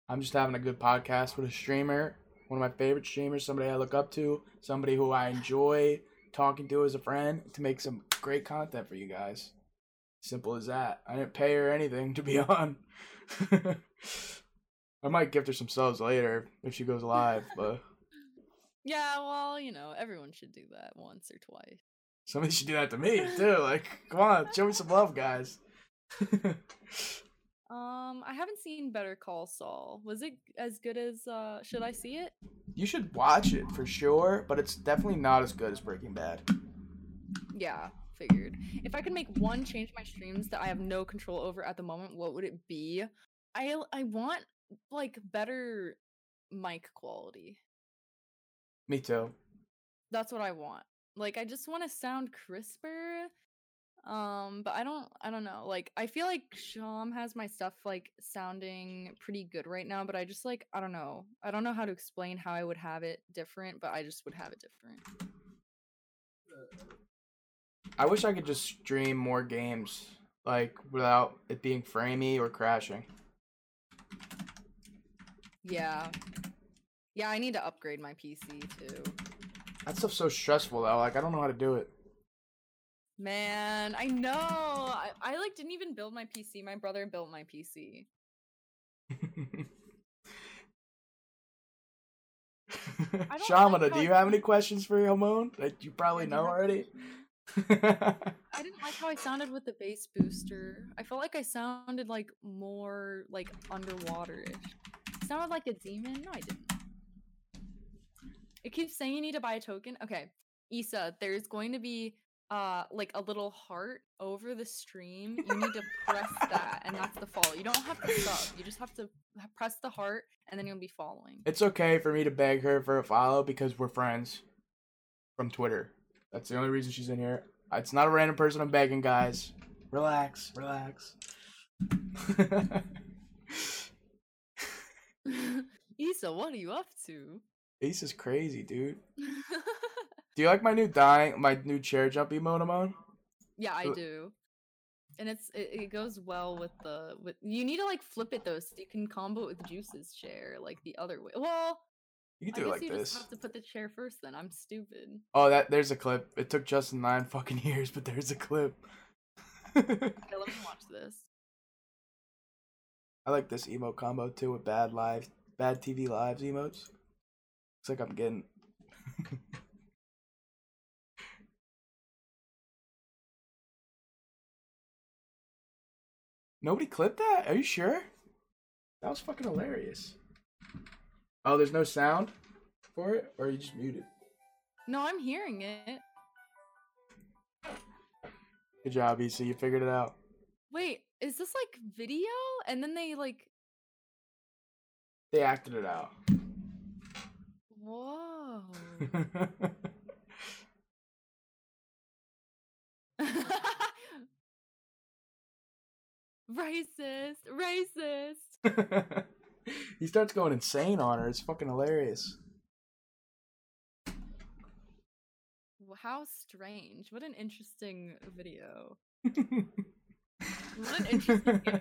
I'm just having a good podcast with a streamer, one of my favorite streamers, somebody I look up to, somebody who I enjoy talking to as a friend to make some great content for you guys. Simple as that. I didn't pay her anything to be on. I might gift her some subs later if she goes live, but Yeah, well, you know, everyone should do that once or twice. Somebody should do that to me too. Like, come on, show me some love, guys. Um, I haven't seen Better Call Saul. Was it as good as uh should I see it? you should watch it for sure, but it's definitely not as good as Breaking Bad. Yeah, figured. If I could make one change my streams that I have no control over at the moment, what would it be? I I want like better mic quality. Me too. That's what I want. Like I just want to sound crisper. Um, but I don't I don't know. Like I feel like Sham has my stuff like sounding pretty good right now, but I just like I don't know. I don't know how to explain how I would have it different, but I just would have it different. I wish I could just stream more games, like without it being framey or crashing. Yeah. Yeah, I need to upgrade my PC too. That stuff's so stressful though. Like I don't know how to do it. Man, I know. I, I like didn't even build my PC. My brother built my PC. like Shamana, how do I you have any questions for Hamon that you probably know already? I didn't like how I sounded with the bass booster. I felt like I sounded like more like underwater-ish. Sounded like a demon. No, I didn't. It keeps saying you need to buy a token. Okay, Issa, there's going to be uh like a little heart over the stream. You need to press that, and that's the follow. You don't have to sub. You just have to press the heart, and then you'll be following. it's okay for me to beg her for a follow because we're friends from Twitter. That's the only reason she's in here. It's not a random person I'm begging, guys. Relax, relax. Issa, what are you up to? Ace is crazy, dude. Do you like my new dying, my new chair jump emote, Hamon? Yeah, I do. And it's it, it goes well with the with you need to like flip it though so you can combo it with Juice's chair like the other way. Well, You can do guess it like you this. just have to put the chair first then. I'm stupid. Oh, that there's a clip. It took Justin nine fucking years, but there's a clip. I Okay, let me watch this. I like this emote combo too with bad live, bad TV lives emotes. It's like I'm getting. Nobody clipped that? Are you sure? That was fucking hilarious. Oh, there's no sound for it, or you just muted. No, I'm hearing it. Good job, EC. You figured it out. Wait, is this like video? And then they like They acted it out. Whoa. racist, racist. he starts going insane on her. It's fucking hilarious. How strange. What an interesting video. that What an interesting game.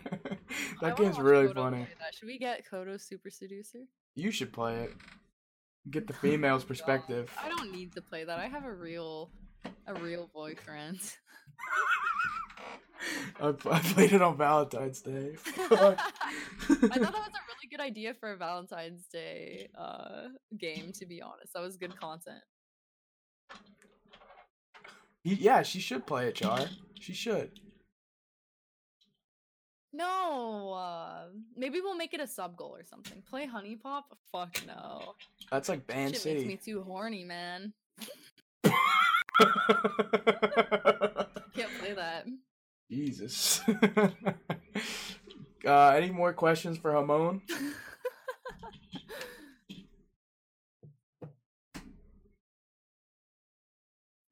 I game's really funny. Should we get Kodo Super Seducer? You should play it. Get the female's perspective. I don't need to play that. I have a real, a real boyfriend. I, I played it on Valentine's Day. I thought that was a really good idea for a Valentine's Day uh, game. To be honest, that was good content. Yeah, she should play it, Char. She should. No, uh, maybe we'll make it a sub goal or something. Play HuniePop? Fuck no. That's like Band Shit makes me too horny, man. Can't play that. Jesus. uh, any more questions for Hamon?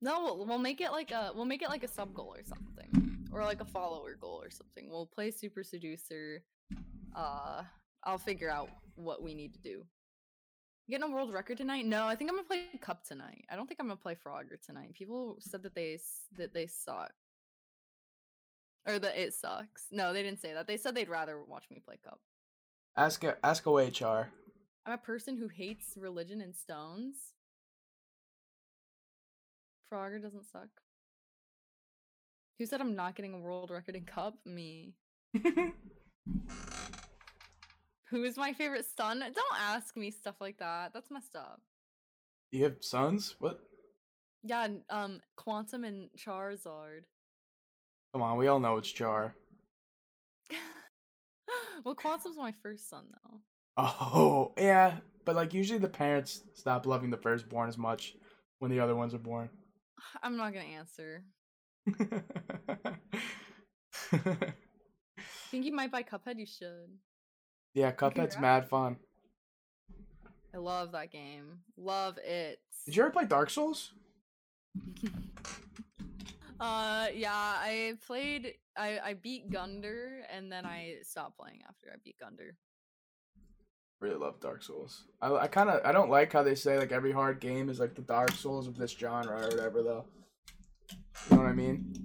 No, we'll, we'll make it like a we'll make it like a sub goal or something, or like a follower goal or something. We'll play Super Seducer. Uh, I'll figure out what we need to do. Getting a world record tonight? No, I think I'm gonna play Cup tonight. I don't think I'm gonna play Frogger tonight. People said that they that they suck, or that it sucks. No, they didn't say that. They said they'd rather watch me play Cup. Ask ask away, Char. I'm a person who hates religion and stones. Frogger doesn't suck. Who said I'm not getting a world record in cup? Me. Who is my favorite son? Don't ask me stuff like that. That's messed up. you have sons? What? Yeah, um, Quantum and Charizard. Come on, we all know it's Char. well, Quantum's my first son though. Oh, yeah. But like usually the parents stop loving the firstborn as much when the other ones are born. I'm not gonna answer. Think you might buy Cuphead? You should. yeah, Cuphead's mad fun. I love that game. Love it. Did you ever play Dark Souls? Uh, yeah, I played. I I beat Gundyr, and then I stopped playing after I beat Gundyr. Really love Dark Souls. I, I kind of I don't like how they say like every hard game is like the Dark Souls of this genre or whatever though. You know what I mean?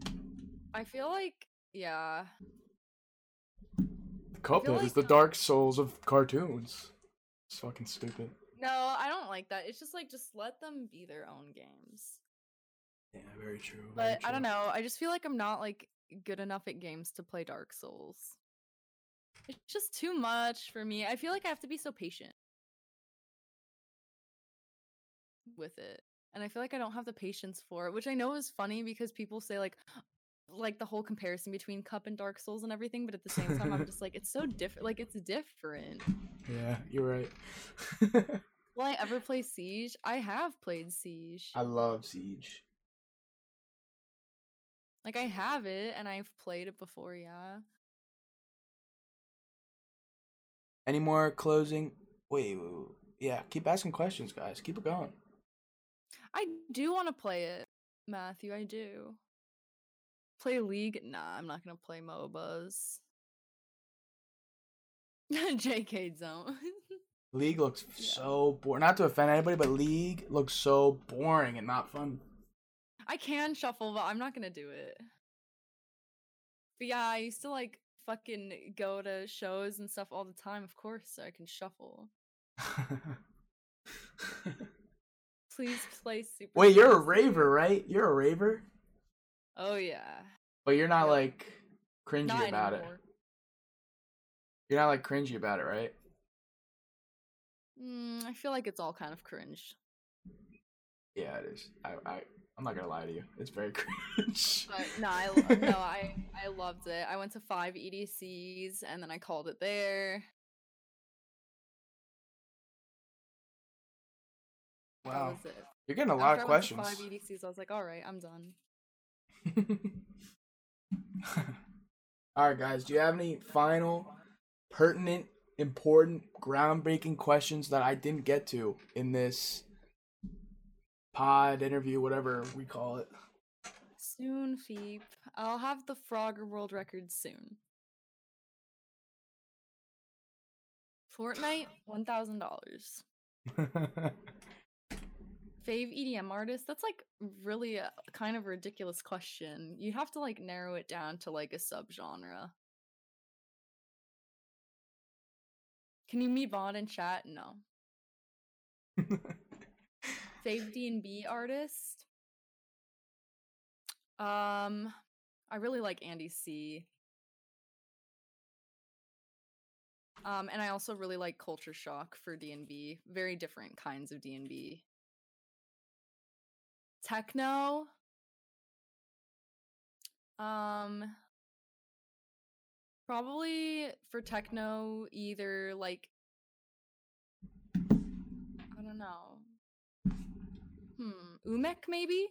I feel like, yeah, Cuphead like, is the uh, Dark Souls of cartoons. It's fucking stupid. No, I don't like that. It's just like just let them be their own games. Yeah, very true. very But I don't know. I just feel like I'm not like good enough at games to play Dark Souls. It's just too much for me. I feel like I have to be so patient with it. And I feel like I don't have the patience for it, which I know is funny because people say like like the whole comparison between Cup and Dark Souls and everything, but at the same time I'm just like it's so different. Like it's different. Yeah, you're right. Will I ever play Siege? I have played Siege. I love Siege. Like I have it and I've played it before, yeah. Any more closing? Wait, wait, wait. yeah. Keep asking questions, guys. Keep it going. I do want to play it, Matthew. I do. Play League? Nah, I'm not gonna play MOBAs. JK zone. League looks Yeah. so boring. Not to offend anybody, but League looks so boring and not fun. I can shuffle, but I'm not gonna do it. But yeah, I used to like fucking go to shows and stuff all the time, of course, so I can shuffle. Please play Super. Wait, you're a raver, right? You're a raver, Oh yeah. but you're not like cringy Not about it. You're not like cringy about it, right? Mm, I feel like it's all kind of cringe. Yeah, it is. I, I, I'm not gonna lie to you. It's very cringe. But no, I no, I I loved it. I went to five EDCs and then I called it there. Wow, it. you're getting a lot After of questions. five EDCs, I was like, all right, I'm done. All right, guys. Do you have any final, pertinent, important, groundbreaking questions that I didn't get to in this pod interview, whatever we call it? Soon, Feep. I'll have the Frogger world record soon. Fortnite, one thousand dollars. Fave EDM artist? That's like really a kind of ridiculous question. You have to like narrow it down to like a subgenre. Can you meet Bond in chat? No. Fave D and B artist? Um, I really like Andy C. Um, and I also really like Culture Shock for D and B. Very different kinds of D and B. Techno. Um, probably for techno, either like I don't know. Hmm, Umek maybe.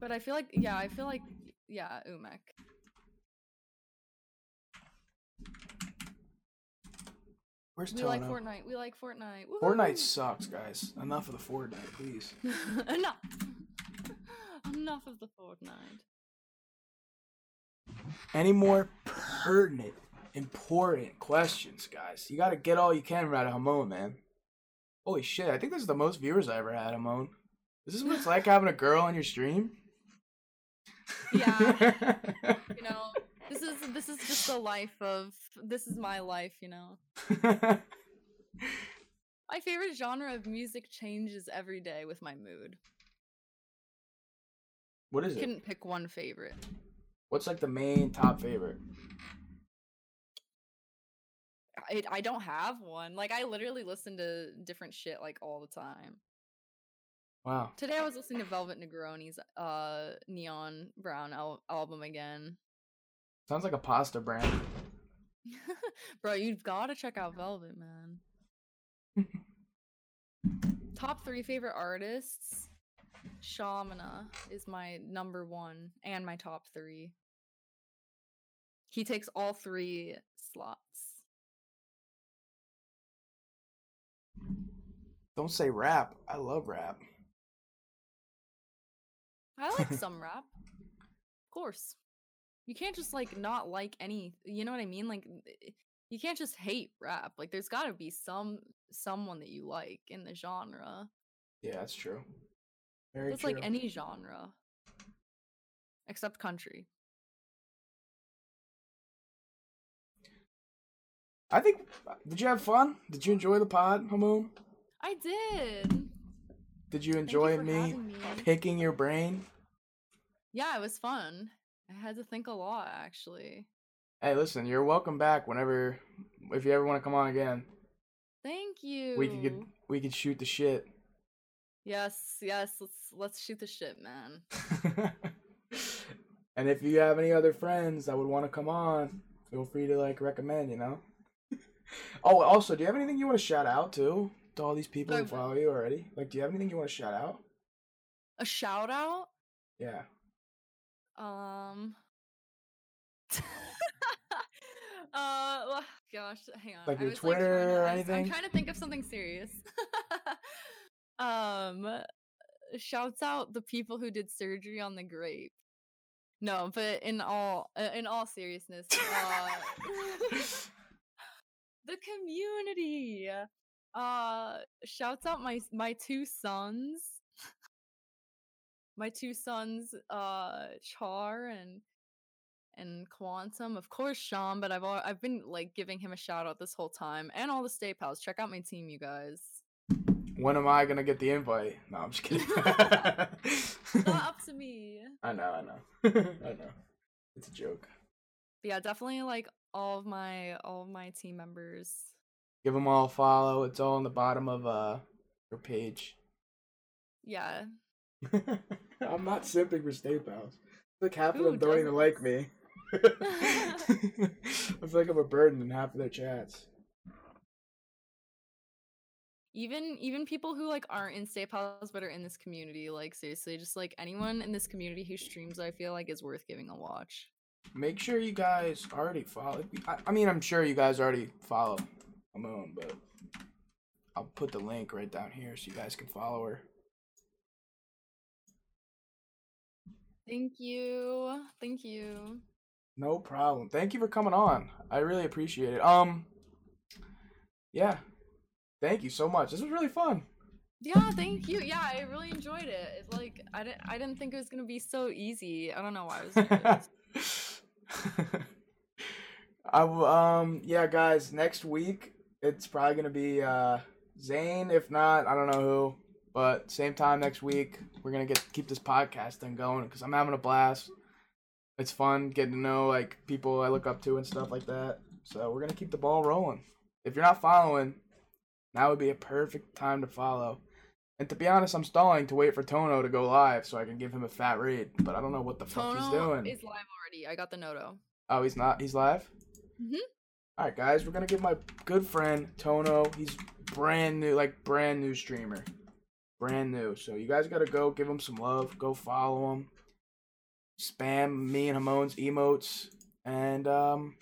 But I feel like yeah, I feel like yeah, Umek. Where's We like Fortnite. We like Fortnite. Fortnite sucks, guys. Enough of the Fortnite, please. Enough. Enough of the Fortnite. Any more pertinent, important questions, guys? You gotta get all you can out of Hamon, man. Holy shit, I think this is the most viewers I ever had, Hamon. Is this what it's like having a girl on your stream? Yeah. You know, this is this is just the life of this is my life, you know. My favorite genre of music changes every day with my mood. what is it? Couldn't pick one favorite. What's like the main top favorite? I I don't have one. Like I literally listen to different shit like all the time. Wow. Today I was listening to Velvet Negroni's uh Neon Brown al- album again. Sounds like a pasta brand. Bro, you've got to check out Velvet, man. Top 3 favorite artists. Shamana is my number 1 and my top 3. He takes all 3 slots. Don't say rap. I love rap. I like some rap. Of course. You can't just like not like any, you know what I mean? Like eh, you can't just hate rap. Like there's got to be some someone that you like in the genre. Yeah, that's true. Very It's true. like any genre except country. I think. Did you have fun? Did you enjoy the pod, Hamon? I did. Did you Thank you enjoy me me. picking your brain? Yeah, it was fun. I had to think a lot actually. Hey, listen, you're welcome back whenever, if you ever want to come on again. Thank you. We could get, we could shoot the shit. Yes, yes. Let's let's shoot the shit, man. and if you have any other friends that would want to come on, feel free to like recommend. You know. oh, also, do you have anything you want to shout out to to all these people who follow you already? Like, do you have anything you want to shout out? A shout out. Yeah. Um. uh, well, gosh, hang on. Like I your was, Twitter to- or anything? I'm trying to think of something serious. um, shouts out the people who did surgery on the grape. No, but in all uh, in all seriousness, uh, the community. Uh, shouts out my my two sons. My two sons, uh, Char and and Quantum, of course, Sean. But I've al- I've been like giving him a shout out this whole time, and all the Stay Pals. Check out my team, you guys. when am I gonna get the invite? No, I'm just kidding. Not up to me. I know, I know, I know. It's a joke. But yeah, definitely like all of my all of my team members. Give them all a follow. It's all on the bottom of uh your page. Yeah, I'm not simping for Stay Pals. Like half of them don't even like me. I feel like I'm a burden in half of their chats. even even people who like aren't in Stay Pals but are in this community. Like seriously, just like anyone in this community who streams, I feel like is worth giving a watch. Make sure you guys already follow. I, I mean, I'm sure you guys already follow Hamon, but I'll put the link right down here so you guys can follow her. Thank you, thank you. No problem. Thank you for coming on. I really appreciate it. Um, yeah. Thank you so much. This was really fun. Yeah, thank you. Yeah, I really enjoyed it. It's like I didn't I didn't think it was gonna be so easy. I don't know why I was. I will, um yeah guys next week it's probably gonna be uh Zane if not I don't know who but same time next week we're gonna get keep this podcast thing going because I'm having a blast it's fun getting to know like people I look up to and stuff like that so we're gonna keep the ball rolling if you're not following now would be a perfect time to follow and to be honest I'm stalling to wait for Tono to go live so I can give him a fat read. but I don't know what the fuck he's doing is live already. I got the noto. Oh, he's not. He's live. Mhm. All right, guys, we're gonna give my good friend Tono. He's brand new, like brand new streamer, brand new. So you guys gotta go give him some love. Go follow him. Spam me and Hamon's emotes, and um,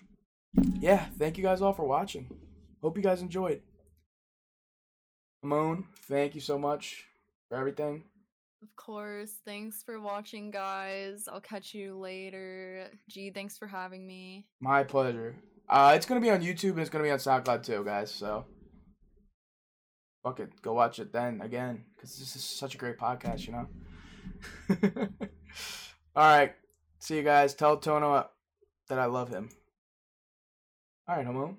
yeah. Thank you guys all for watching. Hope you guys enjoyed. Hamon, thank you so much for everything. Of course. Thanks for watching, guys. I'll catch you later. Gee, thanks for having me. My pleasure. Uh, it's gonna be on YouTube and it's gonna be on SoundCloud too, guys. So, fuck it, go watch it then again, because this is such a great podcast, you know. All right, see you guys. Tell Tono that I love him. All right, Homo.